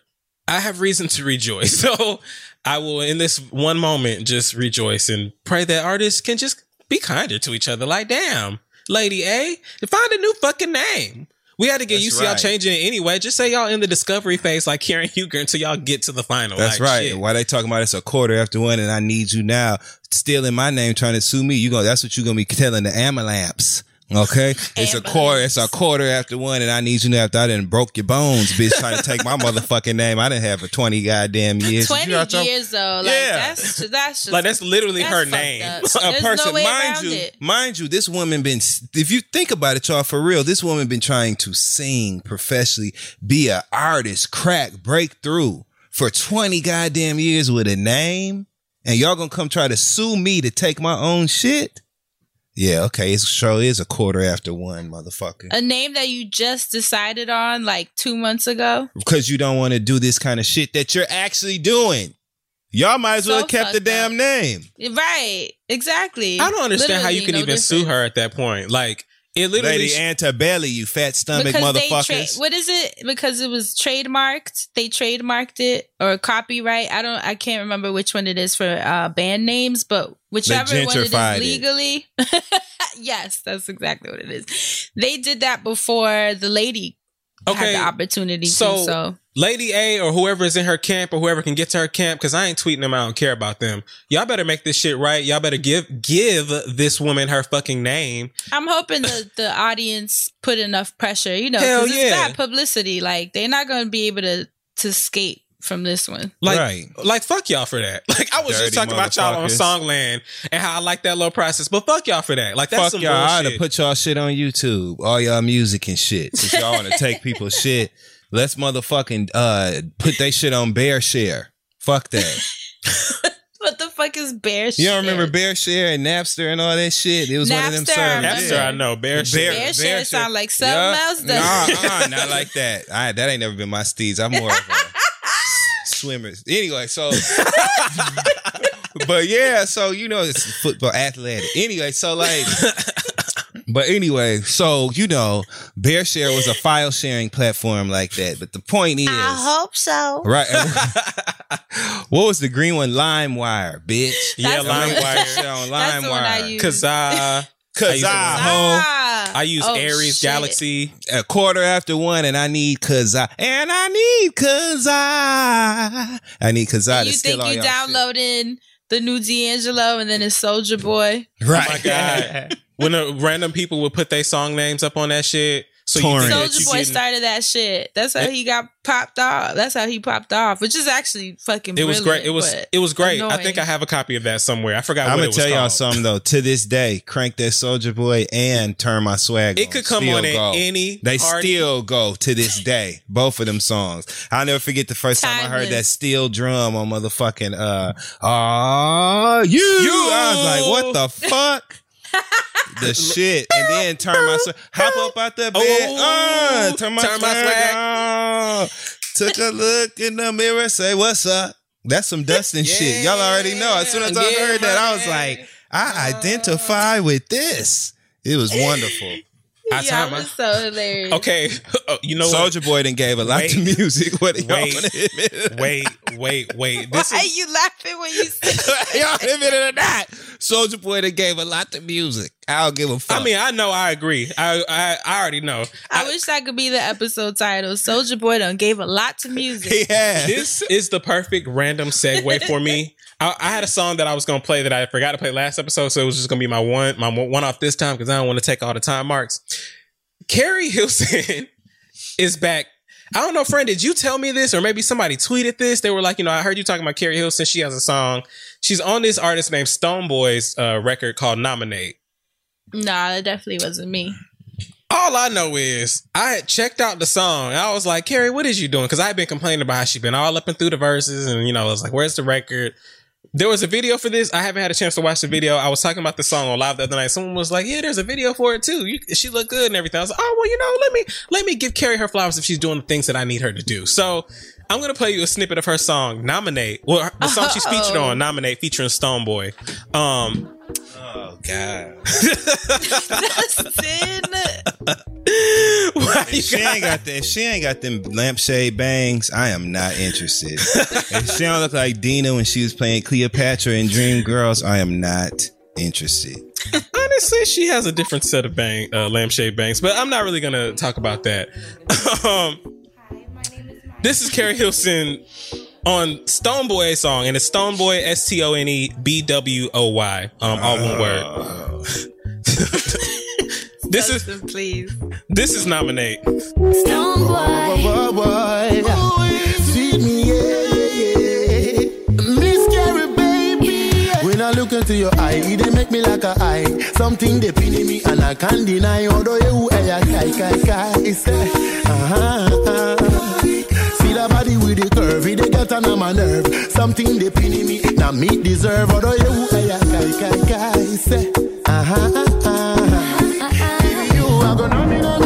[SPEAKER 5] I have reason to rejoice. So I will, in this one moment, just rejoice and pray that artists can just be kinder to each other. Like, damn, Lady A, find a new fucking name. We had to get
[SPEAKER 6] That's
[SPEAKER 5] used to y'all
[SPEAKER 6] right.
[SPEAKER 5] changing it anyway. Just say y'all in the discovery phase, like Karen Huger, until y'all get to the final.
[SPEAKER 6] That's
[SPEAKER 5] Like,
[SPEAKER 6] right.
[SPEAKER 5] shit.
[SPEAKER 6] Why they talking about it's a quarter after one and I need you now, stealing my name, trying to sue me. You go. That's what you're gonna be telling the Amalamps. Okay, it's a quarter. It's a quarter after one, and I need you now. After I didn't broke your bones, bitch, trying to take my motherfucking name. I didn't have for twenty goddamn years.
[SPEAKER 1] Twenty
[SPEAKER 6] You know what I'm-
[SPEAKER 1] years though, like
[SPEAKER 6] Yeah.
[SPEAKER 1] that's that's just
[SPEAKER 5] Like that's literally
[SPEAKER 1] that's
[SPEAKER 5] her name.
[SPEAKER 1] up.
[SPEAKER 6] a
[SPEAKER 1] There's
[SPEAKER 6] person,
[SPEAKER 1] no way
[SPEAKER 6] mind you,
[SPEAKER 1] it.
[SPEAKER 6] mind you, this woman been. If you think about it, y'all, for real, this woman been trying to sing professionally, be a artist, crack, breakthrough for twenty goddamn years with a name, and y'all gonna come try to sue me to take my own shit? Yeah, okay, it sure is a quarter after one, motherfucker.
[SPEAKER 1] A name that you just decided on like two months ago.
[SPEAKER 6] Because you don't want to do this kind of shit that you're actually doing. Y'all might as well
[SPEAKER 1] So
[SPEAKER 6] have kept the
[SPEAKER 1] fucked
[SPEAKER 6] damn name.
[SPEAKER 1] Right. Exactly.
[SPEAKER 5] I don't understand how you can
[SPEAKER 1] no
[SPEAKER 5] even sue her at that point. Like it literally.
[SPEAKER 6] Lady Antebelly, you fat stomach
[SPEAKER 1] because they tra-
[SPEAKER 6] motherfuckers.
[SPEAKER 1] what is it? Because it was trademarked. They trademarked it or copyright. I don't. I can't remember which one it is for uh, band names, but whichever one it is
[SPEAKER 6] gentrified it.
[SPEAKER 1] legally. yes, that's exactly what it is. They did that before the lady had the opportunity
[SPEAKER 5] so,
[SPEAKER 1] to. So
[SPEAKER 5] Lady A or whoever is in her camp or whoever can get to her camp, because I ain't tweeting them. I don't care about them. Y'all better make this shit right. Y'all better give give this woman her fucking name.
[SPEAKER 1] I'm hoping the the audience put enough pressure. You know,
[SPEAKER 5] Hell
[SPEAKER 1] because it's
[SPEAKER 5] yeah.
[SPEAKER 1] bad publicity. Like they're not going to be able to to escape from this one.
[SPEAKER 5] Like,
[SPEAKER 6] Right.
[SPEAKER 5] like fuck y'all for that. Like I was just talking about y'all on. Songland and how I like that little process, but fuck y'all for that. Like that's
[SPEAKER 6] Fuck
[SPEAKER 5] some
[SPEAKER 6] y'all. I oughta
[SPEAKER 5] bullshit.
[SPEAKER 6] put y'all shit on YouTube. All y'all music and shit. Since y'all want to take people's shit, let's motherfucking uh put that shit on BearShare. Fuck that.
[SPEAKER 1] What the fuck is bear shit?
[SPEAKER 6] You don't remember BearShare and Napster and all that shit? It was one of them
[SPEAKER 1] Napster, I
[SPEAKER 6] services.
[SPEAKER 5] Napster, I know. Bear shit.
[SPEAKER 1] BearShare sound like something else, doesn't
[SPEAKER 6] Nah,
[SPEAKER 1] it?
[SPEAKER 6] uh, not like that. I, that ain't never been my steeds. I'm more of a swimmer. Anyway, so but yeah, so you know it's football athletic. Anyway, so like but anyway, so you know, BearShare was a file sharing platform like that. But the point is I
[SPEAKER 1] hope so.
[SPEAKER 6] Right. what was the green one? LimeWire, bitch.
[SPEAKER 5] Yeah,
[SPEAKER 1] That's the one-
[SPEAKER 5] LimeWire.
[SPEAKER 6] Shit on
[SPEAKER 1] That's the I
[SPEAKER 6] LimeWire.
[SPEAKER 1] use.
[SPEAKER 5] Cause I,
[SPEAKER 6] Cause
[SPEAKER 5] I
[SPEAKER 6] I,
[SPEAKER 5] use
[SPEAKER 6] ho.
[SPEAKER 5] I use
[SPEAKER 1] Oh,
[SPEAKER 5] Ares
[SPEAKER 1] shit.
[SPEAKER 5] Galaxy.
[SPEAKER 6] a quarter after one, and I need cause I and I need cause I I need cause I.
[SPEAKER 1] You
[SPEAKER 6] to steal
[SPEAKER 1] think
[SPEAKER 6] all
[SPEAKER 1] you
[SPEAKER 6] y'all shit.
[SPEAKER 1] downloading the new D'Angelo and then it's Soulja Boy?
[SPEAKER 6] right?
[SPEAKER 5] Oh my god! when the random people would put their song names up on that shit, So you
[SPEAKER 6] Torrent.
[SPEAKER 5] think that
[SPEAKER 1] Soulja
[SPEAKER 5] you
[SPEAKER 1] Boy
[SPEAKER 5] getting-
[SPEAKER 1] started that shit. That's how he got popped off. That's how he popped off, which is actually fucking.
[SPEAKER 5] It was great. It was it was great. I think I have a copy of that somewhere. I forgot.
[SPEAKER 6] I'm
[SPEAKER 5] what
[SPEAKER 6] gonna
[SPEAKER 5] it was
[SPEAKER 6] tell y'all
[SPEAKER 5] called.
[SPEAKER 6] something though. To this day, crank that Soulja Boy and turn my swag.
[SPEAKER 5] It
[SPEAKER 6] On
[SPEAKER 5] could come
[SPEAKER 6] still
[SPEAKER 5] on at any
[SPEAKER 6] They
[SPEAKER 5] party.
[SPEAKER 6] still go to this day. Both of them songs. I'll never forget the first time I heard that steel drum on motherfucking uh ah you. I was like, what the fuck? The shit, and then turn my swag, hop up out the bed,
[SPEAKER 5] Oh,
[SPEAKER 6] uh, turn my
[SPEAKER 5] turn my
[SPEAKER 6] swag. Took a look in the mirror, say what's up. That's some Dustin shit. Y'all already know. As soon as I
[SPEAKER 5] Yeah,
[SPEAKER 6] heard that, I was like, I identify with this. It was wonderful.
[SPEAKER 5] I
[SPEAKER 1] yeah,
[SPEAKER 5] time
[SPEAKER 1] it was so hilarious.
[SPEAKER 5] Okay, Oh, you know
[SPEAKER 6] Soulja Boy done gave a lot
[SPEAKER 5] Wait.
[SPEAKER 6] to music. What do y'all
[SPEAKER 5] Wait.
[SPEAKER 6] want to?
[SPEAKER 5] Wait, wait, wait. This
[SPEAKER 1] Why
[SPEAKER 5] is
[SPEAKER 1] you laughing when you say?
[SPEAKER 6] y'all admit it or not? Soulja Boy done gave a lot to music. I don't give a fuck.
[SPEAKER 5] I mean, I know, I agree. I, I, I already know.
[SPEAKER 1] I wish that could be the episode title. Soulja Boy done gave a lot to music.
[SPEAKER 6] he has.
[SPEAKER 5] This is the perfect random segue for me. I, I had a song that I was gonna play that I forgot to play last episode, so it was just gonna be my one, my one off this time because I don't want to take all the time marks. Keri Hilson is back. I don't know, friend. Did you tell me this, or maybe somebody tweeted this? They were like, you know, I heard you talking about Keri Hilson. She has a song. She's on this artist named Stonebwoy's uh, record called "Nominate."
[SPEAKER 1] Nah, that definitely wasn't me.
[SPEAKER 5] All I know is I had checked out the song. And I was like, Keri, what is you doing? Because I had been complaining about how she been all up and through the verses, and you know, I was like, where's the record? There was a video for this. I haven't had a chance to watch the video. I was talking about the song on live the other night. Someone was like, "Yeah, there's a video for it too. You, she looked good and everything." I was like, "Oh well, you know, let me let me give Keri her flowers if she's doing the things that I need her to do." So I'm gonna play you a snippet of her song "Nominate." Well, the song she's featured on "Nominate" featuring Stonebwoy. Um,
[SPEAKER 6] oh God.
[SPEAKER 1] Dustin.
[SPEAKER 5] why you
[SPEAKER 6] If she ain't got that. If she ain't got them lampshade bangs, I am not interested. if she don't look like Deena when she was playing Cleopatra in Dreamgirls, I am not interested.
[SPEAKER 5] Honestly, she has a different set of bang, uh, lampshade bangs, but I'm not really gonna talk about that. um, this is Keri Hilson on Stonebwoy song, and it's Stonebwoy S T O N E B W O Y, um, all one word. this is
[SPEAKER 1] Dustin, please.
[SPEAKER 5] this is nominate.
[SPEAKER 9] Stone boy.
[SPEAKER 3] Boy, boy, see me, yeah, yeah. Miss Keri, baby. When I look into your eye, it dey make me like a eye. Something they pin in me and I can't deny. Although you eh, kai kai kai, it's eh, uh-huh. See that body with the curve, it dey get on my nerve. Something they pin in me, now me deserve. Although you eh, kai kai kai, it's eh, uh-huh. You are gonna nominate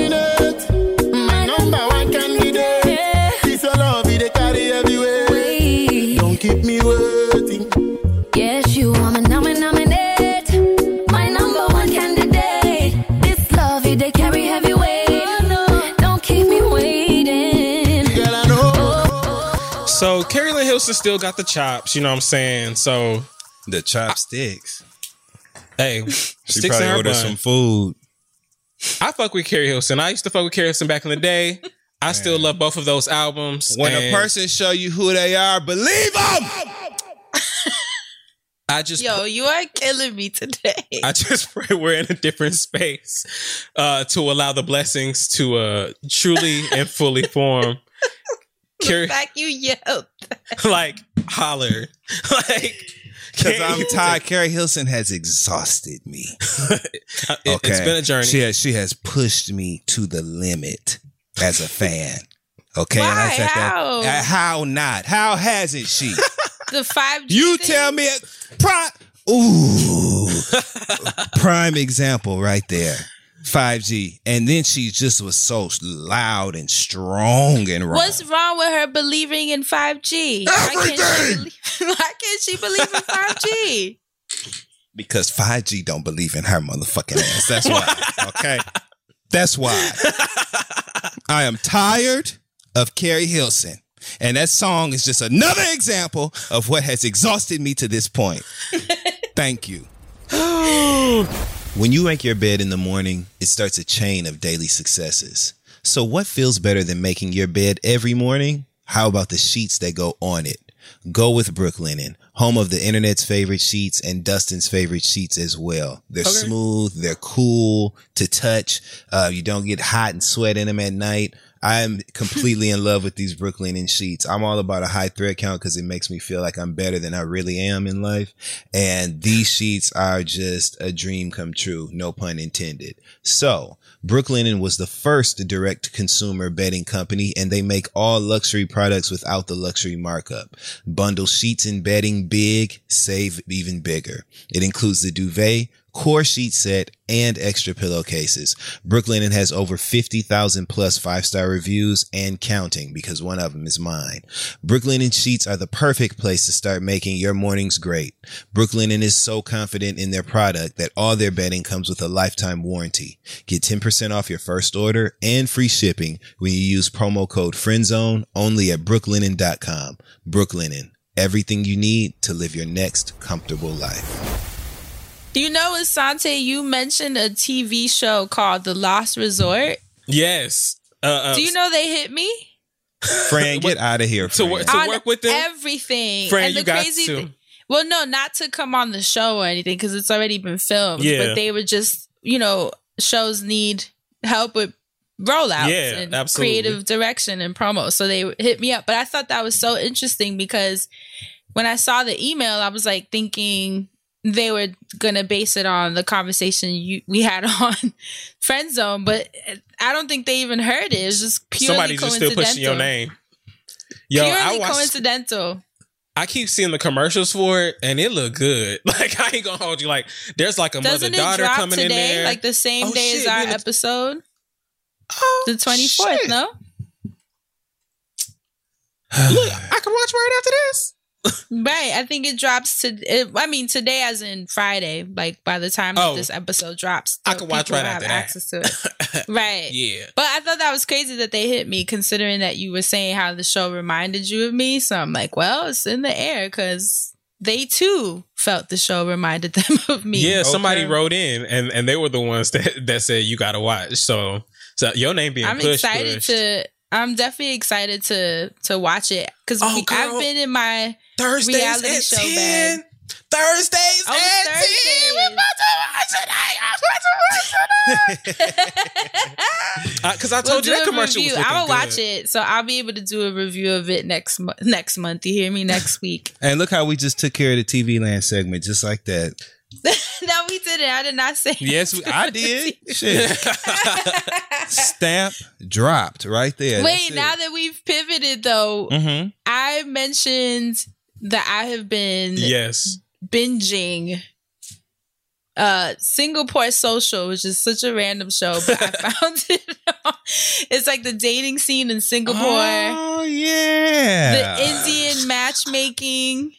[SPEAKER 5] So Keri Lynn Hilson still got the chops, you know what I'm saying? So
[SPEAKER 6] The chopsticks.
[SPEAKER 5] hey,
[SPEAKER 6] She
[SPEAKER 5] sticks in
[SPEAKER 6] probably
[SPEAKER 5] her
[SPEAKER 6] ordered
[SPEAKER 5] bun.
[SPEAKER 6] some food.
[SPEAKER 5] I fuck with Keri Hilson. I used to fuck with Keri Hilson back in the day. I still love both of those albums.
[SPEAKER 6] When a person show you who they are, believe them.
[SPEAKER 5] I just
[SPEAKER 1] Yo, you are killing me today.
[SPEAKER 5] I just pray we're in a different space uh, to allow the blessings to uh, truly and fully form.
[SPEAKER 1] The
[SPEAKER 5] Keri,
[SPEAKER 1] fact you yelled.
[SPEAKER 5] like holler, like
[SPEAKER 6] Because I'm tired. Keri Hilson has exhausted me.
[SPEAKER 5] It, has been a journey.
[SPEAKER 6] She has, she has pushed me to the limit as a fan. Okay,
[SPEAKER 1] Why?
[SPEAKER 6] I said
[SPEAKER 1] How?
[SPEAKER 6] that. Uh, how not? How hasn't she?
[SPEAKER 1] The five.
[SPEAKER 6] you tell me. Prime. Ooh, prime example right there. 5G, and then she just was so loud and strong and wrong.
[SPEAKER 1] What's wrong with her believing in 5G? Why can't, she believe, why can't she believe in 5G?
[SPEAKER 6] Because 5G don't believe in her motherfucking ass. That's why. Okay. That's why. I am tired of Keri Hilson. And that song is just another example of what has exhausted me to this point. Thank you. when you make your bed in the morning, it starts a chain of daily successes. So, what feels better than making your bed every morning? How about the sheets that go on it? Go with Brooklinen. home of the internet's favorite sheets and Dustin's favorite sheets as well. They're
[SPEAKER 5] Okay.
[SPEAKER 6] smooth, they're cool to touch. Uh, you don't get hot and sweat in them at night. I'm completely in love with these Brooklinen sheets. I'm all about a high thread count because it makes me feel like I'm better than I really am in life. And these sheets are just a dream come true. No pun intended. So Brooklinen was the first direct consumer bedding company and they make all luxury products without the luxury markup. Bundle sheets and bedding big, save even bigger. It includes the duvet, core sheet set, and extra pillowcases. Brooklinen has over 50,000 plus five star reviews and counting because one of them is mine. Brooklinen sheets are the perfect place to start making your mornings great. Brooklinen is so confident in their product that all their bedding comes with a lifetime warranty. Get 10% off your first order and free shipping when you use promo code FRIENDZONE only at brooklinen.com. Brooklinen, everything you need to live your next comfortable life.
[SPEAKER 1] Do you know, Asante, you mentioned a TV show called The Lost Resort.
[SPEAKER 5] Yes. Uh, uh,
[SPEAKER 1] Do you know they hit me?
[SPEAKER 6] Fran, get out of here.
[SPEAKER 5] to, wo- to work with them?
[SPEAKER 1] Everything.
[SPEAKER 5] Fran,
[SPEAKER 1] and the
[SPEAKER 5] you got
[SPEAKER 1] crazy
[SPEAKER 5] to.
[SPEAKER 1] thi- well, no, not to come on the show or anything because it's already been filmed.
[SPEAKER 5] Yeah.
[SPEAKER 1] But they were just, you know, shows need help with rollouts
[SPEAKER 5] Yeah,
[SPEAKER 1] and
[SPEAKER 5] absolutely.
[SPEAKER 1] creative direction and promo. So they hit me up. But I thought that was so interesting because when I saw the email, I was like thinking they were gonna base it on the conversation you, we had on Friend Zone, but I don't think they even heard it. It was just purely
[SPEAKER 5] Somebody's just still pushing your name. Yo,
[SPEAKER 1] purely
[SPEAKER 5] I watched,
[SPEAKER 1] coincidental.
[SPEAKER 5] I keep seeing the commercials for it and it look good. Like I ain't gonna hold you. Like there's like a mother daughter coming in
[SPEAKER 1] today,
[SPEAKER 5] there.
[SPEAKER 1] like the same
[SPEAKER 5] Oh,
[SPEAKER 1] day
[SPEAKER 5] shit,
[SPEAKER 1] as our
[SPEAKER 5] in
[SPEAKER 1] episode?
[SPEAKER 5] Oh,
[SPEAKER 1] The twenty fourth, no?
[SPEAKER 5] Look, I can watch right after this.
[SPEAKER 1] Right. I think it drops to. It, I mean, today, as in Friday. Like by the time
[SPEAKER 5] Oh.
[SPEAKER 1] this episode drops,
[SPEAKER 5] I can watch
[SPEAKER 1] people
[SPEAKER 5] right after
[SPEAKER 1] have
[SPEAKER 5] that.
[SPEAKER 1] access to it. right.
[SPEAKER 5] Yeah.
[SPEAKER 1] But I thought that was crazy that they hit me, considering that you were saying how the show reminded you of me. So I'm like, well, it's in the air because they too felt the show reminded them of me.
[SPEAKER 5] Yeah, somebody wrote in and and they were the ones that that said you got to watch. So so your name being
[SPEAKER 1] I'm
[SPEAKER 5] pushed.
[SPEAKER 1] excited
[SPEAKER 5] pushed.
[SPEAKER 1] to. I'm definitely excited to to watch it because
[SPEAKER 5] Oh,
[SPEAKER 1] I've been in my
[SPEAKER 5] Thursdays
[SPEAKER 1] reality
[SPEAKER 5] at
[SPEAKER 1] show
[SPEAKER 5] 10.
[SPEAKER 1] bag.
[SPEAKER 5] Thursdays
[SPEAKER 1] Oh,
[SPEAKER 5] at
[SPEAKER 1] Thursdays.
[SPEAKER 5] 10. We're about to watch it. I'm about to watch it. Because I told you that commercial was
[SPEAKER 1] I'm gonna watch it, so I'll be able to do a review of it next mo- next month. You hear me? Next week.
[SPEAKER 6] And look how we just took care of the TV land segment just like that.
[SPEAKER 1] no, we did it. I did not say.
[SPEAKER 6] Yes, we, I did. Shit. Stamp dropped right there.
[SPEAKER 1] Wait, now that we've pivoted though,
[SPEAKER 6] hmm
[SPEAKER 1] I mentioned that I have been
[SPEAKER 5] Yes.
[SPEAKER 1] binging uh Singapore Social, which is such a random show, but I found it. it's like the dating scene in Singapore.
[SPEAKER 6] Oh yeah.
[SPEAKER 1] the Indian matchmaking,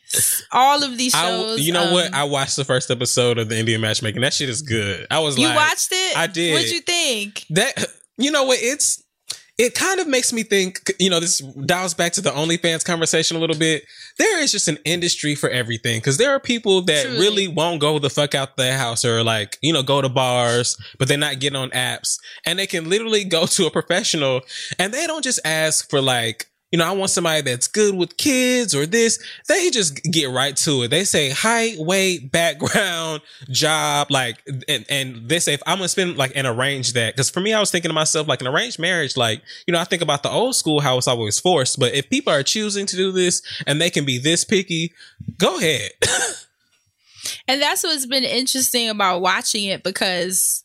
[SPEAKER 1] all of these
[SPEAKER 5] I,
[SPEAKER 1] shows.
[SPEAKER 5] you know
[SPEAKER 1] um,
[SPEAKER 5] what? I watched the first episode of the Indian matchmaking. That shit is good. I was
[SPEAKER 1] you
[SPEAKER 5] like,
[SPEAKER 1] watched it?
[SPEAKER 5] I did.
[SPEAKER 1] What'd you think?
[SPEAKER 5] that you know what it's it kind of makes me think you know this dials back to the OnlyFans conversation a little bit. There is just an industry for everything because there are people that
[SPEAKER 1] Truly.
[SPEAKER 5] really won't go the fuck out their house or like you know go to bars, but they're not getting on apps, and they can literally go to a professional and they don't just ask for like. You know, I want somebody that's good with kids or this. They just get right to it. They say height, weight, background, job, like, and, and they say if I'm gonna spend like and arrange that. Cause for me, I was thinking to myself, like an arranged marriage, like, you know, I think about the old school how it's always forced. But if people are choosing to do this and they can be this picky, go ahead.
[SPEAKER 1] And that's what's been interesting about watching it because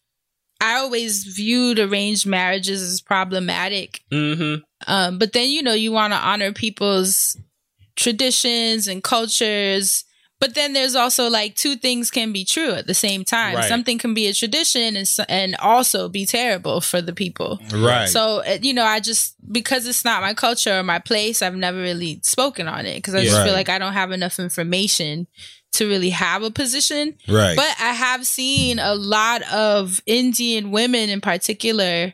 [SPEAKER 1] I always viewed arranged marriages as problematic.
[SPEAKER 5] mm-hmm.
[SPEAKER 1] Um, but then, you know, you want to honor people's traditions and cultures. But then there's also like two things can be true at the same time.
[SPEAKER 5] Right.
[SPEAKER 1] Something can be a tradition and, and also be terrible for the people.
[SPEAKER 6] Right.
[SPEAKER 1] So, uh, you know, I just, because it's not my culture or my place, I've never really spoken on it because I just
[SPEAKER 6] Yeah.
[SPEAKER 1] feel like I don't have enough information to really have a position.
[SPEAKER 6] Right.
[SPEAKER 1] But I have seen a lot of Indian women in particular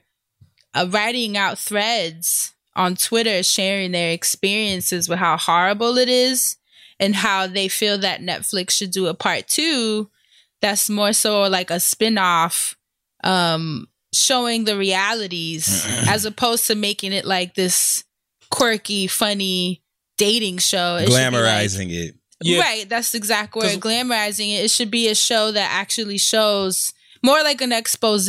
[SPEAKER 1] uh, writing out threads on Twitter sharing their experiences with how horrible it is and how they feel that Netflix should do a part two that's more so like a spin-off um showing the realities as opposed to making it like this quirky funny dating show It should be like-
[SPEAKER 6] glamorizing it.
[SPEAKER 5] Yeah.
[SPEAKER 1] Right. That's the exact word. Glamorizing it. It should be a show that actually shows more like an expose.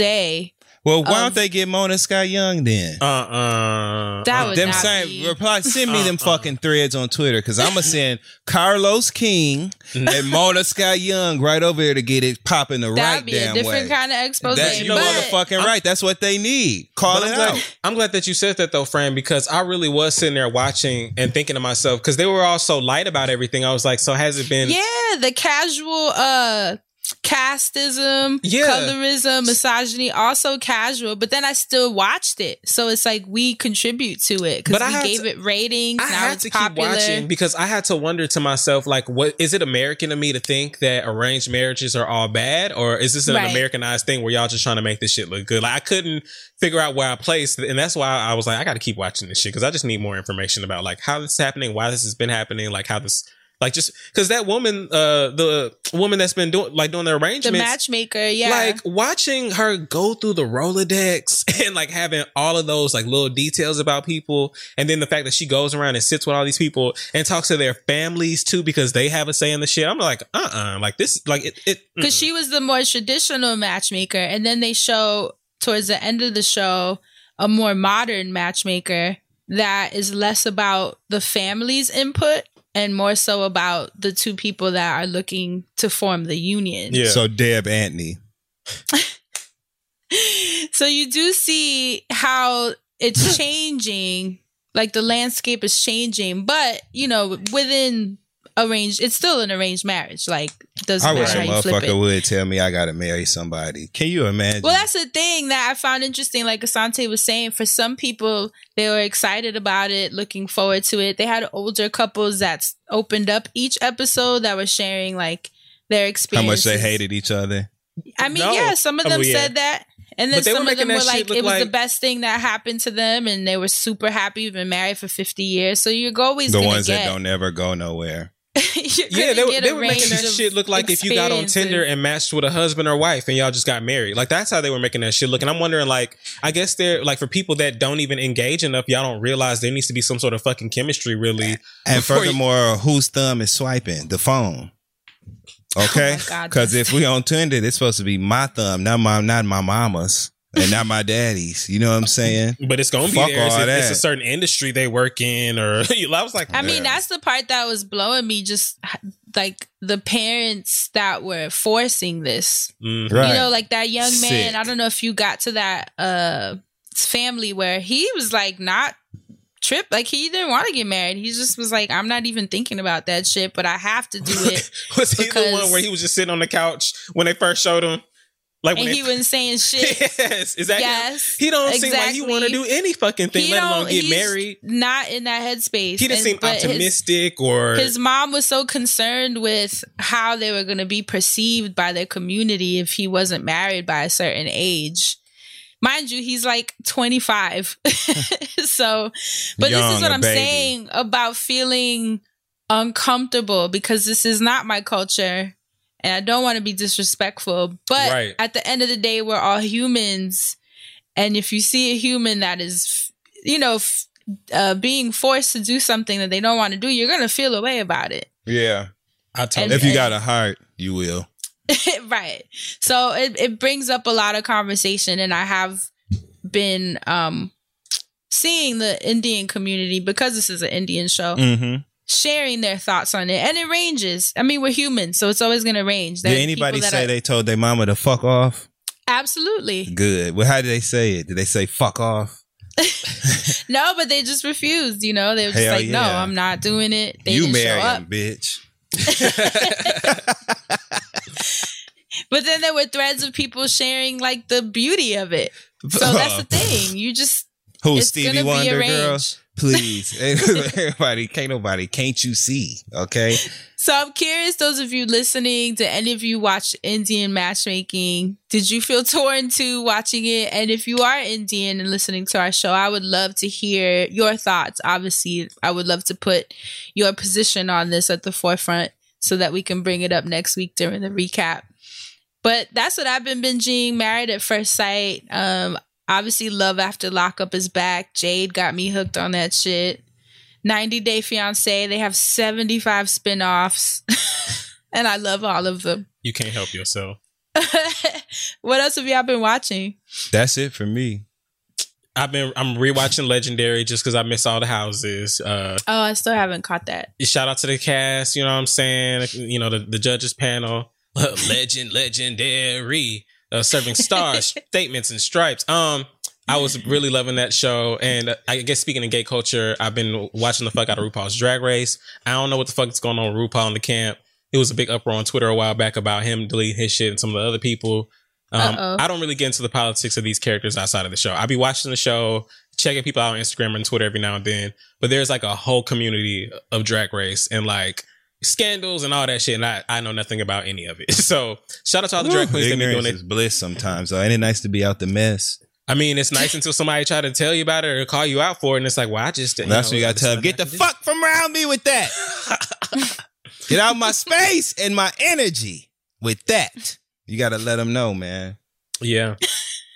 [SPEAKER 6] Well, why
[SPEAKER 1] of-
[SPEAKER 6] don't they get Mona Scott Young then?
[SPEAKER 5] Uh uh
[SPEAKER 1] That would
[SPEAKER 6] them
[SPEAKER 1] not
[SPEAKER 6] same
[SPEAKER 1] be-
[SPEAKER 6] reply. Send me them
[SPEAKER 5] Uh-uh.
[SPEAKER 6] fucking threads on Twitter because I'm gonna send Carlos King and Mona Scott Young right over here to get it popping the
[SPEAKER 1] That'd
[SPEAKER 6] right
[SPEAKER 1] be a
[SPEAKER 6] damn
[SPEAKER 1] different
[SPEAKER 6] way.
[SPEAKER 1] kind of expose.
[SPEAKER 6] That, you
[SPEAKER 1] but
[SPEAKER 6] motherfucking right. That's what they need. Call
[SPEAKER 5] But
[SPEAKER 6] it
[SPEAKER 5] I'm glad,
[SPEAKER 6] out.
[SPEAKER 5] I'm glad that you said that though, Fran, because I really was sitting there watching and thinking to myself, because they were all so light about everything. I was like, so has it been?
[SPEAKER 1] yeah, the casual uh casteism,
[SPEAKER 5] Yeah.
[SPEAKER 1] colorism, misogyny, also casual. But then I still watched it, so it's like we contribute to it because we gave
[SPEAKER 5] to-
[SPEAKER 1] it ratings.
[SPEAKER 5] I
[SPEAKER 1] now
[SPEAKER 5] had
[SPEAKER 1] it's
[SPEAKER 5] to
[SPEAKER 1] popular.
[SPEAKER 5] keep watching because I had to wonder to myself, like, what is it American to me to think that arranged marriages are all bad, or is this an
[SPEAKER 1] Right.
[SPEAKER 5] Americanized thing where y'all just trying to make this shit look good? Like, I couldn't figure out where I placed, and that's why I was like, I got to keep watching this shit because I just need more information about like how this is happening, why this has been happening, like how this, like, just because that woman, uh, the woman that's been doing like doing the
[SPEAKER 1] arrangement
[SPEAKER 5] the
[SPEAKER 1] matchmaker, yeah.
[SPEAKER 5] like watching her go through the Rolodex and like having all of those like little details about people. And then the fact that she goes around and sits with all these people and talks to their families too because they have a say in the shit. I'm like, uh uh like this, like it, it
[SPEAKER 1] because she was the more traditional matchmaker, and then they show towards the end of the show a more modern matchmaker that is less about the family's input and more so about the two people that are looking to form the union. Yeah.
[SPEAKER 6] So Deb Antony.
[SPEAKER 1] So you do see how it's changing, like the landscape is changing, but you know, within arranged, it's still an arranged marriage. Like doesn't
[SPEAKER 6] I wish a
[SPEAKER 1] how you flip it.
[SPEAKER 6] motherfucker would tell me I gotta marry somebody. Can you imagine?
[SPEAKER 1] Well, that's the thing that I found interesting. Like Asante was saying, for some people, they were excited about it, looking forward to it. They had older couples that opened up each episode that were sharing like their experience.
[SPEAKER 6] How much they hated each other.
[SPEAKER 1] I mean,
[SPEAKER 5] No.
[SPEAKER 1] yeah, some of
[SPEAKER 5] Oh,
[SPEAKER 1] them
[SPEAKER 5] yeah.
[SPEAKER 1] said that. And then
[SPEAKER 5] But they were
[SPEAKER 1] some of them were like, it was the best thing that happened to them, and they were super happy, We've been married for 50 years. So you're always
[SPEAKER 6] The ones
[SPEAKER 1] get,
[SPEAKER 6] that don't ever go nowhere.
[SPEAKER 1] You're
[SPEAKER 5] Yeah, they, were-
[SPEAKER 1] get
[SPEAKER 5] they were making that shit look like if you got on. Tinder and matched with a husband or wife and y'all just got married. Like that's how they were making that shit look. And I'm wondering, like, I guess they're like for people that don't even engage enough, y'all don't realize there needs to be some sort of fucking chemistry, really.
[SPEAKER 6] And
[SPEAKER 5] before you-
[SPEAKER 6] furthermore, whose thumb is swiping? The phone. Okay,
[SPEAKER 1] Oh
[SPEAKER 6] because if we on Tinder, it's supposed to be my thumb, not my not my mama's, and not my daddy's. You know what I'm saying?
[SPEAKER 5] But it's gonna be
[SPEAKER 6] Fuck
[SPEAKER 5] there. It's,
[SPEAKER 6] all
[SPEAKER 5] a- it's
[SPEAKER 6] that.
[SPEAKER 5] a certain industry they work in, or I was like,
[SPEAKER 1] I mean, that's the part that was blowing me. Just like the parents that were forcing this.
[SPEAKER 5] Mhm.
[SPEAKER 6] Right.
[SPEAKER 1] You know, like that young man.
[SPEAKER 6] Sick.
[SPEAKER 1] I don't know if you got to that uh family where he was like not trip like he didn't want to get married. He just was like, I'm not even thinking about that shit, but I have to do it.
[SPEAKER 5] was he the one where he was just sitting on the couch when they first showed him? Like when
[SPEAKER 1] and he wasn't saying shit.
[SPEAKER 5] yes, is that?
[SPEAKER 1] Yes,
[SPEAKER 5] He don't seem like he want to do any fucking thing,
[SPEAKER 1] He
[SPEAKER 5] let alone get married.
[SPEAKER 1] Not in that headspace.
[SPEAKER 5] He didn't
[SPEAKER 1] And-
[SPEAKER 5] seem
[SPEAKER 1] but his-
[SPEAKER 5] optimistic or
[SPEAKER 1] his mom was so concerned with how they were going to be perceived by their community if he wasn't married by a certain age. Mind you, he's like 25. so, but this is what I'm
[SPEAKER 6] baby.
[SPEAKER 1] saying about feeling uncomfortable because this is not my culture and I don't want to be disrespectful. But
[SPEAKER 5] Right.
[SPEAKER 1] at the end of the day, we're all humans. And if you see a human that is, you know, f- uh, being forced to do something that they don't want to do, you're gonna feel a way about it,
[SPEAKER 6] Yeah.
[SPEAKER 5] I told
[SPEAKER 1] And-
[SPEAKER 6] If you got a heart, you will.
[SPEAKER 1] right? So it it brings up a lot of conversation, and I have been um seeing the Indian community because this is an Indian show
[SPEAKER 6] Mm-hmm.
[SPEAKER 1] Sharing their thoughts on it, and it ranges. I mean, we're humans, so it's always gonna range. There
[SPEAKER 6] Did anybody say they told their mama to fuck off?
[SPEAKER 1] absolutely
[SPEAKER 6] Good. Well, how did they say it? Did they say fuck off?
[SPEAKER 1] no? But they just refused. You know, they were just
[SPEAKER 6] Hell
[SPEAKER 1] like, no. I'm not doing it. They
[SPEAKER 6] you
[SPEAKER 1] show
[SPEAKER 6] marry
[SPEAKER 1] up.
[SPEAKER 6] him, bitch.
[SPEAKER 1] But then there were threads of people sharing like the beauty of it. So that's the thing. You just
[SPEAKER 6] Who Stevie Wonder girl? Please, everybody, can't nobody, can't you see? Okay,
[SPEAKER 1] So I'm curious, those of you listening, did any of you watch Indian matchmaking? Did you feel torn to watching it? And if you are Indian and listening to our show, I would love to hear your thoughts. Obviously, I would love to put your position on this at the forefront so that we can bring it up next week during the recap. But that's what I've been binging. Married at First Sight. Um, obviously, Love After Lockup is back. Jade got me hooked on that shit. 90 Day Fiance. They have 75 spin-offs. and I love all of them.
[SPEAKER 5] You can't help yourself.
[SPEAKER 1] what else have y'all been watching?
[SPEAKER 6] That's it for me.
[SPEAKER 5] I've been I'm rewatching Legendary just because I miss all the houses. Uh
[SPEAKER 1] Oh, I still haven't caught that.
[SPEAKER 5] shout out to the cast, you know what I'm saying? You know, the, the judges panel. Legend, legendary. Uh, serving stars, statements, and stripes. Um, I was really loving that show. And I guess speaking of gay culture, I've been watching the fuck out of RuPaul's Drag Race. I don't know what the fuck is going on with RuPaul in the camp. It was a big uproar on Twitter a while back about him deleting his shit and some of the other people. Um. I don't really get into the politics of these characters outside of the show. I be watching the show, checking people out on Instagram and Twitter every now and then. But there's like a whole community of Drag Race and like scandals and all that shit. And I, I know nothing about any of it. So shout out to all the drag queens that be doing it.
[SPEAKER 6] is bliss sometimes. Though. Ain't it nice to be out the mess?
[SPEAKER 5] I mean, it's nice until somebody try to tell you about it or call you out for it, and it's like, well, I just. You
[SPEAKER 6] That's
[SPEAKER 5] know,
[SPEAKER 6] what you got to tell them. Get the fuck from around me with that. Get out my space and my energy with that. You got to let them know, man.
[SPEAKER 5] Yeah.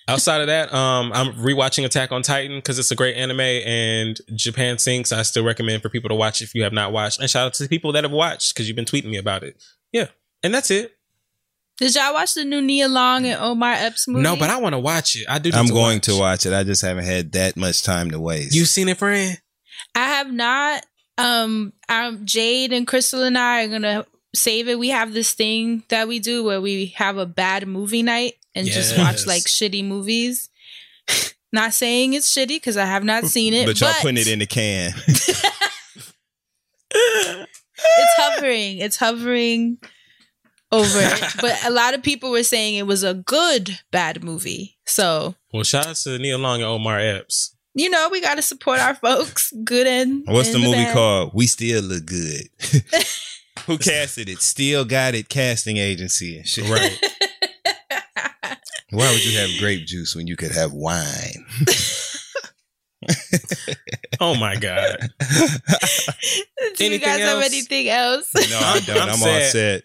[SPEAKER 5] Outside of that, um, I'm rewatching Attack on Titan because it's a great anime and Japan Sinks. I still recommend for people to watch if you have not watched. And shout out to the people that have watched because you've been tweeting me about it. Yeah, and that's it.
[SPEAKER 1] Did y'all watch the new Nia Long and Omar Epps movie?
[SPEAKER 5] No, but I want to watch it. I do.
[SPEAKER 6] I'm
[SPEAKER 5] to
[SPEAKER 6] going
[SPEAKER 5] watch.
[SPEAKER 6] to watch it. I just haven't had that much time to waste.
[SPEAKER 5] You seen it, friend?
[SPEAKER 1] I have not. Um, um, Jade and Crystal and I are gonna save it. We have this thing that we do where we have a bad movie night and just watch like shitty movies. not saying it's shitty because I have not seen it,
[SPEAKER 6] but y'all putting it in the can.
[SPEAKER 1] it's hovering. It's hovering over it. But a lot of people were saying it was a good bad movie. So
[SPEAKER 5] Well, shout out to Nia Long and Omar Epps.
[SPEAKER 1] you know we got to support our folks, good and
[SPEAKER 6] What's the movie
[SPEAKER 1] bad.
[SPEAKER 6] called? We Still Look Good. Who casted it? Still got it casting agency and shit.
[SPEAKER 5] Right.
[SPEAKER 6] Why would you have grape juice when you could have wine?
[SPEAKER 5] Oh my god.
[SPEAKER 1] Do you
[SPEAKER 5] Anything
[SPEAKER 1] guys have anything else?
[SPEAKER 6] No, I don't. I'm, all set.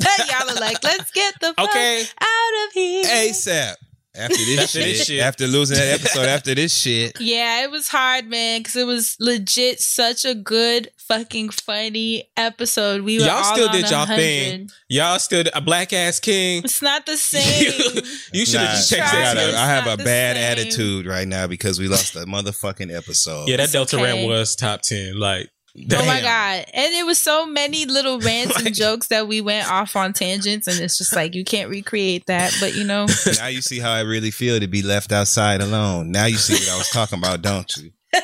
[SPEAKER 1] Y'all are like, let's get the fuck
[SPEAKER 5] Okay.
[SPEAKER 1] out of here.
[SPEAKER 6] ASAP. After this
[SPEAKER 5] After
[SPEAKER 6] shit,
[SPEAKER 5] this shit.
[SPEAKER 6] after losing that episode, after this shit,
[SPEAKER 1] Yeah, it was hard, man, because it was legit such a good, fucking funny episode. We were
[SPEAKER 5] Y'all
[SPEAKER 1] all
[SPEAKER 5] still
[SPEAKER 1] on
[SPEAKER 5] did y'all
[SPEAKER 1] 100.
[SPEAKER 5] thing. Y'all still a black ass king.
[SPEAKER 1] It's not the same.
[SPEAKER 5] You should have
[SPEAKER 6] Nah,
[SPEAKER 5] just checked
[SPEAKER 6] it
[SPEAKER 5] out.
[SPEAKER 6] gotta- I have a bad
[SPEAKER 1] same.
[SPEAKER 6] attitude right now because we lost a motherfucking episode.
[SPEAKER 5] Yeah, that
[SPEAKER 1] It's
[SPEAKER 5] Delta
[SPEAKER 1] okay.
[SPEAKER 5] rant was top ten. Like,
[SPEAKER 1] Oh my god! And it was so many little rants and jokes that we went off on tangents, and it's just like you can't recreate that. But you know,
[SPEAKER 6] now you see how I really feel to be left outside alone. Now you see what I was talking about, don't you?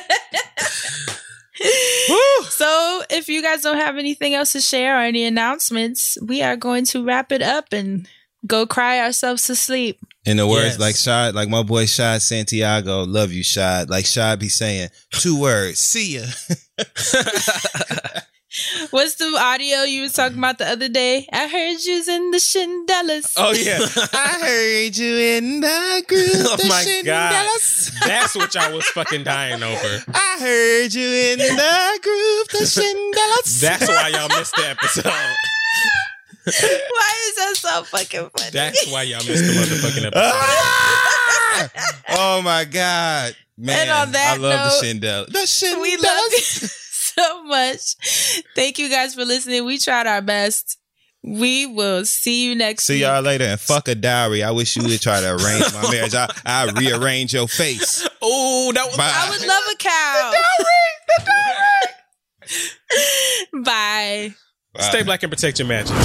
[SPEAKER 1] so if you guys don't have anything else to share or any announcements, we are going to wrap it up and go cry ourselves to sleep.
[SPEAKER 6] In the words
[SPEAKER 5] Yes.
[SPEAKER 6] like Shad, like my boy Shad Santiago, love you, Shad. Like Shad be saying, two words, see ya.
[SPEAKER 1] What's the audio you was talking about the other day? I heard you's in the Shindellas.
[SPEAKER 5] Oh yeah.
[SPEAKER 6] I heard you in the group.
[SPEAKER 5] oh
[SPEAKER 6] the
[SPEAKER 5] my god. That's what y'all was fucking dying over.
[SPEAKER 6] I heard you in the group, the Shindellas.
[SPEAKER 5] That's why y'all missed the episode.
[SPEAKER 1] Why is that so fucking funny?
[SPEAKER 5] That's why y'all missed the motherfucking episode.
[SPEAKER 6] Ah! oh my god, man!
[SPEAKER 1] And on that
[SPEAKER 6] I love
[SPEAKER 1] note,
[SPEAKER 6] the Shindel. The Shindellas.
[SPEAKER 1] we love you so much. Thank you guys for listening. We tried our best. We will see you next
[SPEAKER 6] See
[SPEAKER 1] week.
[SPEAKER 6] y'all later and fuck a diary. I wish you would try to arrange my marriage. I I rearrange your face.
[SPEAKER 5] Oh, that was
[SPEAKER 6] Bye.
[SPEAKER 1] I would love a cow. Diary, diary. Bye.
[SPEAKER 5] Stay black and protect your magic.